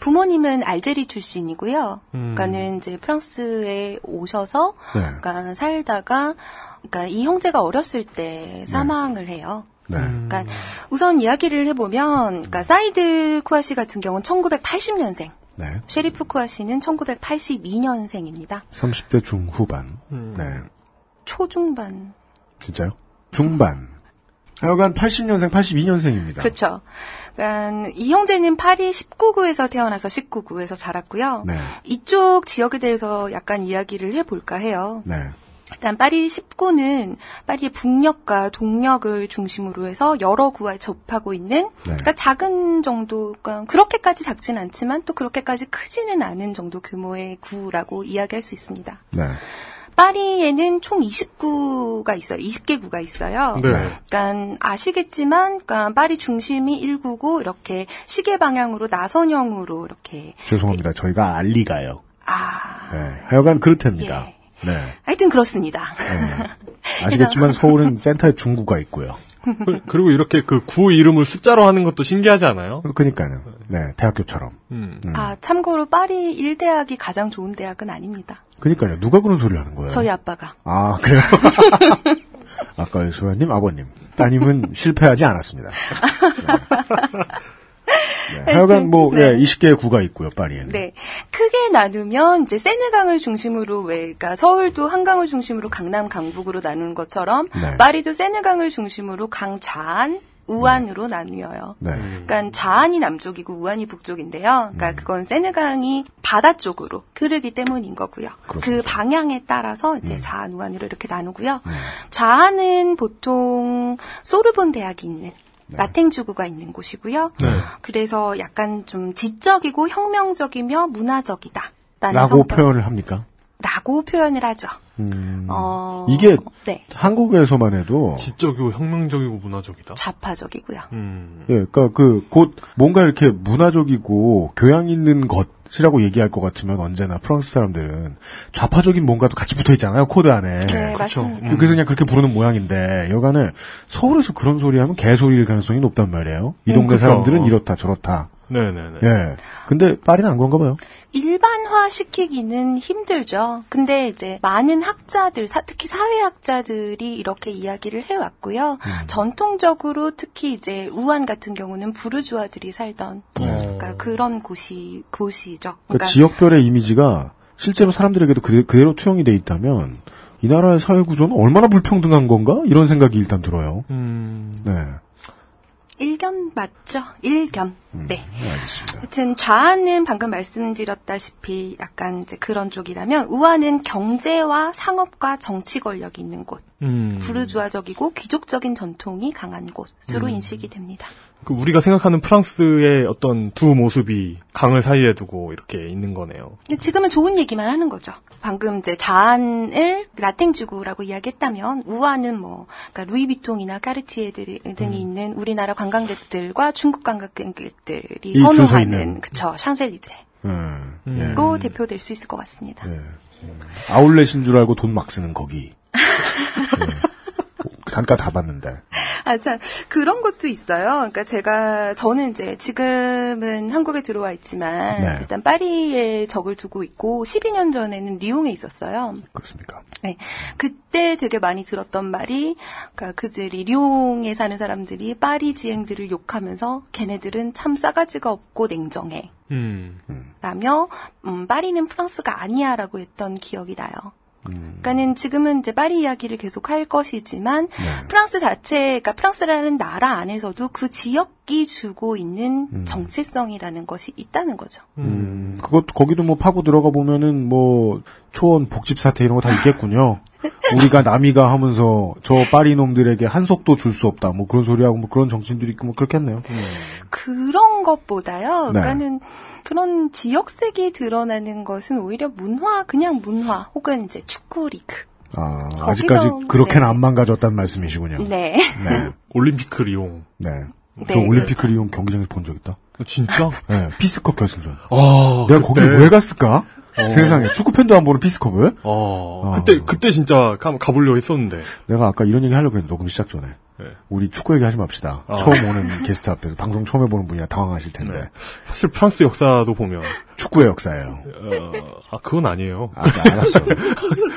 부모님은 알제리 출신이고요. 음. 그러니까는 이제 프랑스에 오셔서 네. 그러니까 살다가 그러니까 이 형제가 어렸을 때 사망을 해요. 네. 그러니까 우선 이야기를 해보면 그러니까 사이드 쿠아시 같은 경우는 1980년생, 네. 쉐리프 쿠아시는 1982년생입니다. 30대 중후반. 네. 초중반. 진짜요? 중반. 하여간 80년생, 82년생입니다. 그렇죠. 그러니까 이 형제는 파리 19구에서 태어나서 19구에서 자랐고요. 네. 이쪽 지역에 대해서 약간 이야기를 해볼까 해요. 네. 일단 파리 19는 파리의 북녘과 동녘을 중심으로 해서 여러 구와 접하고 있는 그러니까 작은 정도 그러니까 그렇게까지 작진 않지만 또 그렇게까지 크지는 않은 정도 규모의 구라고 이야기할 수 있습니다. 네. 파리에는 총 20구가 있어요. 20개 구가 있어요. 네. 그러니까 아시겠지만 그러니까 파리 중심이 1구고 이렇게 시계 방향으로 나선형으로 이렇게 죄송합니다. 저희가 알리가요. 아, 네. 하여간 그렇답니다. 네. 하여튼 그렇습니다. 아시겠지만 서울은 센터에 중구가 있고요. 그리고 이렇게 그 구 이름을 숫자로 하는 것도 신기하지 않아요? 그러니까요. 네, 대학교처럼. 음. 아, 참고로 파리 1대학이 가장 좋은 대학은 아닙니다. 그러니까요. 누가 그런 소리를 하는 거예요? 저희 아빠가. 아, 그래요? 아까 소라님, 아버님, 따님은 실패하지 않았습니다. 네. 네. 하여간 뭐, 네. 예, 20개의 구가 있고요, 파리에는. 네. 크게 나누면 이제 세느강을 중심으로 왜 그러니까 서울도 한강을 중심으로 강남 강북으로 나누는 것처럼 네. 파리도 세느강을 중심으로 강좌안 우안으로 나뉘어요. 네. 그러니까 좌안이 남쪽이고 우안이 북쪽인데요. 음. 그러니까 그건 세느강이 바다 쪽으로 흐르기 때문인 거고요. 그 방향에 따라서 음. 이제 좌안 우안으로 이렇게 나누고요. 좌안은 보통 소르본 대학이 있는 네. 라탱 지구가 있는 곳이고요. 그래서 약간 좀 지적이고 혁명적이며 문화적이다. 라고 표현을 합니까? 라고 표현을 하죠. 음, 어, 이게 네. 한국에서만 해도 지적이고 혁명적이고 문화적이다. 좌파적이고요. 음. 예, 그러니까 그 곧 뭔가 이렇게 문화적이고 교양 있는 것이라고 얘기할 것 같으면 언제나 프랑스 사람들은 좌파적인 뭔가도 같이 붙어 있잖아요 코드 안에. 네, 맞습니다. 음. 그래서 그냥 그렇게 부르는 모양인데 여간에 서울에서 그런 소리 하면 개소리일 가능성이 높단 말이에요. 이 음, 동네 그렇죠. 사람들은 이렇다 저렇다. 네네네. 예. 근데 파리는 안 그런가 봐요. 일반화 시키기는 힘들죠. 근데 이제 많은 학자들, 사- 특히 사회학자들이 이렇게 이야기를 해왔고요. 전통적으로 특히 이제 우한 같은 경우는 부르주아들이 살던 그러니까 그런 곳이 곳이죠. 그러니까 지역별의 이미지가 실제로 사람들에게도 그대, 그대로 투영이 돼 있다면 이 나라의 사회 구조는 얼마나 불평등한 건가? 이런 생각이 일단 들어요. 음. 네. 일견 맞죠? 일견. 네. 알겠습니다. 하여튼 좌는 방금 말씀드렸다시피 약간 이제 그런 쪽이라면 우한은 경제와 상업과 정치 권력이 있는 곳. 음. 부르주아적이고 귀족적인 전통이 강한 곳으로 음. 인식이 됩니다. 그 우리가 생각하는 프랑스의 어떤 두 모습이 강을 사이에 두고 이렇게 있는 거네요. 지금은 좋은 얘기만 하는 거죠. 방금 이제 좌안을 라땡지구라고 이야기했다면 우한은 뭐 그러니까 루이비통이나 까르티에 등이 음. 있는 우리나라 관광객들과 중국 관광객들이 선호하는. 그쵸 샹젤리제로 음. 예. 대표될 수 있을 것 같습니다. 아울렛인 줄 알고 돈 막 쓰는 거기. 예. 단가 다 받는데. 아, 참, 그런 것도 있어요. 그러니까 제가, 저는 이제 지금은 한국에 들어와 있지만, 네. 일단 파리에 적을 두고 있고, 12년 전에는 리옹에 있었어요. 그렇습니까? 네. 그때 되게 많이 들었던 말이, 그러니까 그들이, 리옹에 사는 사람들이 파리 지행들을 욕하면서, 걔네들은 참 싸가지가 없고 냉정해. 음. 라며, 음, 파리는 프랑스가 아니야 라고 했던 기억이 나요. 음. 그러니까는 지금은 이제 파리 이야기를 계속 할 것이지만 네. 프랑스 자체, 그러니까 프랑스라는 나라 안에서도 그 지역이 주고 있는 정체성이라는 것이 있다는 거죠. 음, 그것 거기도 뭐 파고 들어가 보면은 뭐 초원 복집 사태 이런 거 다 있겠군요. 우리가 남이가 하면서 저 파리 놈들에게 한 속도 줄 수 없다. 뭐 그런 소리하고 뭐 그런 정치인들이 있고 뭐 그렇겠네요. 그런 것보다요. 네. 그러니까는 그런 지역색이 드러나는 것은 오히려 문화, 그냥 문화 혹은 이제 축구 리그. 아, 거기서, 아직까지 그렇게는 네. 안 망가졌다는 말씀이시군요. 네. 네. 올림피크 리옹. 네. 네, 저 올림피크 리옹 경기장에서 본 적 있다. 진짜? 네. 피스컵 결승전. 아, 내가 거기 왜 갔을까? 어. 세상에 축구 팬도 안 보는 피스컵을? 어, 그때 그때 진짜 가, 가보려고 했었는데. 내가 아까 이런 얘기 하려고 했는데 녹음 시작 전에. 네. 우리 축구 얘기 하지 맙시다. 아. 처음 오는 게스트 앞에서 방송 처음 해보는 분이라 당황하실 텐데. 네. 사실 프랑스 역사도 보면 축구의 역사예요. 어, 아 그건 아니에요. 아, 나 알았어.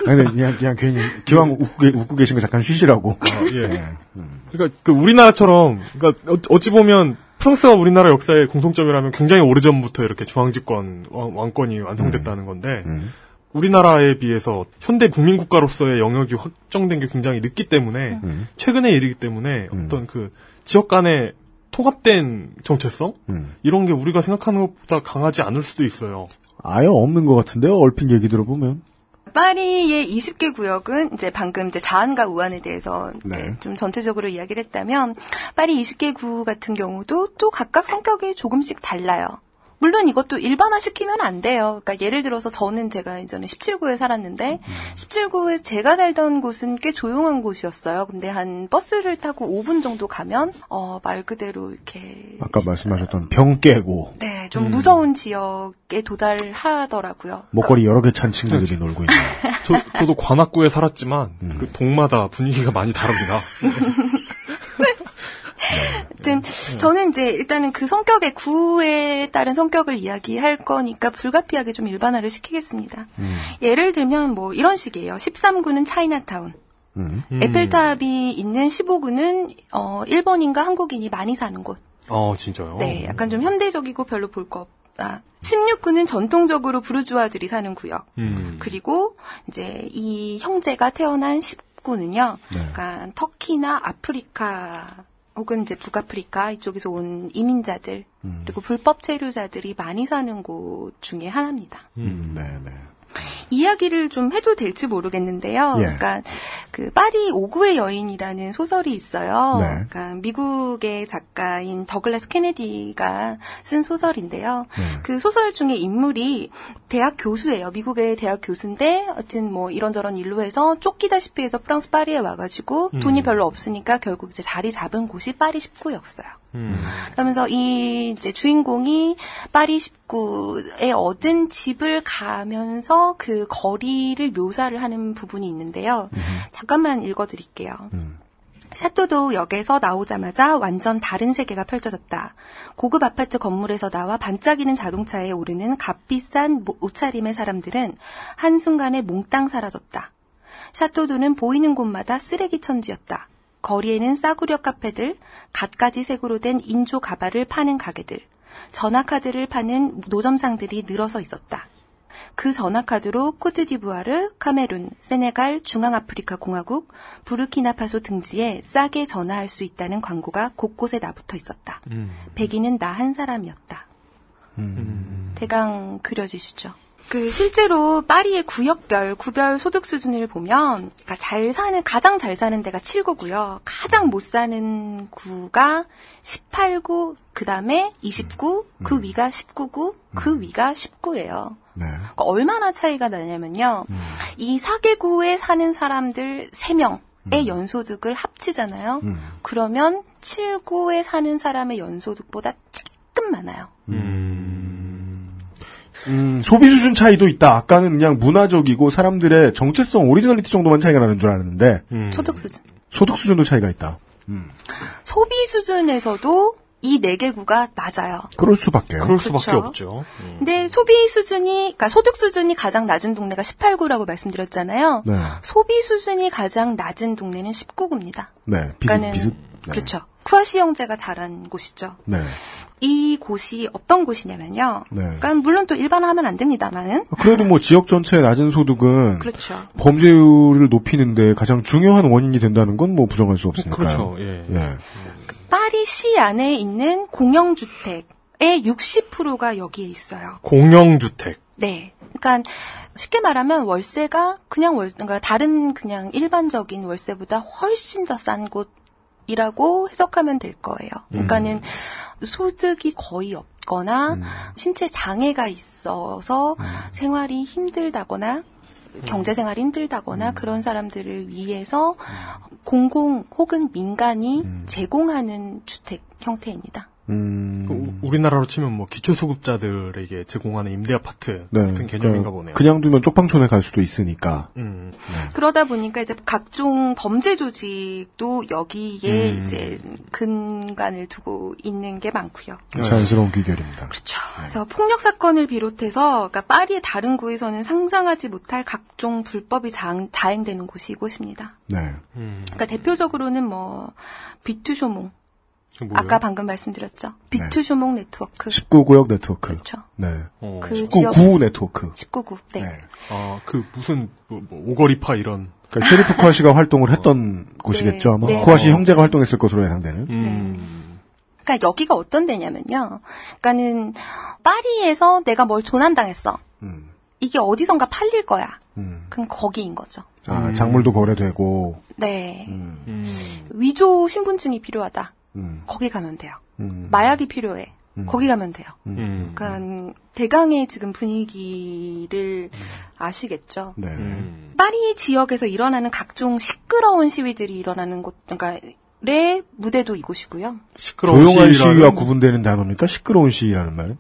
아니, 그냥, 그냥 괜히 기왕 웃고, 계- 웃고 계신 거 잠깐 쉬시라고. 예. 네. 그러니까 그 우리나라처럼 그러니까 어- 어찌 보면 프랑스가 우리나라 역사의 공통점이라면 굉장히 오래전부터 이렇게 중앙집권 왕- 왕권이 완성됐다는 건데 음. 우리나라에 비해서 현대 국민 국가로서의 영역이 확정된 게 굉장히 늦기 때문에 음. 최근의 일이기 때문에 어떤 그 지역 간의 통합된 정체성 음. 이런 게 우리가 생각하는 것보다 강하지 않을 수도 있어요. 아예 없는 것 같은데요, 얼핏 얘기 들어보면. 파리의 20개 구역은 이제 방금 이제 자안과 우안에 대해서 네. 네, 좀 전체적으로 이야기를 했다면 파리 20개 구 같은 경우도 또 각각 성격이 조금씩 달라요. 물론 이것도 일반화 시키면 안 돼요. 그러니까 예를 들어서 저는 제가 이전에 17구에 살았는데 17구에 제가 살던 곳은 꽤 조용한 곳이었어요. 근데 한 버스를 타고 5분 정도 가면 어, 말 그대로 이렇게 아까 말씀하셨던 병 깨고, 네, 좀 무서운 지역에 도달하더라고요. 목걸이 여러 개 찬 친구들이 놀고 있는. 저, 저도 관악구에 살았지만 음. 그 동마다 분위기가 많이 다릅니다. 하여튼 저는 이제 일단은 그 성격의 구에 따른 성격을 이야기할 거니까 불가피하게 좀 일반화를 시키겠습니다. 예를 들면 뭐 이런 식이에요. 13구는 차이나타운. 음. 에펠탑이 있는 15구는 어 일본인과 한국인이 많이 사는 곳. 어 진짜요? 네, 약간 좀 현대적이고 별로 볼 거 없다. 16구는 전통적으로 부르주아들이 사는 구역. 음. 그리고 이제 이 형제가 태어난 19구는요. 네. 약간 터키나 아프리카 혹은 이제 북아프리카 이쪽에서 온 이민자들 음. 그리고 불법 체류자들이 많이 사는 곳 중에 하나입니다. 음, 네, 네. 이야기를 좀 해도 될지 모르겠는데요. 예. 그러니까 그 파리 5구의 여인이라는 소설이 있어요. 네. 그러니까 미국의 작가인 더글라스 케네디가 쓴 소설인데요. 네. 그 소설 중에 인물이 대학 교수예요. 미국의 대학 교수인데 어쨌든 뭐 이런저런 일로 해서 쫓기다시피 해서 프랑스 파리에 와가지고 음. 돈이 별로 없으니까 결국 이제 자리 잡은 곳이 파리 19였어요. 음. 그러면서 이 이제 주인공이 파리 19에 얻은 집을 가면서 그 거리를 묘사를 하는 부분이 있는데요. 잠깐만 읽어드릴게요. 샤토도 역에서 나오자마자 완전 다른 세계가 펼쳐졌다. 고급 아파트 건물에서 나와 반짝이는 자동차에 오르는 값비싼 모- 옷차림의 사람들은 한순간에 몽땅 사라졌다. 샤토도는 보이는 곳마다 쓰레기 천지였다. 거리에는 싸구려 카페들, 갖가지 색으로 된 인조 가발을 파는 가게들, 전화카드를 파는 노점상들이 늘어서 있었다. 그 전화카드로 코트디부아르, 카메룬, 세네갈, 중앙아프리카 공화국, 부르키나파소 등지에 싸게 전화할 수 있다는 광고가 곳곳에 나붙어 있었다. 백인은 나 한 사람이었다. 대강 그려지시죠. 그 실제로 파리의 구역별 구별 소득 수준을 보면 그러니까 잘 사는 가장 잘 사는 데가 7구고요. 가장 못 사는 구가 18구, 그다음에 29, 그 위가 19구, 그 위가 19예요. 네. 그러니까 얼마나 차이가 나냐면요. 이 4개구에 사는 사람들 3명 의 연소득을 합치잖아요. 그러면 7구에 사는 사람의 연소득보다 조금 많아요. 음, 소비 수준 차이도 있다. 아까는 그냥 문화적이고 사람들의 정체성, 오리지널리티 정도만 차이가 나는 줄 알았는데 소득 수준. 소득 수준도 차이가 있다. 소비 수준에서도 이 4개구가 낮아요. 그럴 수밖에요. 그럴 수밖에 그렇죠. 없죠. 근데 소비 수준이, 그러니까 소득 수준이 가장 낮은 동네가 18구라고 말씀드렸잖아요. 네. 소비 수준이 가장 낮은 동네는 19구입니다. 네. 비슷, 그러니까는 비슷. 네. 그렇죠. 쿠아시 형제가 자란 곳이죠. 네. 이 곳이 어떤 곳이냐면요. 네. 그러니까 물론 또 일반화하면 안 됩니다만은 그래도 뭐 지역 전체의 낮은 소득은 그렇죠. 범죄율을 높이는데 가장 중요한 원인이 된다는 건 뭐 부정할 수 없으니까요. 그렇죠. 예. 예. 파리시 안에 있는 공영주택의 60%가 여기에 있어요. 공영주택. 네. 그러니까 쉽게 말하면 월세가 그냥 월, 그러니까 다른 그냥 일반적인 월세보다 훨씬 더 싼 곳 이라고 해석하면 될 거예요. 그러니까는 소득이 거의 없 거나 신체 장애가 있어서 생활이 힘들다거나 경제 생활이 힘들다거나 그런 사람들을 위해서 공공 혹은 민간이 제공하는 주택 형태입니다. 음. 그 우리나라로 치면 뭐 기초수급자들에게 제공하는 임대 아파트 네. 같은 개념인가 그러니까 보네요. 그냥 두면 쪽방촌에 갈 수도 있으니까. 음. 그러다 보니까 이제 각종 범죄 조직도 여기에 음. 이제 근간을 두고 있는 게 많고요. 자연스러운 귀결입니다. 그렇죠. 그래서 폭력 사건을 비롯해서 그러니까 파리의 다른 구에서는 상상하지 못할 각종 불법이 자, 자행되는 곳이 이곳입니다. 네. 그러니까 대표적으로는 뭐 뷔트쇼몽? 아까 방금 말씀드렸죠. 뷔트쇼몽 네트워크 19구역 네트워크. 그렇죠. 네. 어. 그 지역 19구 네트워크. 19구. 네. 아, 그 무슨 뭐, 뭐 오거리파 이런. 그러니까 셰리프 쿠아시가 활동을 했던 곳이겠죠 아마. 네. 쿠아시 형제가 활동했을 것으로 예상되는. 음. 그러니까 여기가 어떤 데냐면요. 그러니까는 파리에서 내가 뭘 도난당했어. 이게 어디선가 팔릴 거야. 그럼 거기인 거죠. 아, 작물도 거래되고. 네. 음. 위조 신분증이 필요하다. 음. 거기 가면 돼요. 음. 마약이 필요해. 거기 가면 돼요. 음. 그러니까 대강의 지금 분위기를 아시겠죠. 네. 음. 파리 지역에서 일어나는 각종 시끄러운 시위들이 일어나는 곳, 그러니까 의 무대도 이곳이고요. 시끄러운 조용한 시위라는 시위와 뭐- 구분되는 단어입니까? 시끄러운 시위라는 말은?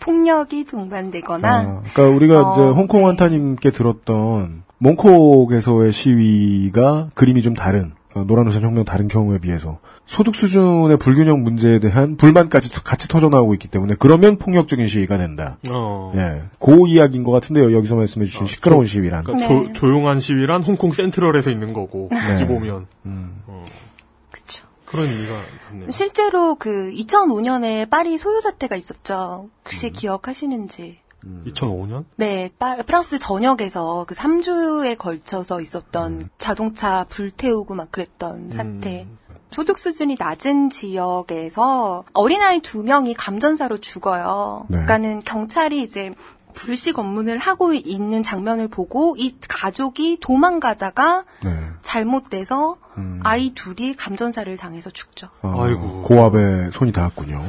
폭력이 동반되거나 아, 그러니까 우리가 어, 이제 홍콩 환타님께 들었던 몽콕에서의 시위가 그림이 좀 다른 어, 노란 우산 혁명 다른 경우에 비해서 소득 수준의 불균형 문제에 대한 불만까지 터- 같이 터져 나오고 있기 때문에 그러면 폭력적인 시위가 된다. 어. 예, 그 이야기인 것 같은데요. 여기서 말씀해주신 시끄러운 시위란. 그러니까 네. 조, 조용한 시위란 홍콩 센트럴에서 있는 거고 네. 어찌 보면 음. 어, 그쵸. 그런 의미가 있네요. 실제로 그 2005년에 파리 소요 사태가 있었죠. 혹시 기억하시는지? 2005년? 네, 파- 프랑스 전역에서 그 3주에 걸쳐서 있었던 자동차 불태우고 막 그랬던 사태. 소득 수준이 낮은 지역에서 어린아이 두 명이 감전사로 죽어요. 네. 그러니까는 경찰이 이제 불식 업무를 하고 있는 장면을 보고 이 가족이 도망가다가 네. 잘못돼서 아이 둘이 감전사를 당해서 죽죠. 어, 아이고. 고압에 손이 닿았군요.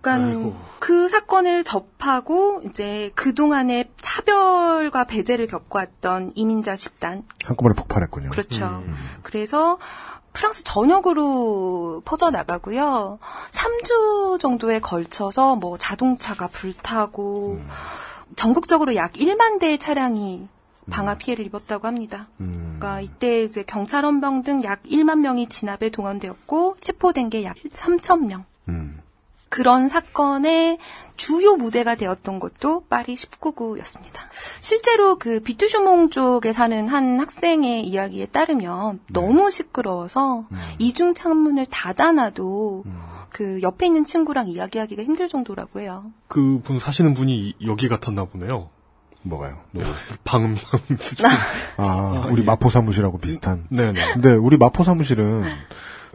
그러니까 그 사건을 접하고 이제 그 동안의 차별과 배제를 겪어왔던 이민자 집단 한꺼번에 폭발했군요. 그렇죠. 그래서 프랑스 전역으로 퍼져 나가고요. 3주 정도에 걸쳐서 뭐 자동차가 불타고 전국적으로 약 1만 대의 차량이 방화 피해를 입었다고 합니다. 음. 그러니까 이때 이제 경찰 헌병 등 약 1만 명이 진압에 동원되었고 체포된 게 약 3천 명. 음. 그런 사건의 주요 무대가 되었던 곳도 파리 19구였습니다. 실제로 그 비투슈몽 쪽에 사는 한 학생의 이야기에 따르면 너무 시끄러워서 이중 창문을 닫아놔도 그 옆에 있는 친구랑 이야기하기가 힘들 정도라고 해요. 그 분 사시는 분이 여기 같았나 보네요. 뭐가요? 방음 수준. 아, 우리 마포 사무실하고 비슷한. 네네. 근데 우리 마포 사무실은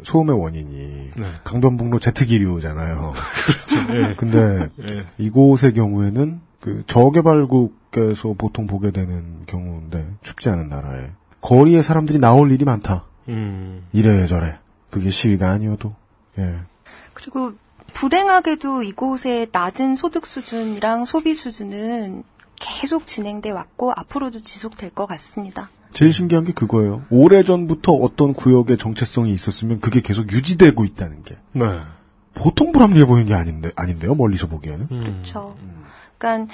소음의 원인이 강변북로 제트기류잖아요. 그렇죠. 예. 근데 예. 이곳의 경우에는 그 저개발국에서 보통 보게 되는 경우인데 춥지 않은 나라에 거리에 사람들이 나올 일이 많다. 음. 이래저래. 그게 시위가 아니어도. 예. 그리고 불행하게도 이곳의 낮은 소득 수준이랑 소비 수준은 계속 진행돼 왔고 앞으로도 지속될 것 같습니다. 제일 신기한 게 그거예요. 오래전부터 어떤 구역의 정체성이 있었으면 그게 계속 유지되고 있다는 게. 네. 보통 불합리해 보이는 게 아닌데, 아닌데요? 멀리서 보기에는. 그렇죠. 그 러니까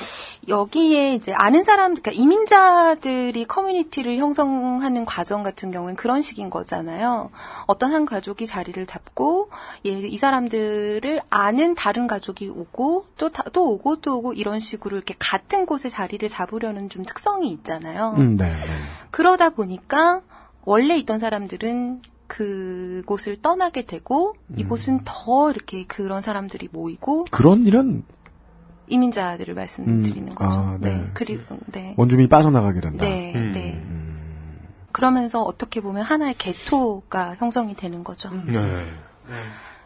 여기에 이제 아는 사람, 그러니까 이민자들이 커뮤니티를 형성하는 과정 같은 경우는 그런 식인 거잖아요. 어떤 한 가족이 자리를 잡고 예, 이 사람들을 아는 다른 가족이 오고 또또 오고 또 오고 이런 식으로 이렇게 같은 곳에 자리를 잡으려는 좀 특성이 있잖아요. 음, 네. 그러다 보니까 원래 있던 사람들은 그곳을 떠나게 되고 이곳은 더 이렇게 그런 사람들이 모이고 그런 일은 이민자들을 말씀드리는 음, 거죠. 아, 네. 그리고 네. 원주민이 빠져나가게 된다. 네, 음. 네. 그러면서 어떻게 보면 하나의 개토가 형성이 되는 거죠. 네.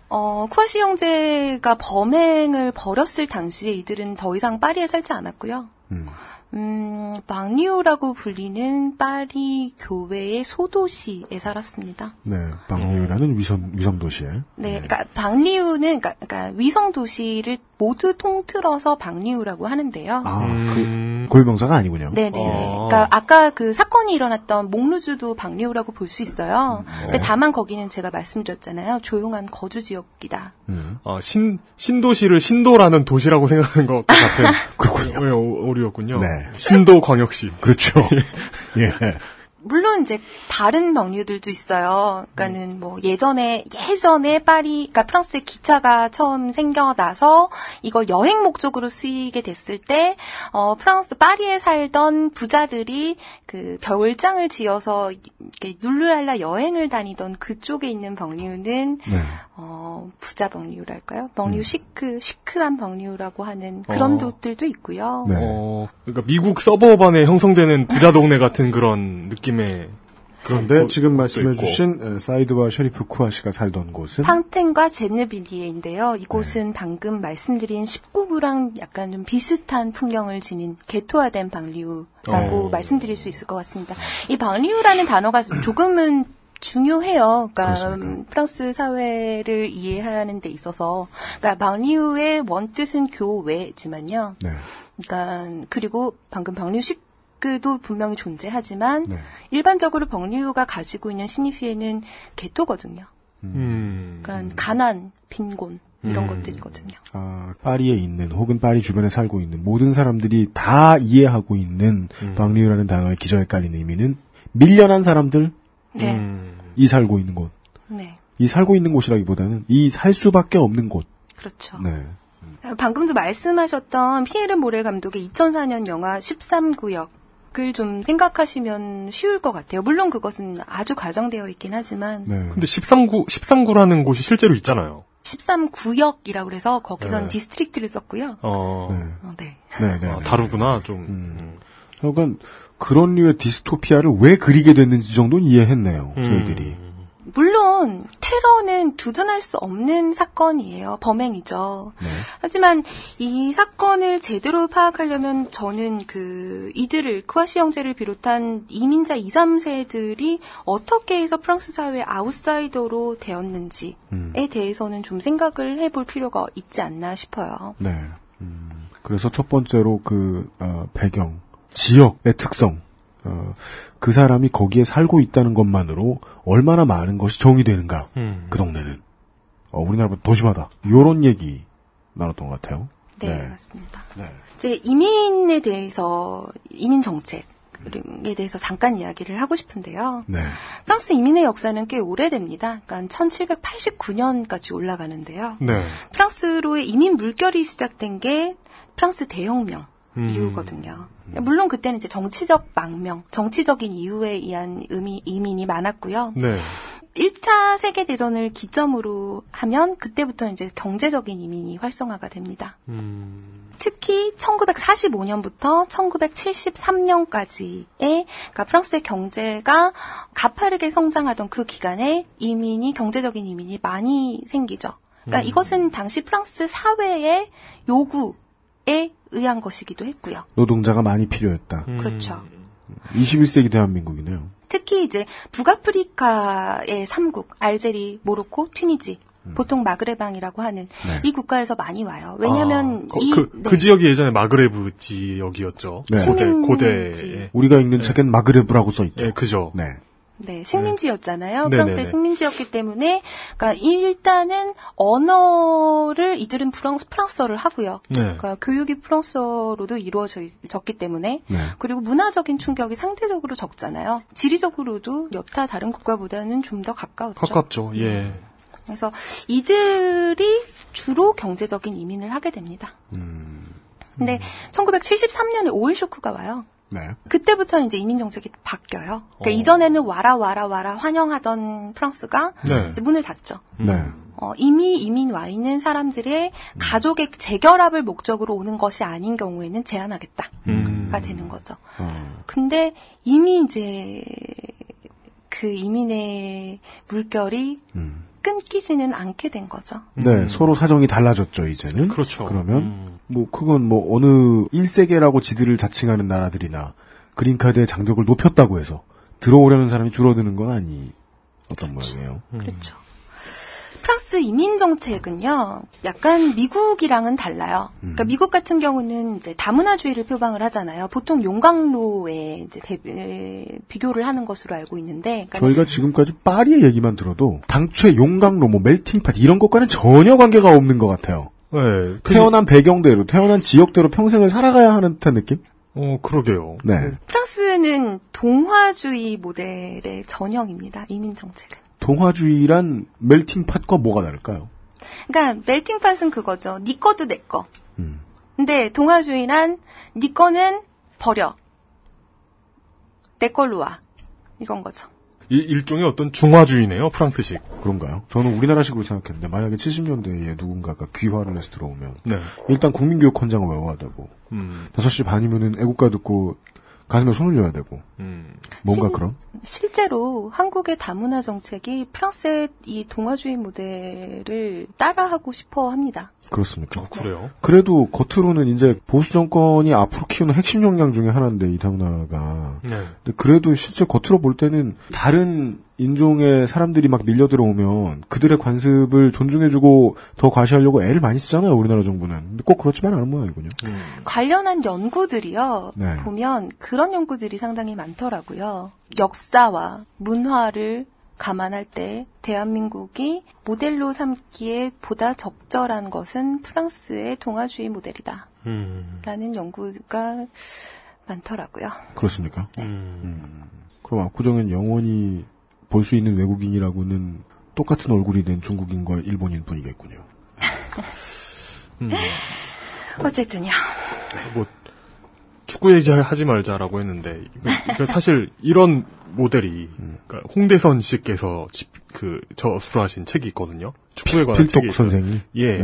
어, 쿠아시 형제가 범행을 벌였을 당시에 이들은 더 이상 파리에 살지 않았고요. 음. 음, 방리오라고 불리는 파리 교외의 소도시에 살았습니다. 네. 방류라는 위성, 위성 도시에. 네, 그러니까 방리우는 그러니까, 그러니까 위성 도시를 모두 통틀어서 방리우라고 하는데요. 아, 그, 고유명사가 아니군요. 네네네. 그러니까 아까 그 사건이 일어났던 몽루주도 방리우라고 볼 수 있어요. 근데 다만 거기는 제가 말씀드렸잖아요. 조용한 거주 지역이다. 아, 신, 신도시를 신도라는 도시라고 생각하는 것 같은. 그렇군요. 오류였군요. 네. 신도 광역시. 그렇죠. 예. 물론 이제 다른 방류들도 있어요. 그러니까는 뭐 예전에 예전에 파리, 그러니까 프랑스에 기차가 처음 생겨나서 이걸 여행 목적으로 쓰이게 됐을 때, 어 프랑스 파리에 살던 부자들이 그 별장을 지어서 이렇게 룰루랄라 여행을 다니던 그쪽에 있는 방류는 네. 어 부자 방류랄까요? 방류 시크 시크한 방류라고 하는 그런 어. 곳들도 있고요. 네. 어, 그러니까 미국 서버반에 형성되는 부자 동네 같은 그런 느낌의 그런데 곳도 지금. 말씀해주신 에, 사이드와 셔리프 쿠아시가 살던 곳은 팡텐과 제느빌리에인데요. 이곳은 방금 말씀드린 19구랑 약간 좀 비슷한 풍경을 지닌 개토화된 방리우라고 어. 말씀드릴 수 있을 것 같습니다. 이 방리우라는 단어가 조금은 중요해요. 그러니까 음, 프랑스 사회를 이해하는 데 있어서 그러니까 방리우의 원뜻은 교외지만요. 네. 그러니까 그리고 방금 방류식 도 분명히 존재하지만 네. 일반적으로 방리우가 가지고 있는 시니피에는 개토거든요. 음. 그러니까 가난, 빈곤 이런 음. 것들이거든요. 아, 파리에 있는 혹은 파리 주변에 살고 있는 모든 사람들이 다 이해하고 있는 방류라는 단어의 기저에 깔린 의미는 밀려난 사람들 네. 음. 이 살고 있는 곳. 네. 이 살고 있는 곳이라기보다는 이 살 수밖에 없는 곳. 그렇죠. 네. 방금도 말씀하셨던 피에르 모렐 감독의 2004년 영화 13구역 을 좀 생각하시면 쉬울 것 같아요. 물론 그것은 아주 과장되어 있긴 하지만 네. 근데 13구, 13구라는 곳이 실제로 있잖아요. 13구역이라고 그래서 거기선 네. district를 썼고요. 어, 어, 네. 네, 네. 아, 네. 다르구나, 좀. 음. 하여간 그런 류의 디스토피아를 왜 그리게 됐는지 정도는 이해했네요. 음. 저희들이. 물론 테러는 두둔할 수 없는 사건이에요. 범행이죠. 네. 하지만 이 사건을 제대로 파악하려면 저는 그 이들을 쿠아시 형제를 비롯한 이민자 2, 3세들이 어떻게 해서 프랑스 사회 아웃사이더로 되었는지에 음. 대해서는 좀 생각을 해볼 필요가 있지 않나 싶어요. 네. 음, 그래서 첫 번째로 그 어, 배경, 지역의 특성, 어, 그 사람이 거기에 살고 있다는 것만으로 얼마나 많은 것이 정의되는가. 음. 그 동네는 어, 우리나라보다 더 심하다. 요런 얘기 나눴던 것 같아요. 네, 맞습니다. 네. 이제 이민에 대해서 이민 정책 대해서 잠깐 이야기를 하고 싶은데요. 네. 프랑스 이민의 역사는 꽤 오래됩니다. 그러니까 1789년까지 올라가는데요. 네. 프랑스로의 이민 물결이 시작된 게 프랑스 대혁명 음. 이후거든요. 물론 그때는 이제 정치적 망명, 정치적인 이유에 의한 의미, 이민이 많았고요. 네. 1차 세계대전을 기점으로 하면 그때부터 이제 경제적인 이민이 활성화가 됩니다. 특히 1945년부터 1973년까지의 그러니까 프랑스의 경제가 가파르게 성장하던 그 기간에 이민이 경제적인 이민이 많이 생기죠. 그러니까 음. 이것은 당시 프랑스 사회의 요구에 의한 것이기도 했고요. 노동자가 많이 필요했다. 그렇죠. 21세기 대한민국이네요. 특히 이제 북아프리카의 삼국 알제리, 모로코, 튀니지 보통 maghrébin이라고 하는 이 국가에서 많이 와요. 왜냐하면 아, 이 그, 네. 그 지역이 예전에 마그레브 지역이었죠. 네. 고대. 고대. 우리가 읽는 책엔 마그레브라고 써 있죠. 예, 그죠. 네. 네, 식민지였잖아요. 네. 프랑스의. 식민지였기 때문에, 그러니까 일단은 언어를 이들은 프랑스, 프랑스어를 하고요. 네. 그러니까 교육이 프랑스어로도 이루어졌기 때문에, 네. 그리고 문화적인 충격이 상대적으로 적잖아요. 지리적으로도 여타 다른 국가보다는 좀 더 가까웠죠. 가깝죠. 예. 그래서 이들이 주로 경제적인 이민을 하게 됩니다. 근데 1973년에 오일 쇼크가 와요. 네. 그때부터는 이제 이민 정책이 바뀌어요. 그러니까 이전에는 와라 와라 와라 환영하던 프랑스가 네. 이제 문을 닫죠. 네. 어, 이미 이민 와 있는 사람들의 가족의 재결합을 목적으로 오는 것이 아닌 경우에는 제한하겠다가 음. 되는 거죠. 근데 이미 이제 그 이민의 물결이 끊기지는 않게 된 거죠. 네, 서로 사정이 달라졌죠, 이제는. 그렇죠. 그러면, 뭐, 그건 뭐, 어느 1세계라고 지들을 자칭하는 나라들이나, 그린카드의 장벽을 높였다고 해서, 들어오려는 사람이 줄어드는 건 아니, 어떤 모양이에요. 그렇죠. 프랑스 이민 정책은요, 약간 미국이랑은 달라요. 그러니까 미국 같은 경우는 이제 다문화주의를 표방을 하잖아요. 보통 용광로에 이제 대- 에, 비교를 하는 것으로 알고 있는데, 그러니까 저희가 지금까지 파리의 얘기만 들어도, 당초에 용광로, 뭐, 멜팅팟, 이런 것과는 전혀 관계가 없는 것 같아요. 네. 태어난 배경대로, 태어난 지역대로 평생을 살아가야 하는 듯한 느낌? 어, 그러게요. 네. 프랑스는 동화주의 모델의 전형입니다. 이민 정책은. 동화주의란 멜팅팟과 뭐가 다를까요? 그러니까 멜팅팟은 그거죠. 네 거도 내 거. 근데 동화주의란 네 거는 버려. 내 걸로 와. 이건 거죠. 이, 일종의 어떤 중화주의네요, 프랑스식. 그런가요? 저는 우리나라식으로 생각했는데, 만약에 70년대에 누군가가 귀화를 해서 들어오면, 네. 일단 국민교육 헌장을 외워야 되고, 음. 5시 반이면은 애국가 듣고, 가슴에 손을 려야 되고, 음. 뭔가 신- 그런? 실제로 한국의 다문화 정책이 프랑스의 이 동화주의 모델을 따라하고 싶어 합니다. 그렇습니까? 그래요? 그래도 겉으로는 이제 보수 정권이 앞으로 키우는 핵심 역량 중에 하나인데 이 다문화가 네. 근데 그래도 실제 겉으로 볼 때는 다른 인종의 사람들이 막 밀려 들어오면 그들의 관습을 존중해주고 더 과시하려고 애를 많이 쓰잖아요 우리나라 정부는 근데 꼭 그렇지만 않은 모양이군요. 관련한 연구들이요. 네. 보면 그런 연구들이 상당히 많더라고요. 역사와 문화를 감안할 때 대한민국이 모델로 삼기에 보다 적절한 것은 프랑스의 동화주의 모델이다. 음. 라는 연구가 많더라고요. 그렇습니까? 네. 음. 그럼 압구정은 영원히 볼 수 있는 외국인이라고는 똑같은 얼굴이 된 중국인과 일본인 뿐이겠군요. 음. 어쨌든요. 뭐 축구 얘기하지 말자라고 했는데 사실 이런 모델이 그러니까 홍대선 씨께서 집- 그 저술하신 책이 있거든요. 축구에 관한 필독 책이 있어요. 선생이? 예. 네.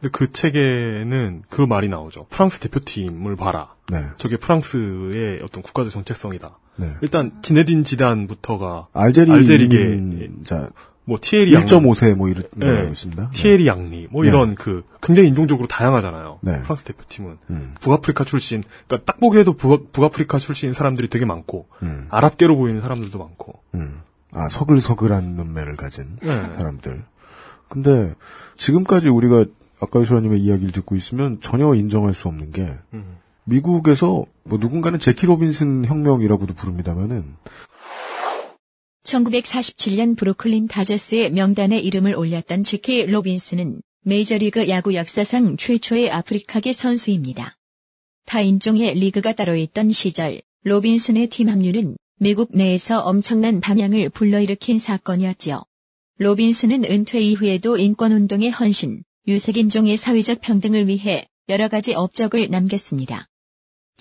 근데 그 책에는 그 말이 나오죠. 프랑스 대표팀을 봐라. 네. 저게 프랑스의 어떤 국가적 정체성이다. 네. 일단 지네딘 지단부터가 알제리 알제리계 이민- 자, 뭐 티에리 앙 1.5세 뭐 이런 네. 알고 있습니다. 티에리 앙리 뭐 네. 이런 그 굉장히 인종적으로 다양하잖아요. 네. 프랑스 대표팀은 음. 북아프리카 출신 그러니까 딱 보기에도 북, 북아프리카 출신 사람들이 되게 많고 음. 아랍계로 보이는 사람들도 많고 음. 아, 서글서글한 눈매를 가진 네. 사람들. 근데 지금까지 우리가 아까 유소라님의 이야기를 듣고 있으면 전혀 인정할 수 없는 게 음. 미국에서 뭐 누군가는 재키 로빈슨 혁명이라고도 부릅니다만은 1947년 브루클린 다저스의 명단에 이름을 올렸던 재키 로빈슨은 메이저리그 야구 역사상 최초의 아프리카계 선수입니다. 타인종의 리그가 따로 있던 시절 로빈슨의 팀 합류는 미국 내에서 엄청난 반향을 불러일으킨 사건이었지요. 로빈슨은 은퇴 이후에도 인권운동에 헌신, 유색인종의 사회적 평등을 위해 여러 가지 업적을 남겼습니다.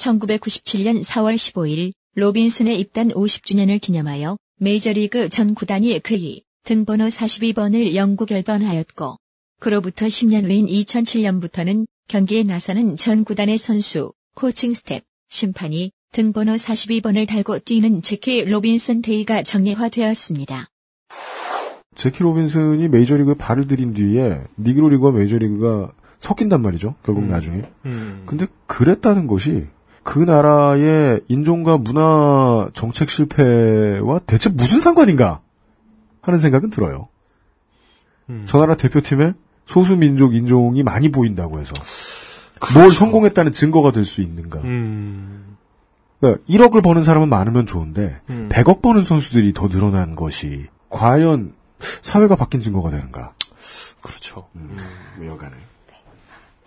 1997년 4월 15일 로빈슨의 입단 50주년을 기념하여 메이저리그 전 구단이 그의 등번호 42번을 영구 결번하였고 그로부터 10년 후인 2007년부터는 경기에 나서는 전 구단의 선수, 코칭 스태프, 심판이 등번호 42번을 달고 뛰는 재키 로빈슨 Day가 정례화되었습니다. 재키 로빈슨이 메이저리그에 발을 들인 뒤에 니그로 리그와 메이저리그가 섞인단 말이죠. 결국 나중에. 음. 근데 그랬다는 것이 그 나라의 인종과 문화 정책 실패와 대체 무슨 상관인가 하는 생각은 들어요. 음. 저 나라 대표팀에 소수 민족 인종이 많이 보인다고 해서 뭘 성공했다는 증거가 될 수 있는가. 음. 그러니까 1억을 버는 사람은 많으면 좋은데 음. 100억 버는 선수들이 더 늘어난 것이 과연 사회가 바뀐 증거가 되는가. 그렇죠. 음, 뭐 여간에.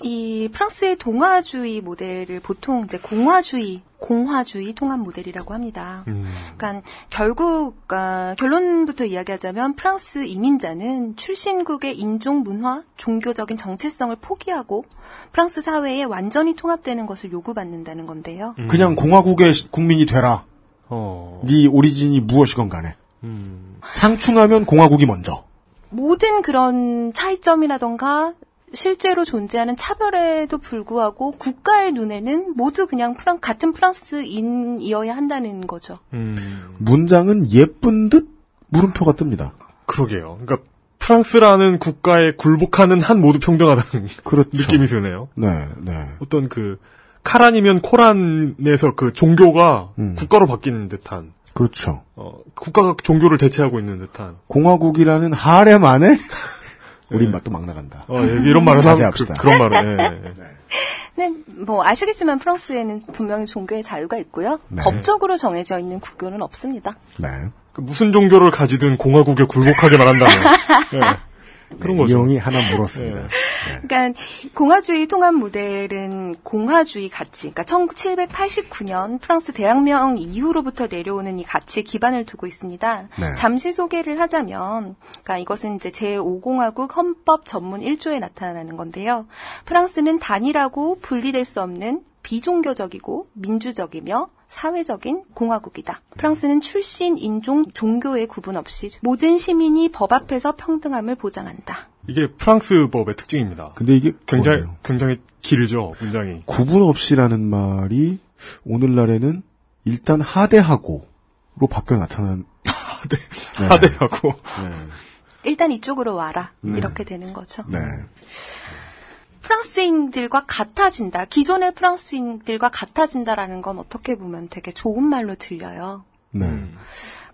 이 프랑스의 동화주의 모델을 보통 이제 공화주의, 공화주의 통합 모델이라고 합니다. 음. 그러니까 결국 아, 결론부터 이야기하자면 프랑스 이민자는 출신국의 인종, 문화, 종교적인 정체성을 포기하고 프랑스 사회에 완전히 통합되는 것을 요구받는다는 건데요. 음. 그냥 공화국의 시- 국민이 되라. 어. 네 오리진이 무엇이건 간에. 음. 상충하면 공화국이 먼저. 모든 그런 차이점이라던가 실제로 존재하는 차별에도 불구하고 국가의 눈에는 모두 그냥 프랑 같은 프랑스인이어야 한다는 거죠. 음. 문장은 예쁜 듯 물음표가 뜹니다. 그러게요. 그러니까 프랑스라는 국가에 굴복하는 한 모두 평등하다는 그렇죠. 느낌이 드네요. 네, 네. 어떤 그 카란이면 코란에서 그 종교가 음. 국가로 바뀌는 듯한 그렇죠. 어, 국가가 종교를 대체하고 있는 듯한 공화국이라는 하렘 안에 우리 맛도 막 나간다. 어, 예, 이런 말을 자제합시다. 그, 그런 말을 예, 예. 네, 뭐 아시겠지만 프랑스에는 분명히 종교의 자유가 있고요. 네. 법적으로 정해져 있는 국교는 없습니다. 네. 그 무슨 종교를 가지든 공화국에 굴복하게만 한다면 예. 그런 거죠. 이용이 하나 물었습니다. 예. 그러니까 공화주의 통합 모델은 공화주의 가치, 그러니까 1789년 프랑스 대혁명 이후로부터 내려오는 이 가치에 기반을 두고 있습니다. 네. 잠시 소개를 하자면, 그러니까 이것은 이제 제5공화국 헌법 전문 1조에 나타나는 건데요. 프랑스는 단일하고 분리될 수 없는 비종교적이고 민주적이며 사회적인 공화국이다. 프랑스는 출신, 인종, 종교의 구분 없이 모든 시민이 법 앞에서 평등함을 보장한다. 이게 프랑스 법의 특징입니다. 근데 이게 굉장히 뭐예요? 굉장히 길죠, 문장이. 구분 없이라는 말이 오늘날에는 일단 하대하고로 바뀌어 나타난 하대 네. 하대하고 일단 이쪽으로 와라. 네. 이렇게 되는 거죠. 네. 프랑스인들과 같아진다. 기존의 프랑스인들과 같아진다라는 건 어떻게 보면 되게 좋은 말로 들려요. 네.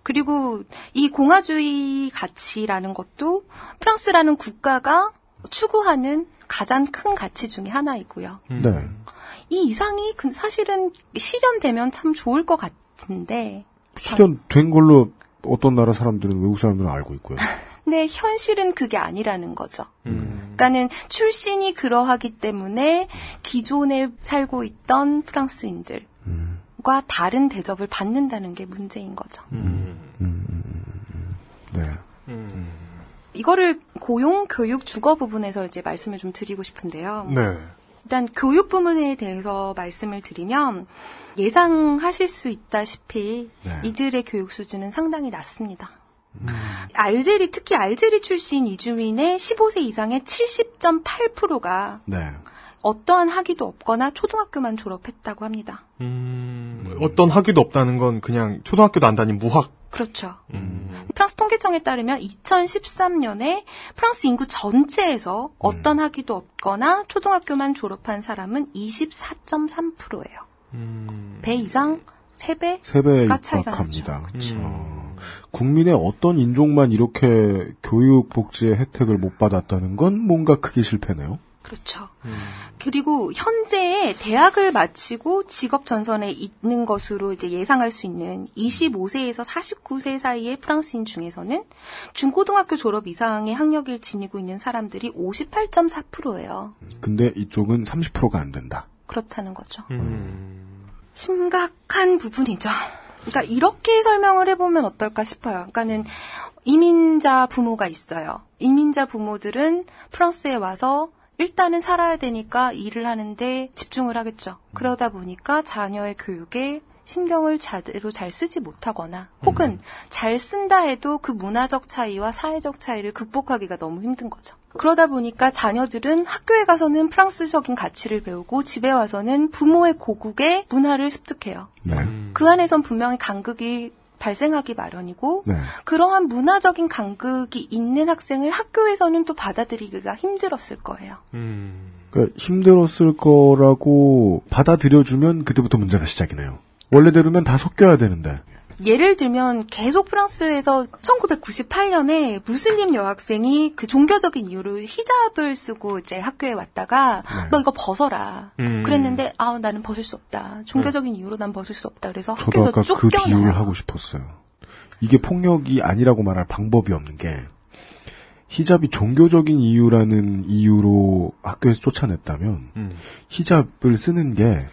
그리고 이 공화주의 가치라는 것도 프랑스라는 국가가 추구하는 가장 큰 가치 중에 하나이고요. 네. 이 이상이 그- 사실은 실현되면 참 좋을 것 같은데, 실현된 걸로 어떤 나라 사람들은 외국 사람들은 알고 있고요. 근데 현실은 그게 아니라는 거죠. 그러니까는 출신이 그러하기 때문에 기존에 살고 있던 프랑스인들과 다른 대접을 받는다는 게 문제인 거죠. 네. 이거를 고용, 교육, 주거 부분에서 이제 말씀을 좀 드리고 싶은데요. 네. 일단 교육 부분에 대해서 말씀을 드리면 예상하실 수 있다시피 네. 이들의 교육 수준은 상당히 낮습니다. 알제리 특히 알제리 출신 이주민의 15세 이상의 70.8%가 네. 어떠한 학위도 없거나 초등학교만 졸업했다고 합니다. 음, 어떤 학위도 없다는 건 그냥 초등학교도 안 다닌 무학. 그렇죠. 음. 프랑스 통계청에 따르면 2013년에 프랑스 인구 전체에서 어떤 학위도 없거나 초등학교만 졸업한 사람은 24.3%예요. 배 이상 3배? 세배에 가 차이가 입각합니다. 나죠. 그렇죠. 국민의 어떤 인종만 이렇게 교육 복지의 혜택을 못 받았다는 건 뭔가 크게 실패네요. 그렇죠. 그리고 현재 대학을 마치고 직업 전선에 있는 것으로 이제 예상할 수 있는 25세에서 49세 사이의 프랑스인 중에서는 중고등학교 졸업 이상의 학력을 지니고 있는 사람들이 58.4%예요. 근데 이쪽은 30%가 안 된다. 그렇다는 거죠. 심각한 부분이죠. 그러니까 이렇게 설명을 해보면 어떨까 싶어요. 그러니까는 이민자 부모가 있어요. 이민자 부모들은 프랑스에 와서 일단은 살아야 되니까 일을 하는데 집중을 하겠죠. 그러다 보니까 자녀의 교육에 신경을 제대로 잘 쓰지 못하거나 혹은 잘 쓴다 해도 그 문화적 차이와 사회적 차이를 극복하기가 너무 힘든 거죠. 그러다 보니까 자녀들은 학교에 가서는 프랑스적인 가치를 배우고 집에 와서는 부모의 고국의 문화를 습득해요. 네. 그 안에선 분명히 간극이 발생하기 마련이고 네. 그러한 문화적인 간극이 있는 학생을 학교에서는 또 받아들이기가 힘들었을 거예요. 그러니까 힘들었을 거라고 받아들여주면 그때부터 문제가 시작이네요. 원래대로면 다 섞여야 되는데. 예를 들면 계속 프랑스에서 1998년에 무슬림 여학생이 그 종교적인 이유로 히잡을 쓰고 이제 학교에 왔다가 너 이거 벗어라. 음. 그랬는데 아 나는 벗을 수 없다. 종교적인 이유로 난 벗을 수 없다. 그래서 저도 학교에서 아까 그 쫓겨나요. 비유를 하고 싶었어요. 이게 폭력이 아니라고 말할 방법이 없는 게 히잡이 종교적인 이유라는 이유로 학교에서 쫓아냈다면 음. 히잡을 쓰는 게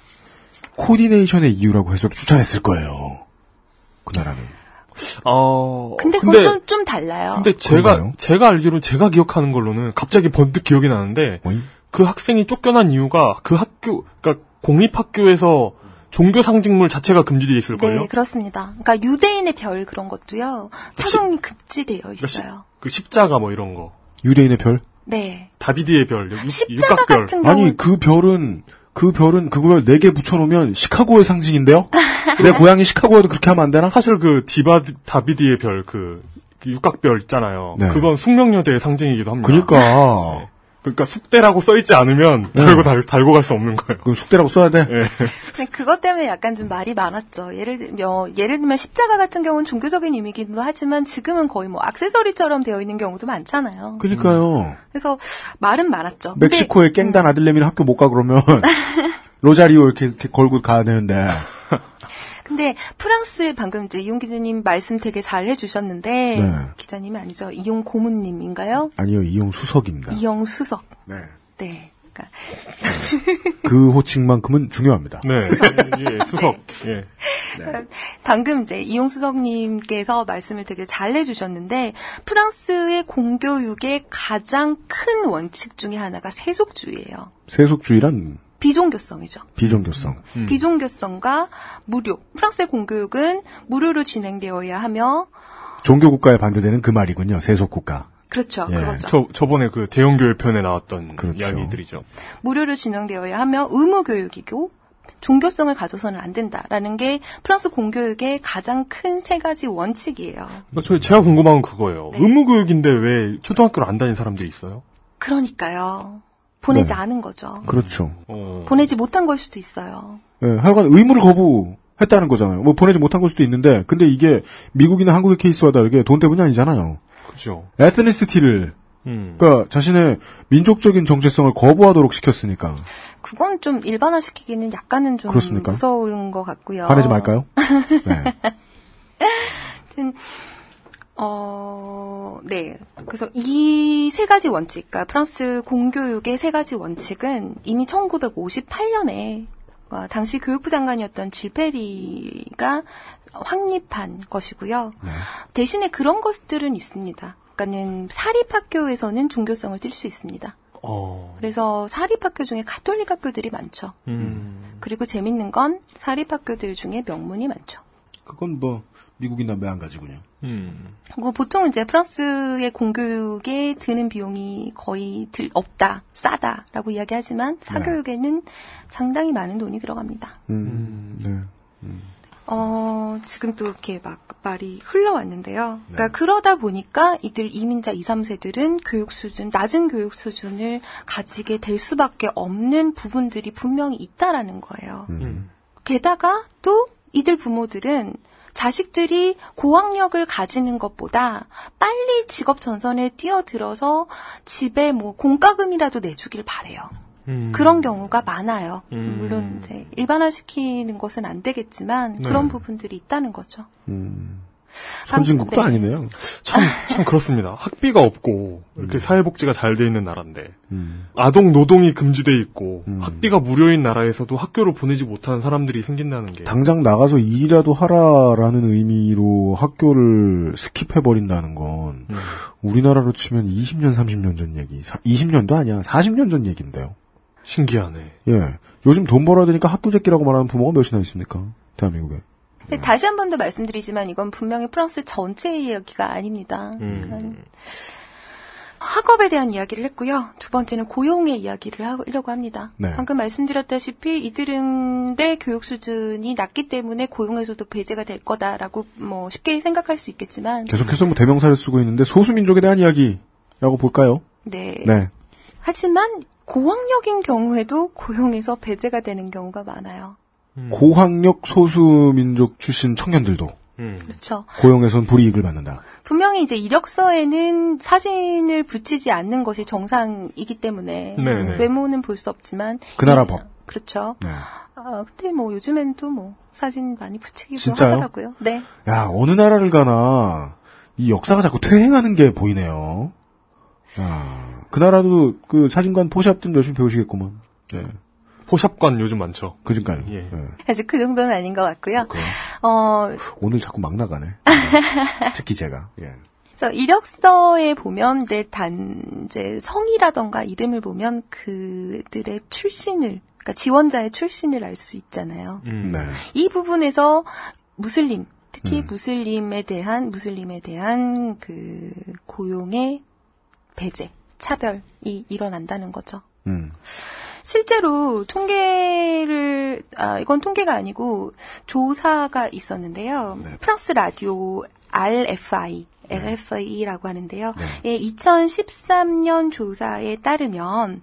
코디네이션의 이유라고 해서 쫓아냈을 거예요. 그 나라는. 어. 근데 그건 좀, 좀 달라요. 근데 제가 제가 알기로 제가 기억하는 걸로는 갑자기 번뜩 기억이 나는데 그 학생이 쫓겨난 이유가 그 학교 그러니까 공립 학교에서 종교 상징물 자체가 금지되어 있을 걸요. 네, 그렇습니다. 그러니까 유대인의 별 그런 것도요. 착용이 금지되어 그러니까 시- 있어요. 그 십자가 뭐 이런 거. 유대인의 별? 네. 다비드의 별, 육, 십자가 육각별. 같은 경우 아니 그 별은 그 별은 그걸 네 개 붙여놓으면 시카고의 상징인데요? 내 고향이 시카고여도 그렇게 하면 안 되나? 사실 그 디바 다비드의 별 그 육각별 있잖아요. 네. 그건 숙명여대의 상징이기도 합니다. 그러니까 그러니까 숙대라고 써 있지 않으면 네. 달고 달, 달고 갈 수 없는 거예요. 그 숙대라고 써야 돼. 근데 그것 때문에 약간 좀 말이 많았죠. 예를 들면 예를 들면 십자가 같은 경우는 종교적인 의미이기도 하지만 지금은 거의 뭐 액세서리처럼 되어 있는 경우도 많잖아요. 그러니까요. 그래서 말은 많았죠. 근데 멕시코에 깽단 아들내미는 학교 못 가 그러면 로자리오 이렇게, 이렇게 걸고 가야 되는데 근데 프랑스에 방금 이제 이용 기자님 말씀 되게 잘 해주셨는데 네. 기자님이 아니죠 이용 고문님인가요? 아니요 이용 수석입니다. 이용 수석. 네. 네. 그러니까 그 호칭만큼은 중요합니다. 네. 예, 수석. 예. 방금 이제 이용 수석님께서 말씀을 되게 잘 해주셨는데 프랑스의 공교육의 가장 큰 원칙 중에 하나가 세속주의예요. 세속주의란 비종교성이죠. 비종교성. 비종교성과 무료. 프랑스의 공교육은 무료로 진행되어야 하며 종교 국가에 반대되는 그 말이군요. 세속 국가. 그렇죠. 예. 그거죠. 저 저번에 그 대형교회 편에 나왔던 그렇죠. 이야기들이죠. 무료로 진행되어야 하며 의무 교육이고 종교성을 가져서는 안 된다라는 게 프랑스 공교육의 가장 큰 세 가지 원칙이에요. 그러니까 저 제가 궁금한 건 그거예요. 의무 교육인데 왜 초등학교를 안 다닌 사람들이 있어요? 그러니까요. 보내지 네. 않은 거죠. 그렇죠. 보내지 못한 걸 수도 있어요. 예, 하여간 의무를 거부했다는 거잖아요. 뭐 보내지 못한 걸 수도 있는데, 근데 이게 미국이나 한국의 케이스와 다르게 돈 때문이 아니잖아요. 그렇죠. 에스니시티를 음. 그러니까 자신의 민족적인 정체성을 거부하도록 시켰으니까 그건 좀 일반화시키기는 약간은 좀 그렇습니까? 무서운 것 같고요. 화내지 말까요? 하여튼 어, 네. 그래서 이 세 가지 원칙, 그러니까 프랑스 공교육의 세 가지 원칙은 이미 1958년에 어, 당시 교육부 장관이었던 질페리가 확립한 것이고요. 대신에 그런 것들은 있습니다. 그러니까는 사립학교에서는 종교성을 띌 수 있습니다. 어. 그래서 사립학교 중에 가톨릭 학교들이 많죠. 음. 그리고 재밌는 건 사립학교들 중에 명문이 많죠. 그건 뭐 미국이나 매한가지군요. 음. 그리고 보통 이제 프랑스의 공교육에 드는 비용이 거의 들, 없다, 싸다라고 이야기하지만 사교육에는 상당히 많은 돈이 들어갑니다. 음, 네. 어, 지금 또 이렇게 막 말이 흘러왔는데요. 그러니까 그러다 보니까 이들 이민자 2, 3세들은 교육 수준, 낮은 교육 수준을 가지게 될 수밖에 없는 부분들이 분명히 있다라는 거예요. 게다가 또 이들 부모들은 자식들이 고학력을 가지는 것보다 빨리 직업 전선에 뛰어들어서 집에 뭐 공과금이라도 내주길 바래요. 음. 그런 경우가 많아요. 음. 물론 이제 일반화시키는 것은 안 되겠지만 네. 그런 부분들이 있다는 거죠. 음. 선진국도 한- 네. 아니네요. 참, 참 그렇습니다. 학비가 없고, 이렇게 사회복지가 잘 돼 있는 나라인데, 음. 아동 노동이 금지돼 있고, 학비가 무료인 나라에서도 학교를 보내지 못하는 사람들이 생긴다는 게. 당장 나가서 일이라도 하라라는 의미로 학교를 skip해 버린다는 건 음. 우리나라로 치면 20년, 30년 전 얘기. 20년도 아니야. 40년 전 얘기인데요. 신기하네. 예. 요즘 돈 벌어야 되니까 학교 제끼라고 말하는 부모가 몇이나 있습니까? 대한민국에. 근데 다시 한 번 더 말씀드리지만 이건 분명히 프랑스 전체의 이야기가 아닙니다. 음. 그러니까 학업에 대한 이야기를 했고요. 두 번째는 고용의 이야기를 하려고 합니다. 네. 방금 말씀드렸다시피 이들의 교육 수준이 낮기 때문에 고용에서도 배제가 될 거다라고 뭐 쉽게 생각할 수 있겠지만 계속해서 뭐 대명사를 쓰고 있는데 소수민족에 대한 이야기라고 볼까요? 네. 네. 하지만 고학력인 경우에도 고용에서 배제가 되는 경우가 많아요. 고학력 소수민족 출신 청년들도 그렇죠. 고용에선 불이익을 받는다. 분명히 이제 이력서에는 사진을 붙이지 않는 것이 정상이기 때문에 네네. 외모는 볼 수 없지만 그 나라 이- 법. 그렇죠. 네. 아, 근데 뭐 요즘엔 또 뭐 사진 많이 붙이기도 진짜요? 하더라고요. 네. 야, 어느 나라를 가나 이 역사가 자꾸 퇴행하는 게 보이네요. 야, 그 나라도 그 사진관 포샵 좀 열심히 배우시겠구만. 네. 포샵관 요즘 많죠. 그니까요. 예. 네. 아직 그 정도는 아닌 것 같고요. 어, 오늘 자꾸 막 나가네. 특히 제가. 예. 그래서 이력서에 보면 내 단, 이제 성이라던가 이름을 보면 그들의 출신을, 그러니까 지원자의 출신을 알 수 있잖아요. 네. 이 부분에서 무슬림, 특히 음. 무슬림에 대한, 무슬림에 대한 그 고용의 배제, 차별이 일어난다는 거죠. 음. 실제로 통계를 아 이건 통계가 아니고 조사가 있었는데요. 프랑스 라디오 RFI RFI라고 하는데요. 예, 2013년 조사에 따르면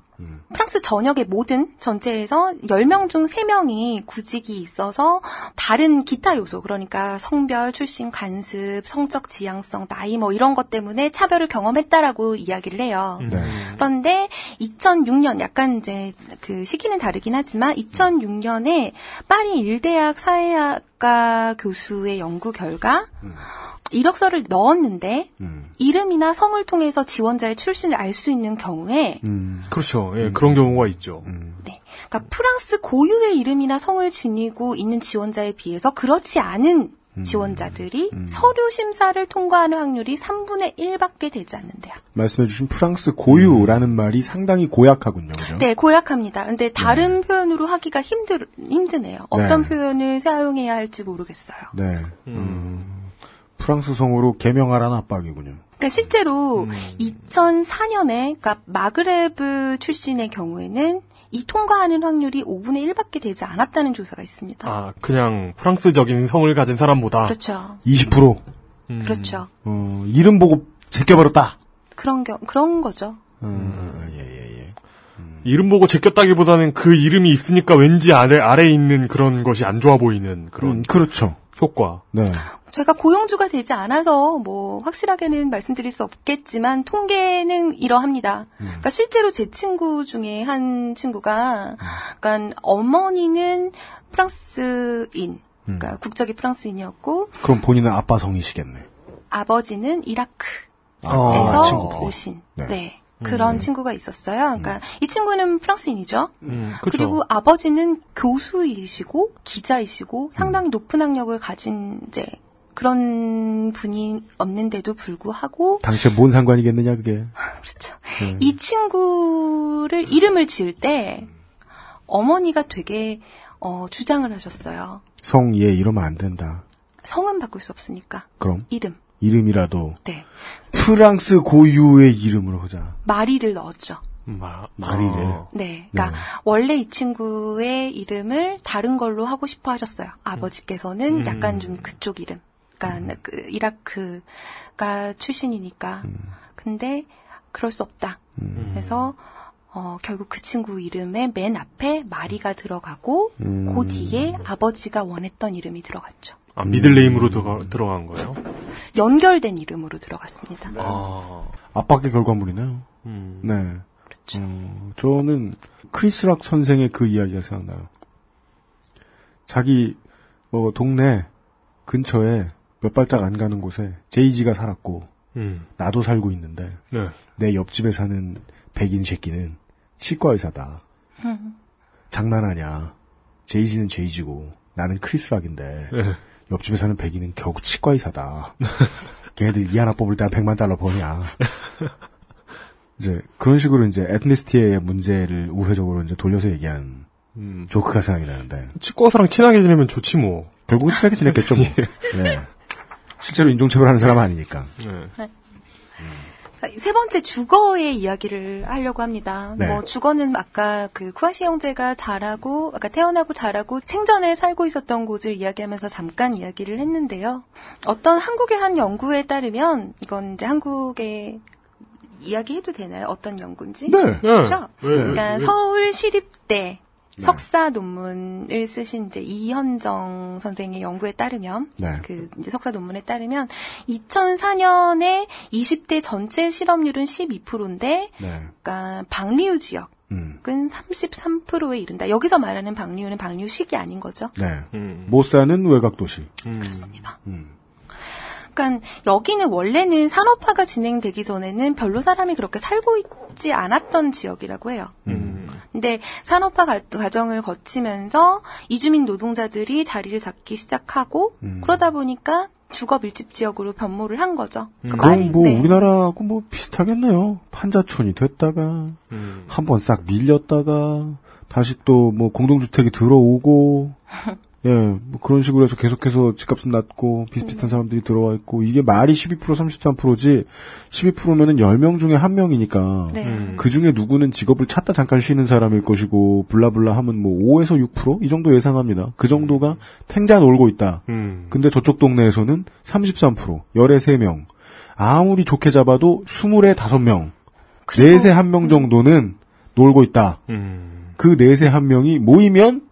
프랑스 전역의 모든 전체에서 10명 중 3명이 구직이 있어서 다른 기타 요소, 그러니까 성별, 출신, 관습, 성적 지향성, 나이 뭐 이런 것 때문에 차별을 경험했다라고 이야기를 해요. 네. 그런데 2006년 약간 이제 그 시기는 다르긴 하지만 2006년에 파리 일대학 사회학과 교수의 연구 결과 이력서를 넣었는데 이름이나 성을 통해서 지원자의 출신을 알 수 있는 경우에 그렇죠. 예, 그런 경우가 있죠. 그러니까 프랑스 고유의 이름이나 성을 지니고 있는 지원자에 비해서 그렇지 않은 지원자들이 서류 심사를 통과하는 확률이 3분의 1밖에 되지 않는데요. 말씀해주신 프랑스 고유라는 말이 상당히 고약하군요. 그죠? 네, 고약합니다. 근데 다른 표현으로 하기가 힘들, 힘드네요. 어떤 네. 표현을 사용해야 할지 모르겠어요. 네. 음. 프랑스 성으로 개명하라는 압박이군요. 그러니까 실제로 2004년에, 그러니까 마그레브 출신의 경우에는 이 통과하는 확률이 5분의 1밖에 되지 않았다는 조사가 있습니다. 아, 그냥 프랑스적인 성을 가진 사람보다. 그렇죠. 20%. 그렇죠. 어, 이름 보고 제껴버렸다. 그런 경, 그런 거죠. 음, 예, 예, 예. 이름 보고 제꼈다기보다는 그 이름이 있으니까 왠지 아래, 아래 있는 그런 것이 안 좋아 보이는 그런. 음, 그렇죠. 효과. 네. 제가 고용주가 되지 않아서 뭐 확실하게는 말씀드릴 수 없겠지만 통계는 이러합니다. 그러니까 실제로 제 친구 중에 한 친구가 그러니까 어머니는 프랑스인, 그러니까 국적이 프랑스인이었고 그럼 본인은 아빠 성이시겠네. 아버지는 이라크에서 아, 친구분이. 오신 네. 네. 그런 친구가 있었어요. 그러니까 이 친구는 프랑스인이죠. 음, 그리고 아버지는 교수이시고 기자이시고 상당히 높은 학력을 가진 이제 그런 분이 없는데도 불구하고 당최 뭔 상관이겠느냐 그게. 그렇죠. 네. 이 친구를 이름을 지을 때 어머니가 되게 어, 주장을 하셨어요. 성, 얘 이러면 안 된다. 성은 바꿀 수 없으니까 그럼 이름. 이름이라도 네. 프랑스 고유의 이름으로 하자. 마리를 넣었죠. 마, 마리를. 네. 그러니까 원래 이 친구의 이름을 다른 걸로 하고 싶어 하셨어요. 아버지께서는 음. 약간 좀 그쪽 이름. 그러니까 그 이라크가 출신이니까. 근데 그럴 수 없다. 그래서 어, 결국 그 친구 이름의 맨 앞에 마리가 들어가고 음. 그 뒤에 아버지가 원했던 이름이 들어갔죠. 아, 미들네임으로 들어가, 들어간 거예요? 연결된 이름으로 들어갔습니다. 아. 압박의 결과물이네요. 음. 네. 어, 저는 크리스락 선생의 그 이야기가 생각나요. 자기 어, 동네 근처에 몇 발짝 안 가는 곳에 제이지가 살았고 음. 나도 살고 있는데 네. 내 옆집에 사는 백인 새끼는 치과 의사다. 음. 장난하냐. 제이지는 제이지고 나는 크리스락인데 네. 옆집에 사는 백인은 겨우 치과 의사다. 걔네들 이 하나 뽑을 때 한 100만 달러 버냐. 이제 그런 식으로 이제 에트니스티의 문제를 우회적으로 이제 돌려서 얘기한 음. 조크가 생각이 나는데 치과사랑 친하게 지내면 좋지 뭐. 결국은 친하게 지냈겠죠. 뭐. 네. 실제로 인종차별하는 사람은 아니니까. 네. 세 번째 주거의 이야기를 하려고 합니다. 네. 뭐 주거는 아까 그 쿠아시 형제가 자라고 아까 태어나고 자라고 생전에 살고 있었던 곳을 이야기하면서 잠깐 이야기를 했는데요. 어떤 한국의 한 연구에 따르면 이건 이제 한국의 이야기해도 되나요? 어떤 연구인지? 네. 그렇죠. 네. 그러니까 네. 서울 시립대 석사 논문을 쓰신 이제 이현정 선생의 연구에 따르면 네. 그 이제 석사 논문에 따르면 2004년에 20대 전체 실업률은 12%인데 네. 그러니까 방리우 지역 음. 은 33%에 이른다. 여기서 말하는 방리우는 방리우식이 아닌 거죠. 네. 음. 못 사는 외곽 도시. 그렇습니다. 음. 그러니까 여기는 원래는 산업화가 진행되기 전에는 별로 사람이 그렇게 살고 있지 않았던 지역이라고 해요. 음. 근데 산업화 가- 과정을 거치면서 이주민 노동자들이 자리를 잡기 시작하고 음. 그러다 보니까 주거 밀집 지역으로 변모를 한 거죠. 그 그럼 뭐 네. 우리나라하고 뭐 비슷하겠네요. 판자촌이 됐다가 음. 한번 싹 밀렸다가 다시 또 뭐 공동주택이 들어오고 예, 뭐 그런 식으로 해서 계속해서 집값은 낮고 비슷비슷한 사람들이 들어와 있고 이게 말이 12% 33%지 12%면은 10명 중에 한 명이니까 네. 음. 그 중에 누구는 직업을 찾다 잠깐 쉬는 사람일 것이고 블라블라 하면 뭐 5에서 6%이 정도 예상합니다. 그 정도가 탱자 놀고 있다. 음. 근데 저쪽 동네에서는 33%, 열에 3명. 아무리 좋게 잡아도 20에 5명. 넷에 한 명 정도는 놀고 있다. 음. 그 넷에 한 명이 모이면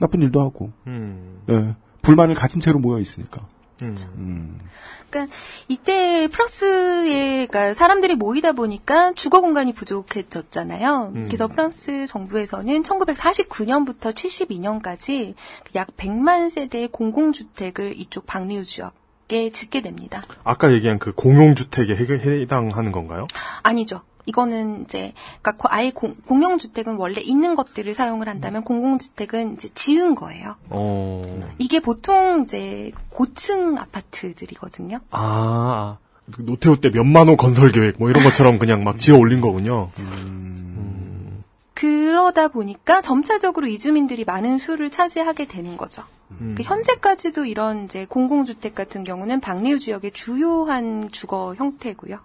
나쁜 일도 하고. 음. 예. 불만을 가진 채로 모여 있으니까. 음. 음. 그러니까 이때 프랑스에 그러니까 사람들이 모이다 보니까 주거 공간이 부족해졌잖아요. 음. 그래서 프랑스 정부에서는 1949년부터 72년까지 약 100만 세대의 공공주택을 이쪽 방리우 지역 에 짓게 됩니다. 아까 얘기한 그 공용주택에 해- 해당하는 건가요? 아니죠. 이거는 이제 그러니까 고- 아예 공, 용주택은 원래 있는 것들을 사용을 한다면 공공주택은 이제 지은 거예요. 어. 이게 보통 이제 고층 아파트들이거든요. 아, 그 노태우 때 몇만 호 건설 계획 뭐 이런 것처럼 그냥 막 지어 올린 거군요. 그러다 보니까 점차적으로 이주민들이 많은 수를 차지하게 되는 거죠. 음. 그 현재까지도 이런 이제 공공주택 같은 경우는 방리우 지역의 주요한 주거 형태고요.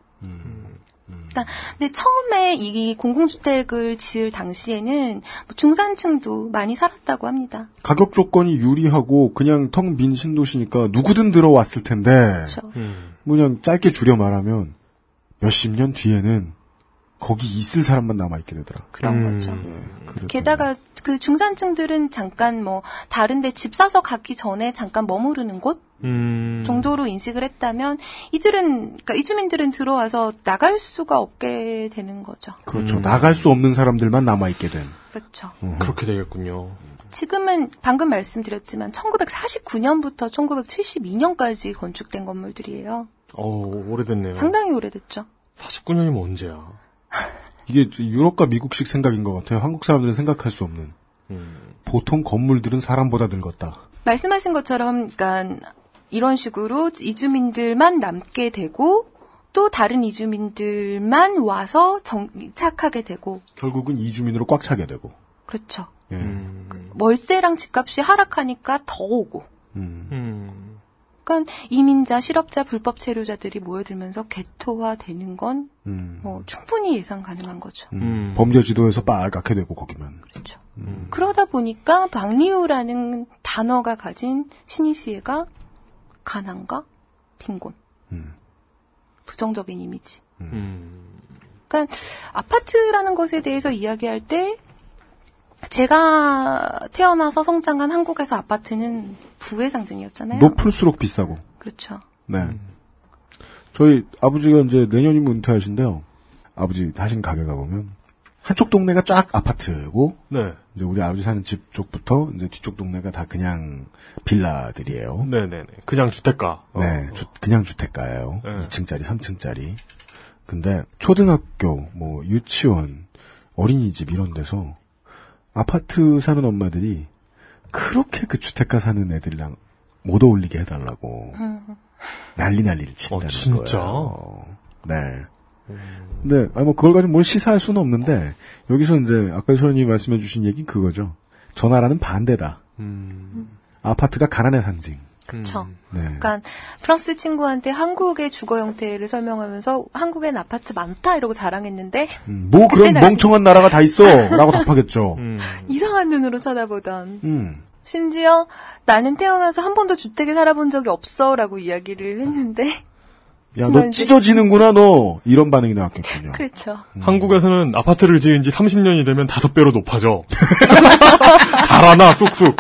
그러니까 근데 처음에 이 공공주택을 지을 당시에는 뭐 중산층도 많이 살았다고 합니다. 가격 조건이 유리하고 그냥 텅 빈 신도시니까 누구든 들어왔을 텐데. 그렇죠. 뭐 그냥 짧게 줄여 말하면 몇십 년 뒤에는 거기 있을 사람만 남아있게 되더라. 그런 거죠. 그랬더니. 게다가 그 중산층들은 잠깐 뭐 다른데 집 사서 가기 전에 잠깐 머무르는 곳 음. 정도로 인식을 했다면 이들은 그러니까 이주민들은 들어와서 나갈 수가 없게 되는 거죠. 그렇죠. 나갈 수 없는 사람들만 남아 있게 된. 그렇죠. 그렇게 되겠군요. 지금은 방금 말씀드렸지만 1949년부터 1972년까지 건축된 건물들이에요. 어, 오래됐네요. 상당히 오래됐죠. 49년이면 언제야? 이게 유럽과 미국식 생각인 것 같아요. 한국 사람들은 생각할 수 없는. 음. 보통 건물들은 사람보다 늙었다. 말씀하신 것처럼 그러니까 이런 식으로 이주민들만 남게 되고 또 다른 이주민들만 와서 정착하게 되고 결국은 이주민으로 꽉 차게 되고. 그렇죠. 예. 음. 월세랑 집값이 하락하니까 더 오고. 음. 그러니까 이민자, 실업자, 불법 체류자들이 모여들면서 개토화되는 건 음. 뭐 충분히 예상 가능한 거죠. 음. 범죄 지도에서 빨갛게 되고 거기면. 그렇죠. 그러다 보니까 방리우라는 단어가 가진 신입시혜가 가난과 빈곤, 부정적인 이미지. 그러니까 아파트라는 것에 대해서 이야기할 때 제가 태어나서 성장한 한국에서 아파트는 부의 상징이었잖아요. 높을수록 비싸고. 그렇죠. 네. 저희 아버지가 이제 내년이면 은퇴하신데요. 아버지 하신 가게 가보면 한쪽 동네가 쫙 아파트고 네. 이제 우리 아버지 사는 집 쪽부터 이제 뒤쪽 동네가 다 그냥 빌라들이에요. 네네네. 그냥 주택가. 어. 네, 주- 그냥 주택가예요. 네. 2층짜리, 3층짜리. 근데 초등학교, 뭐 유치원, 어린이집 이런 데서 아파트 사는 엄마들이 그렇게 그 주택가 사는 애들이랑 못 어울리게 해달라고 난리 난리를 친다는 어, 진짜? 거예요. 네. 근데 아니 뭐 그걸 가지고 뭘 시사할 수는 없는데 여기서 이제 아까 소연이 말씀해주신 얘기는 그거죠. 전화라는 반대다. 음. 아파트가 가난의 상징. 그쵸. 네. 그러니까 프랑스 친구한테 한국의 주거 형태를 설명하면서 한국엔 아파트 많다 이러고 자랑했는데 음, 뭐 그런 멍청한 나라가 다 있어! 라고 답하겠죠. 음. 이상한 눈으로 쳐다보던 음. 심지어 나는 태어나서 한 번도 주택에 살아본 적이 없어라고 이야기를 했는데 야, 너 찢어지는구나, 너! 이런 반응이 나왔겠군요. 그렇죠. 한국에서는 아파트를 지은 지 30년이 되면 다섯 배로 높아져. 잘하나, 쑥쑥.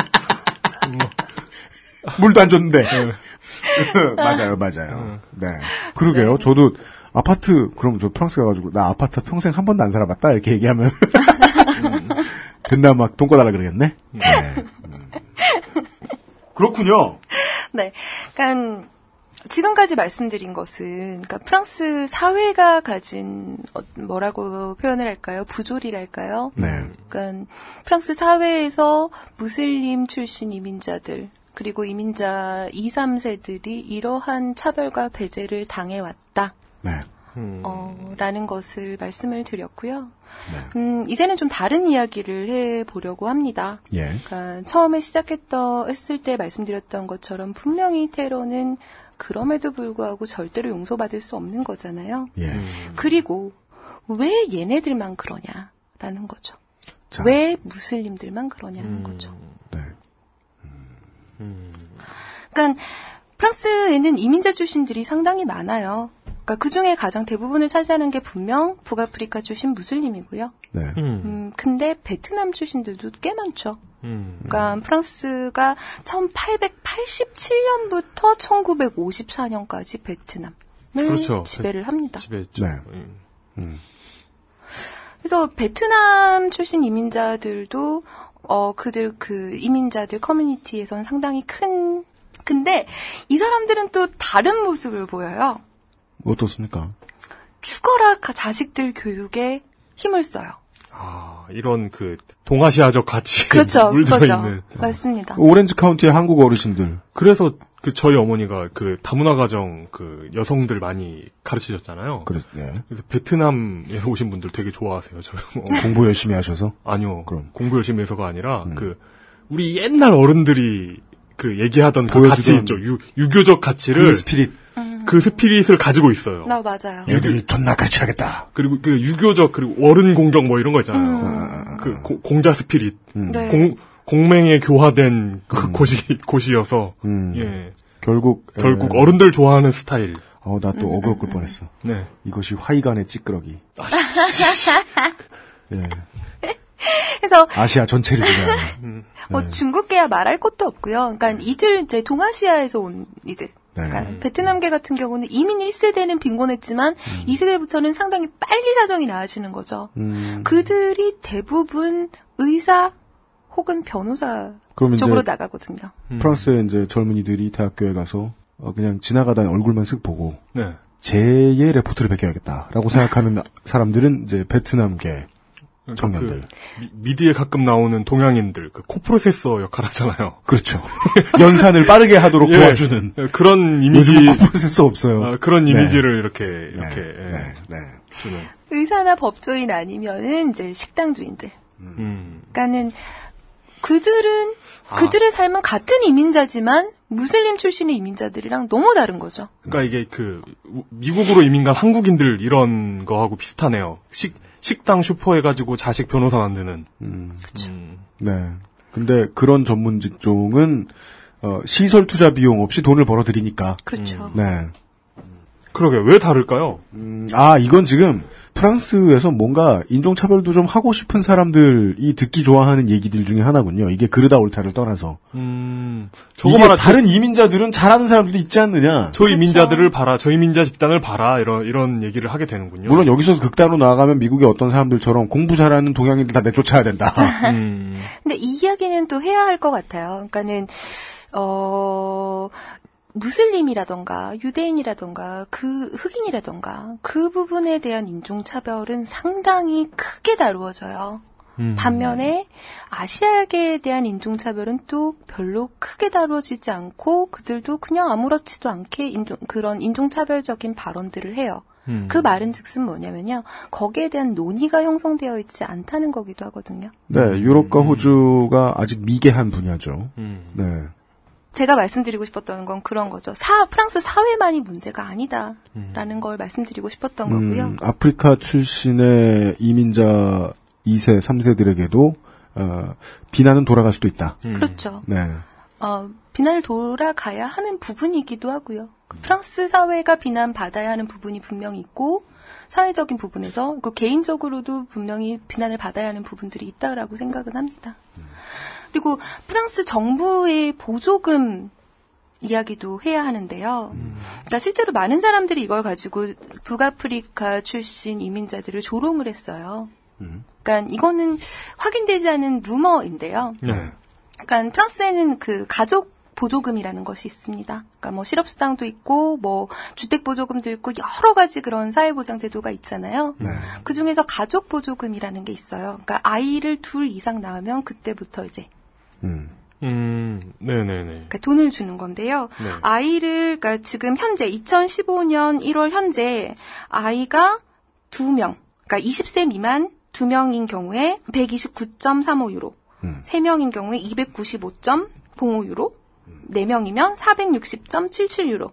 물도 안 줬는데. 네. 맞아요, 맞아요. 네. 그러게요. 저도 아파트, 그럼 저 프랑스 가가지고, 나 아파트 평생 한 번도 안 살아봤다? 이렇게 얘기하면. 음, 된다, 막, 돈 꺼달라 그러겠네? 네. 음. 그렇군요. 네. 그러니까 지금까지 말씀드린 것은 그러니까 프랑스 사회가 가진 어, 뭐라고 표현을 할까요? 부조리랄까요? 네. 그러니까 프랑스 사회에서 무슬림 출신 이민자들 그리고 이민자 2, 3세들이 이러한 차별과 배제를 당해왔다. 네. 어, 라는 것을 말씀을 드렸고요. 음, 이제는 좀 다른 이야기를 해 보려고 합니다. 예. 그러니까 처음에 시작했던 했을 때 말씀드렸던 것처럼 분명히 테러는 그럼에도 불구하고 절대로 용서받을 수 없는 거잖아요. 예. 그리고 왜 얘네들만 그러냐라는 거죠. 자. 왜 무슬림들만 그러냐는 거죠. 네. 그러니까 프랑스에는 이민자 출신들이 상당히 많아요. 그러니까 그 중에 가장 대부분을 차지하는 게 분명 북아프리카 출신 무슬림이고요. 네. 음, 근데 베트남 출신들도 꽤 많죠. 음. 그러니까 프랑스가 1887년부터 1954년까지 베트남을 그렇죠. 지배를 합니다. 지배했죠. 네. 음. 그래서 베트남 출신 이민자들도 어 그들 그 이민자들 커뮤니티에선 상당히 큰 근데 이 사람들은 또 다른 모습을 보여요. 어떻습니까? 죽어라 가- 자식들 교육에 힘을 써요. 아, 이런 그 동아시아적 가치 그렇죠, 물들어 그거죠. 있는. 맞습니다. 오렌지 카운티의 한국 어르신들. 그래서 그 저희 어머니가 그 다문화 가정 그 여성들 많이 가르치셨잖아요. 그래, 네. 그래서 베트남에서 오신 분들 되게 좋아하세요. 저 공부 열심히 하셔서? 아니요. 그럼. 음. 공부 열심히 해서가 아니라 그 우리 옛날 어른들이 그 얘기하던 그 가치 있죠. 유, 유교적 가치를 그 spirit. 그 spirit을 가지고 있어요. 나 맞아요. 애들 존나 가르쳐야겠다. 그리고 그 유교적 그리고 어른 공경 뭐 이런 거 음. 있잖아요. 그 고- 공자 spirit. 네. 공 공맹에 교화된 그 곳이 곳이어서 음. 예. 결국 결국 에, 어른들 좋아하는 스타일. 어, 나 또 어그로 끌 뻔했어. 네. 이것이 화이간의 찌끄러기. 예. 그래서 아시아 전체를 지배하는. 뭐 네. 중국계야 말할 것도 없고요. 그러니까 이들 이제 동아시아에서 온 이들. 네. 그러니까 베트남계 같은 경우는 이민 1세대는 빈곤했지만 2세대부터는 상당히 빨리 사정이 나아지는 거죠. 음. 그들이 대부분 의사 혹은 변호사 쪽으로 나가거든요. 프랑스의 이제 젊은이들이 대학교에 가서 어, 그냥 지나가다 얼굴만 쓱 보고 네. 제의 레포트를 베껴야겠다라고 생각하는 사람들은 이제 베트남계 청년들. 그 미- 미디에 가끔 나오는 동양인들 그 코프로세서 역할 하잖아요. 그렇죠. 연산을 빠르게 하도록 예. 도와주는. 예, 그런 이미지 코프로세서 없어요. 아, 그런 네. 이미지를 이렇게 이렇게 예, 네, 네. 주는. 의사나 법조인 아니면은 이제 식당 주인들. 음. 그러니까는 그들은 그들의 삶은 같은 이민자지만 무슬림 출신의 이민자들이랑 너무 다른 거죠. 그러니까 이게 그 우- 미국으로 이민 간 한국인들 이런 거하고 비슷하네요. 식 식당 슈퍼 해가지고 자식 변호사 만드는. 음. 그렇죠. 네. 근데 그런 전문 직종은 어, 시설 투자 비용 없이 돈을 벌어들이니까. 그렇죠. 네. 그러게 왜 다를까요? 음, 아 이건 지금 프랑스에서 뭔가 인종차별도 좀 하고 싶은 사람들이 듣기 좋아하는 얘기들 중에 하나군요. 이게 그르다 옳다를 떠나서. 음, 이게 저거 말하 다른 이민자들은 잘하는 사람들도 있지 않느냐. 저 이민자들을 봐라, 저 이민자 집단을 봐라 이런 이런 얘기를 하게 되는군요. 물론 여기서 극단으로 나아가면 미국의 어떤 사람들처럼 공부 잘하는 동양인들 다 내쫓아야 된다. 음. 근데 이 이야기는 또 해야 할 것 같아요. 그러니까는 어 무슬림이라던가 유대인이라던가 그 흑인이라던가 그 부분에 대한 인종차별은 상당히 크게 다루어져요. 음. 반면에 아시아계에 대한 인종차별은 또 별로 크게 다루어지지 않고 그들도 그냥 아무렇지도 않게 인종, 그런 인종차별적인 발언들을 해요. 음. 그 말은 즉슨 뭐냐면요. 거기에 대한 논의가 형성되어 있지 않다는 거기도 하거든요. 네, 유럽과 호주가 아직 미개한 분야죠. 네. 제가 말씀드리고 싶었던 건 그런 거죠. 사, 프랑스 사회만이 문제가 아니다라는 걸 말씀드리고 싶었던 거고요. 음, 아프리카 출신의 이민자 2세, 3세들에게도 어, 비난은 돌아갈 수도 있다. 그렇죠. 네. 어, 비난을 돌아가야 하는 부분이기도 하고요. 그 프랑스 사회가 비난받아야 하는 부분이 분명히 있고 사회적인 부분에서 그 개인적으로도 분명히 비난을 받아야 하는 부분들이 있다라고 생각은 합니다. 그리고 프랑스 정부의 보조금 이야기도 해야 하는데요. 그러니까 실제로 많은 사람들이 이걸 가지고 북아프리카 출신 이민자들을 조롱을 했어요. 그러니까 이거는 확인되지 않은 루머인데요. 네. 그러니까 프랑스에는 그 가족 보조금이라는 것이 있습니다. 그러니까 뭐 실업수당도 있고 뭐 주택 보조금도 있고 여러 가지 그런 사회보장 제도가 있잖아요. 그 중에서 가족 보조금이라는 게 있어요. 그러니까 아이를 둘 이상 낳으면 그때부터 이제 음, 네네네. 그러니까 돈을 주는 건데요. 네. 아이를 그러니까 지금 현재 2015년 1월 현재 아이가 두 명, 그러니까 20세 미만 두 명인 경우에 129.35 유로, 세 명인 경우에 295.05 유로, 네 명이면 460.77 유로.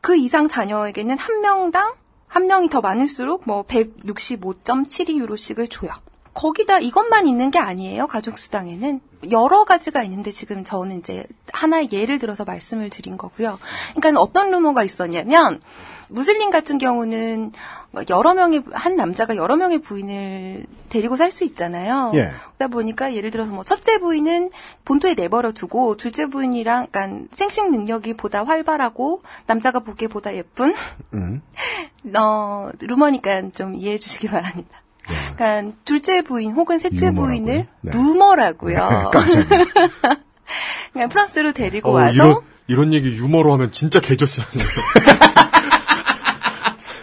그 이상 자녀에게는 한 명당 한 명이 더 많을수록 뭐 165.72유로씩을 줘요. 거기다 이것만 있는 게 아니에요. 가족 수당에는 여러 가지가 있는데 지금 저는 이제 하나 예를 들어서 말씀을 드린 거고요. 그러니까 어떤 루머가 있었냐면 무슬림 같은 경우는 여러 명의 한 남자가 여러 명의 부인을 데리고 살 수 있잖아요. 예. 그러다 보니까 예를 들어서 뭐 첫째 부인은 본토에 내버려 두고 둘째 부인이랑 약간 생식 능력이 보다 활발하고 남자가 보기에 보다 예쁜 음. 어, 루머니까 좀 이해해 주시기 바랍니다. 그러니까 둘째 부인 혹은 셋째 네. 유머라고요? 부인을 네. 루머라고요. 깜짝이야. 그냥 프랑스로 데리고 어, 와서 이런 이런 얘기 유머로 하면 진짜 개저씨하네요.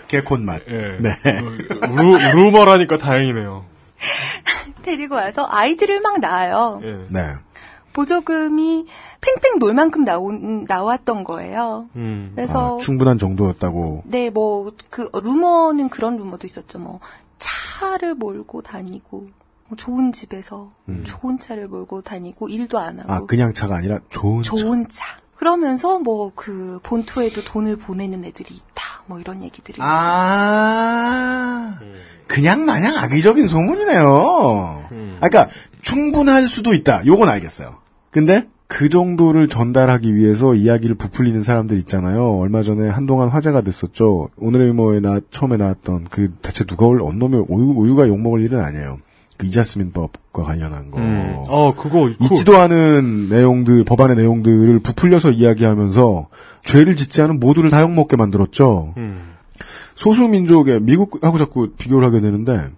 개콘 맛. 예. 네. 루, 루머라니까 다행이네요. 데리고 와서 아이들을 막 낳아요. 예. 네. 보조금이 팽팽 놀 만큼 나온, 나왔던 거예요. 음. 그래서 아, 충분한 정도였다고. 네, 뭐, 그, 루머는 그런 루머도 있었죠. 뭐, 차를 몰고 다니고, 뭐 좋은 집에서 좋은 차를 몰고 다니고, 일도 안 하고. 음. 아, 그냥 차가 아니라 좋은 차. 좋은 차. 그러면서 뭐, 그, 본토에도 돈을 보내는 애들이 있다. 뭐 이런 얘기들이. 아, 그냥 마냥 악의적인 소문이네요. 아, 그러니까 충분할 수도 있다. 요건 알겠어요. 근데 그 정도를 전달하기 위해서 이야기를 부풀리는 사람들 있잖아요. 얼마 전에 한동안 화제가 됐었죠. 오늘의 유머에 나, 처음에 나왔던 그 대체 누가 올 언놈의 우유, 우유 가 욕먹을 일은 아니에요. 그 이자스민법과 관련한 거. 음. 어, 그거 그- 있지도 않은 내용들, 법안의 내용들을 부풀려서 이야기하면서 죄를 짓지 않은 모두를 다 욕먹게 만들었죠. 음. 소수민족의 미국하고 자꾸 비교를 하게 되는데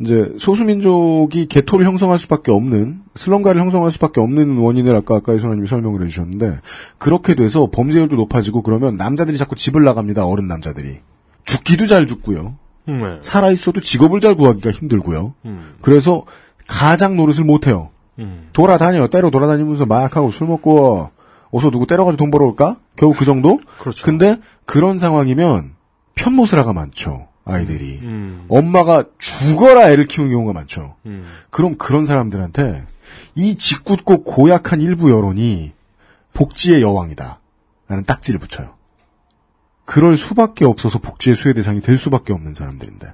이제 소수민족이 개토를 형성할 수밖에 없는 슬럼가를 형성할 수밖에 없는 원인을 아까 아까 이소라님이 설명을 해주셨는데 그렇게 돼서 범죄율도 높아지고 그러면 남자들이 자꾸 집을 나갑니다 어른 남자들이 죽기도 잘 죽고요 음, 네. 살아 있어도 직업을 잘 구하기가 힘들고요 음. 그래서 가장 노릇을 못해요 음. 돌아다녀 때로 돌아다니면서 막 하고 술 먹고 어서 누구 때려가지고 돈 벌어올까 겨우 그 정도 그렇죠. 근데 그런 상황이면 편모스라가 많죠 아이들이 음. 엄마가 죽어라 애를 키우는 경우가 많죠. 음. 그럼 그런 사람들한테 이 짓궂고 고약한 일부 여론이 복지의 여왕이다. 라는 딱지를 붙여요. 그럴 수밖에 없어서 복지의 수혜 대상이 될 수밖에 없는 사람들인데.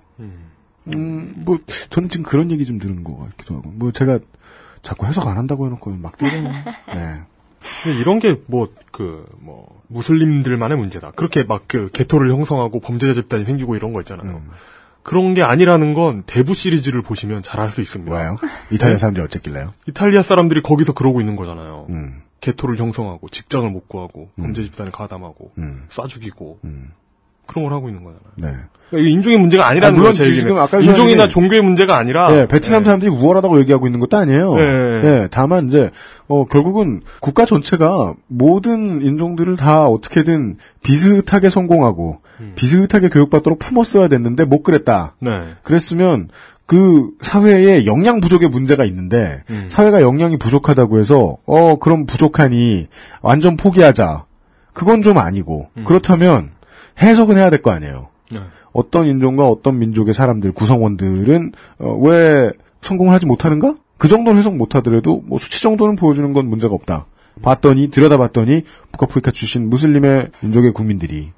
음, 뭐, 저는 지금 그런 얘기 좀 들은 것 같기도 하고. 뭐, 제가 자꾸 해석 안 한다고 해놓고 막 때려요. 네. 근데 이런 게 뭐 그 뭐 무슬림들만의 문제다. 그렇게 막 그 개토를 형성하고 범죄자 집단이 생기고 이런 거 있잖아요. 음. 그런 게 아니라는 건 대부 시리즈를 보시면 잘 알 수 있습니다. 왜요? 이탈리아 사람들이 어쨌길래요? 이탈리아 사람들이 거기서 그러고 있는 거잖아요. 음. 개토를 형성하고 직장을 못 구하고 범죄 집단을 가담하고 음. 쏴 죽이고 그런 걸 하고 있는 거잖아요. 네. 그러니까 인종의 문제가 아니라는 아, 물론 거죠. 지금 아까 인종이나 종교의 문제가 아니라 예, 베트남 사람들이 우월하다고 얘기하고 있는 것도 아니에요. 네. 예, 다만 이제 어 결국은 국가 전체가 모든 인종들을 다 어떻게든 비슷하게 성공하고 비슷하게 교육받도록 품었어야 됐는데 못 그랬다. 네. 그랬으면 그 사회에 영양 부족의 문제가 있는데 음. 사회가 영양이 부족하다고 해서 어 그럼 부족하니 완전 포기하자. 그건 좀 아니고 그렇다면 해석은 해야 될 거 아니에요. 네. 어떤 인종과 어떤 민족의 사람들 구성원들은 어, 왜 성공을 하지 못하는가? 그 정도는 해석 못하더라도 뭐 수치 정도는 보여주는 건 문제가 없다. 봤더니 들여다봤더니 북아프리카 출신 무슬림의 민족의 국민들이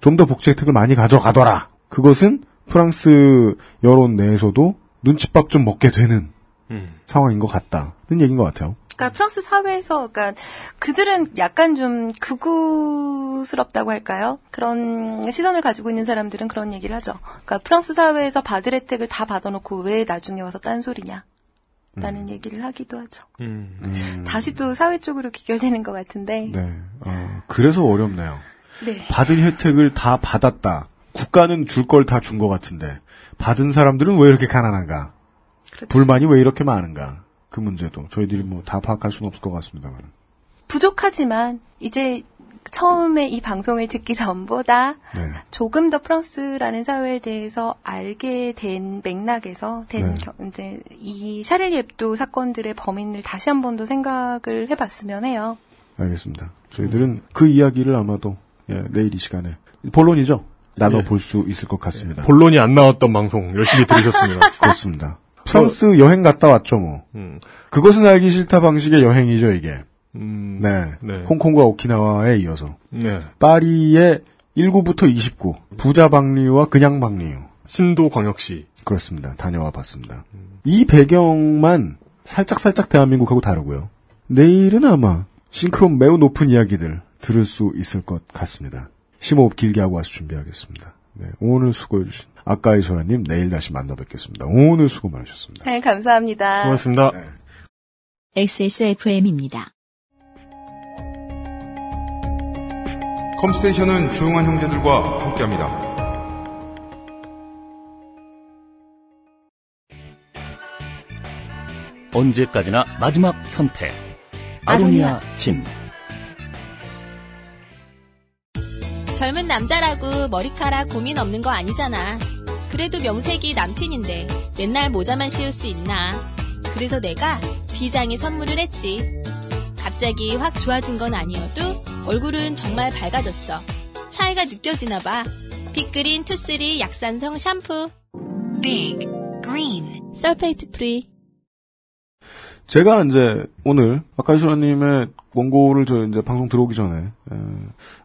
좀더 복지 혜택을 많이 가져가더라. 그것은 프랑스 여론 내에서도 눈칫밥 좀 먹게 되는 음. 상황인 것 같다는 얘기인 것 같아요. 그러니까 프랑스 사회에서 그러니까 그들은 약간 좀 극우스럽다고 할까요? 그런 시선을 가지고 있는 사람들은 그런 얘기를 하죠. 그러니까 프랑스 사회에서 받을 혜택을 다 받아놓고 왜 나중에 와서 딴소리냐? 라는 얘기를 하기도 하죠. 음. 다시 또 사회 쪽으로 귀결되는 것 같은데. 네. 어, 그래서 어렵네요. 네. 받은 혜택을 다 받았다. 국가는 줄 걸 다 준 것 같은데 받은 사람들은 왜 이렇게 가난한가? 불만이 왜 이렇게 많은가? 그 문제도 저희들이 뭐 다 파악할 수는 없을 것 같습니다만. 부족하지만 이제 처음에 이 방송을 듣기 전보다 네. 조금 더 프랑스라는 사회에 대해서 알게 된 맥락에서 된 네. 겨- 이제 이 샤를리 앱도 사건들의 범인을 다시 한 번 더 생각을 해봤으면 해요. 알겠습니다. 저희들은 그 이야기를 아마도 예, 내일 이 시간에 본론이죠. 나눠 볼수 있을 것 같습니다. 본론이 안 나왔던 방송 열심히 들으셨습니다. 그렇습니다. 프랑스 여행 갔다 왔죠, 뭐. 음. 그것은 알기 싫다 방식의 여행이죠, 이게. 음. 네. 네. 홍콩과 오키나와에 이어서. 네. 파리의 19부터 29. 부자 방류와 그냥 방류. 신도 광역시. 그렇습니다. 다녀와 봤습니다. 이 배경만 살짝살짝 대한민국하고 다르고요. 내일은 아마 싱크론 매우 높은 이야기들 들을 수 있을 것 같습니다. 심호흡 길게 하고 와서 준비하겠습니다. 네, 오늘 수고해주신 아까이 소라님 내일 다시 만나 뵙겠습니다. 오늘 수고 많으셨습니다. 네, 감사합니다. 고맙습니다. XSFM입니다. 컴스테이션은 조용한 형제들과 함께합니다. 언제까지나 마지막 선택. 아로니아 진. 젊은 남자라고 머리카락 고민 없는 거 아니잖아. 그래도 명색이 남친인데 맨날 모자만 씌울 수 있나. 그래서 내가 비장에 선물을 했지. 갑자기 확 좋아진 건 아니어도 얼굴은 정말 밝아졌어. 차이가 느껴지나 봐. 빅그린 투쓰리 약산성 샴푸. 빅 그린 sulfate free. 제가 이제 오늘 아까이 소라님의 원고를 저 이제 방송 들어오기 전에 에,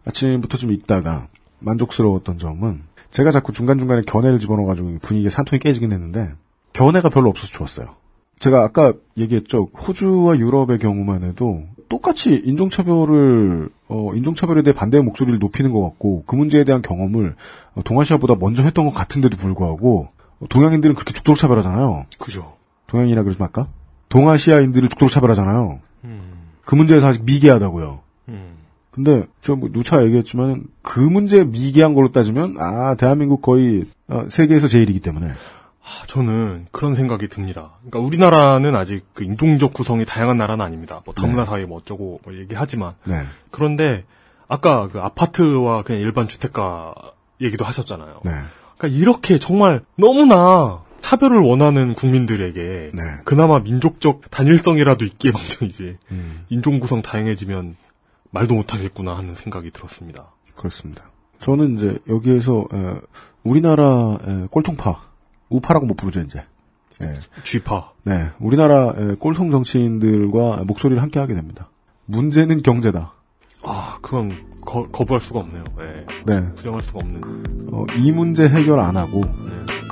아침부터 좀 읽다가 만족스러웠던 점은 제가 자꾸 중간중간에 견해를 집어넣어가지고 분위기가 산통이 깨지긴 했는데 견해가 별로 없어서 좋았어요. 제가 아까 얘기했죠. 호주와 유럽의 경우만 해도 똑같이 인종차별을 어, 인종차별에 대해 반대의 목소리를 높이는 것 같고 그 문제에 대한 경험을 어, 동아시아보다 먼저 했던 것 같은데도 불구하고 어, 동양인들은 그렇게 죽도록 차별하잖아요. 그죠. 동양이라 그러지 말까? 동아시아인들을 죽도록 차별하잖아요. 그 문제에서 아직 미개하다고요. 근데 저뭐 누차 얘기했지만 그 문제 미개한 걸로 따지면 아 대한민국 거의 어, 세계에서 제일이기 때문에 아, 저는 그런 생각이 듭니다. 그러니까 우리나라는 아직 그 인종적 구성이 다양한 나라는 아닙니다. 뭐 다문화 사회 뭐 어쩌고 뭐 얘기하지만 네. 그런데 아까 그 아파트와 그냥 일반 주택가 얘기도 하셨잖아요. 네. 그러니까 이렇게 정말 너무나 차별을 원하는 국민들에게 네. 그나마 민족적 단일성이라도 있기에 망정이지 인종 구성 다양해지면 말도 못하겠구나 하는 생각이 들었습니다. 그렇습니다. 저는 이제 여기에서 에, 우리나라 에, 꼴통파 우파라고 못 부르죠 이제. 예. 쥐파. 네, 우리나라 에, 꼴통 정치인들과 목소리를 함께 하게 됩니다. 문제는 경제다. 아, 그건 거, 부할 수가 없네요. 예. 네. 부정할 수가 없는. 어, 이 문제 해결 안 하고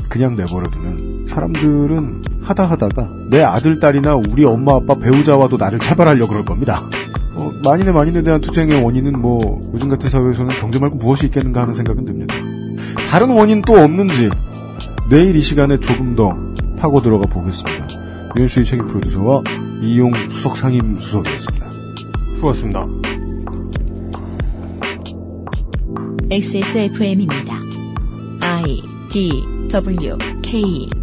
그냥 내버려두면 사람들은 하다 하다가 내 아들 딸이나 우리 엄마 아빠 배우자와도 나를 차별하려 그럴 겁니다. 어, 만인의 만인에 대한 투쟁의 원인은 뭐 요즘 같은 사회에서는 경제 말고 무엇이 있겠는가 하는 생각은 듭니다. 다른 원인 또 없는지 내일 이 시간에 조금 더 파고 들어가 보겠습니다. 유현수의 책임 프로듀서와 이용 수석 상임 수석이었습니다. 수고하셨습니다. XSFM입니다. I D W K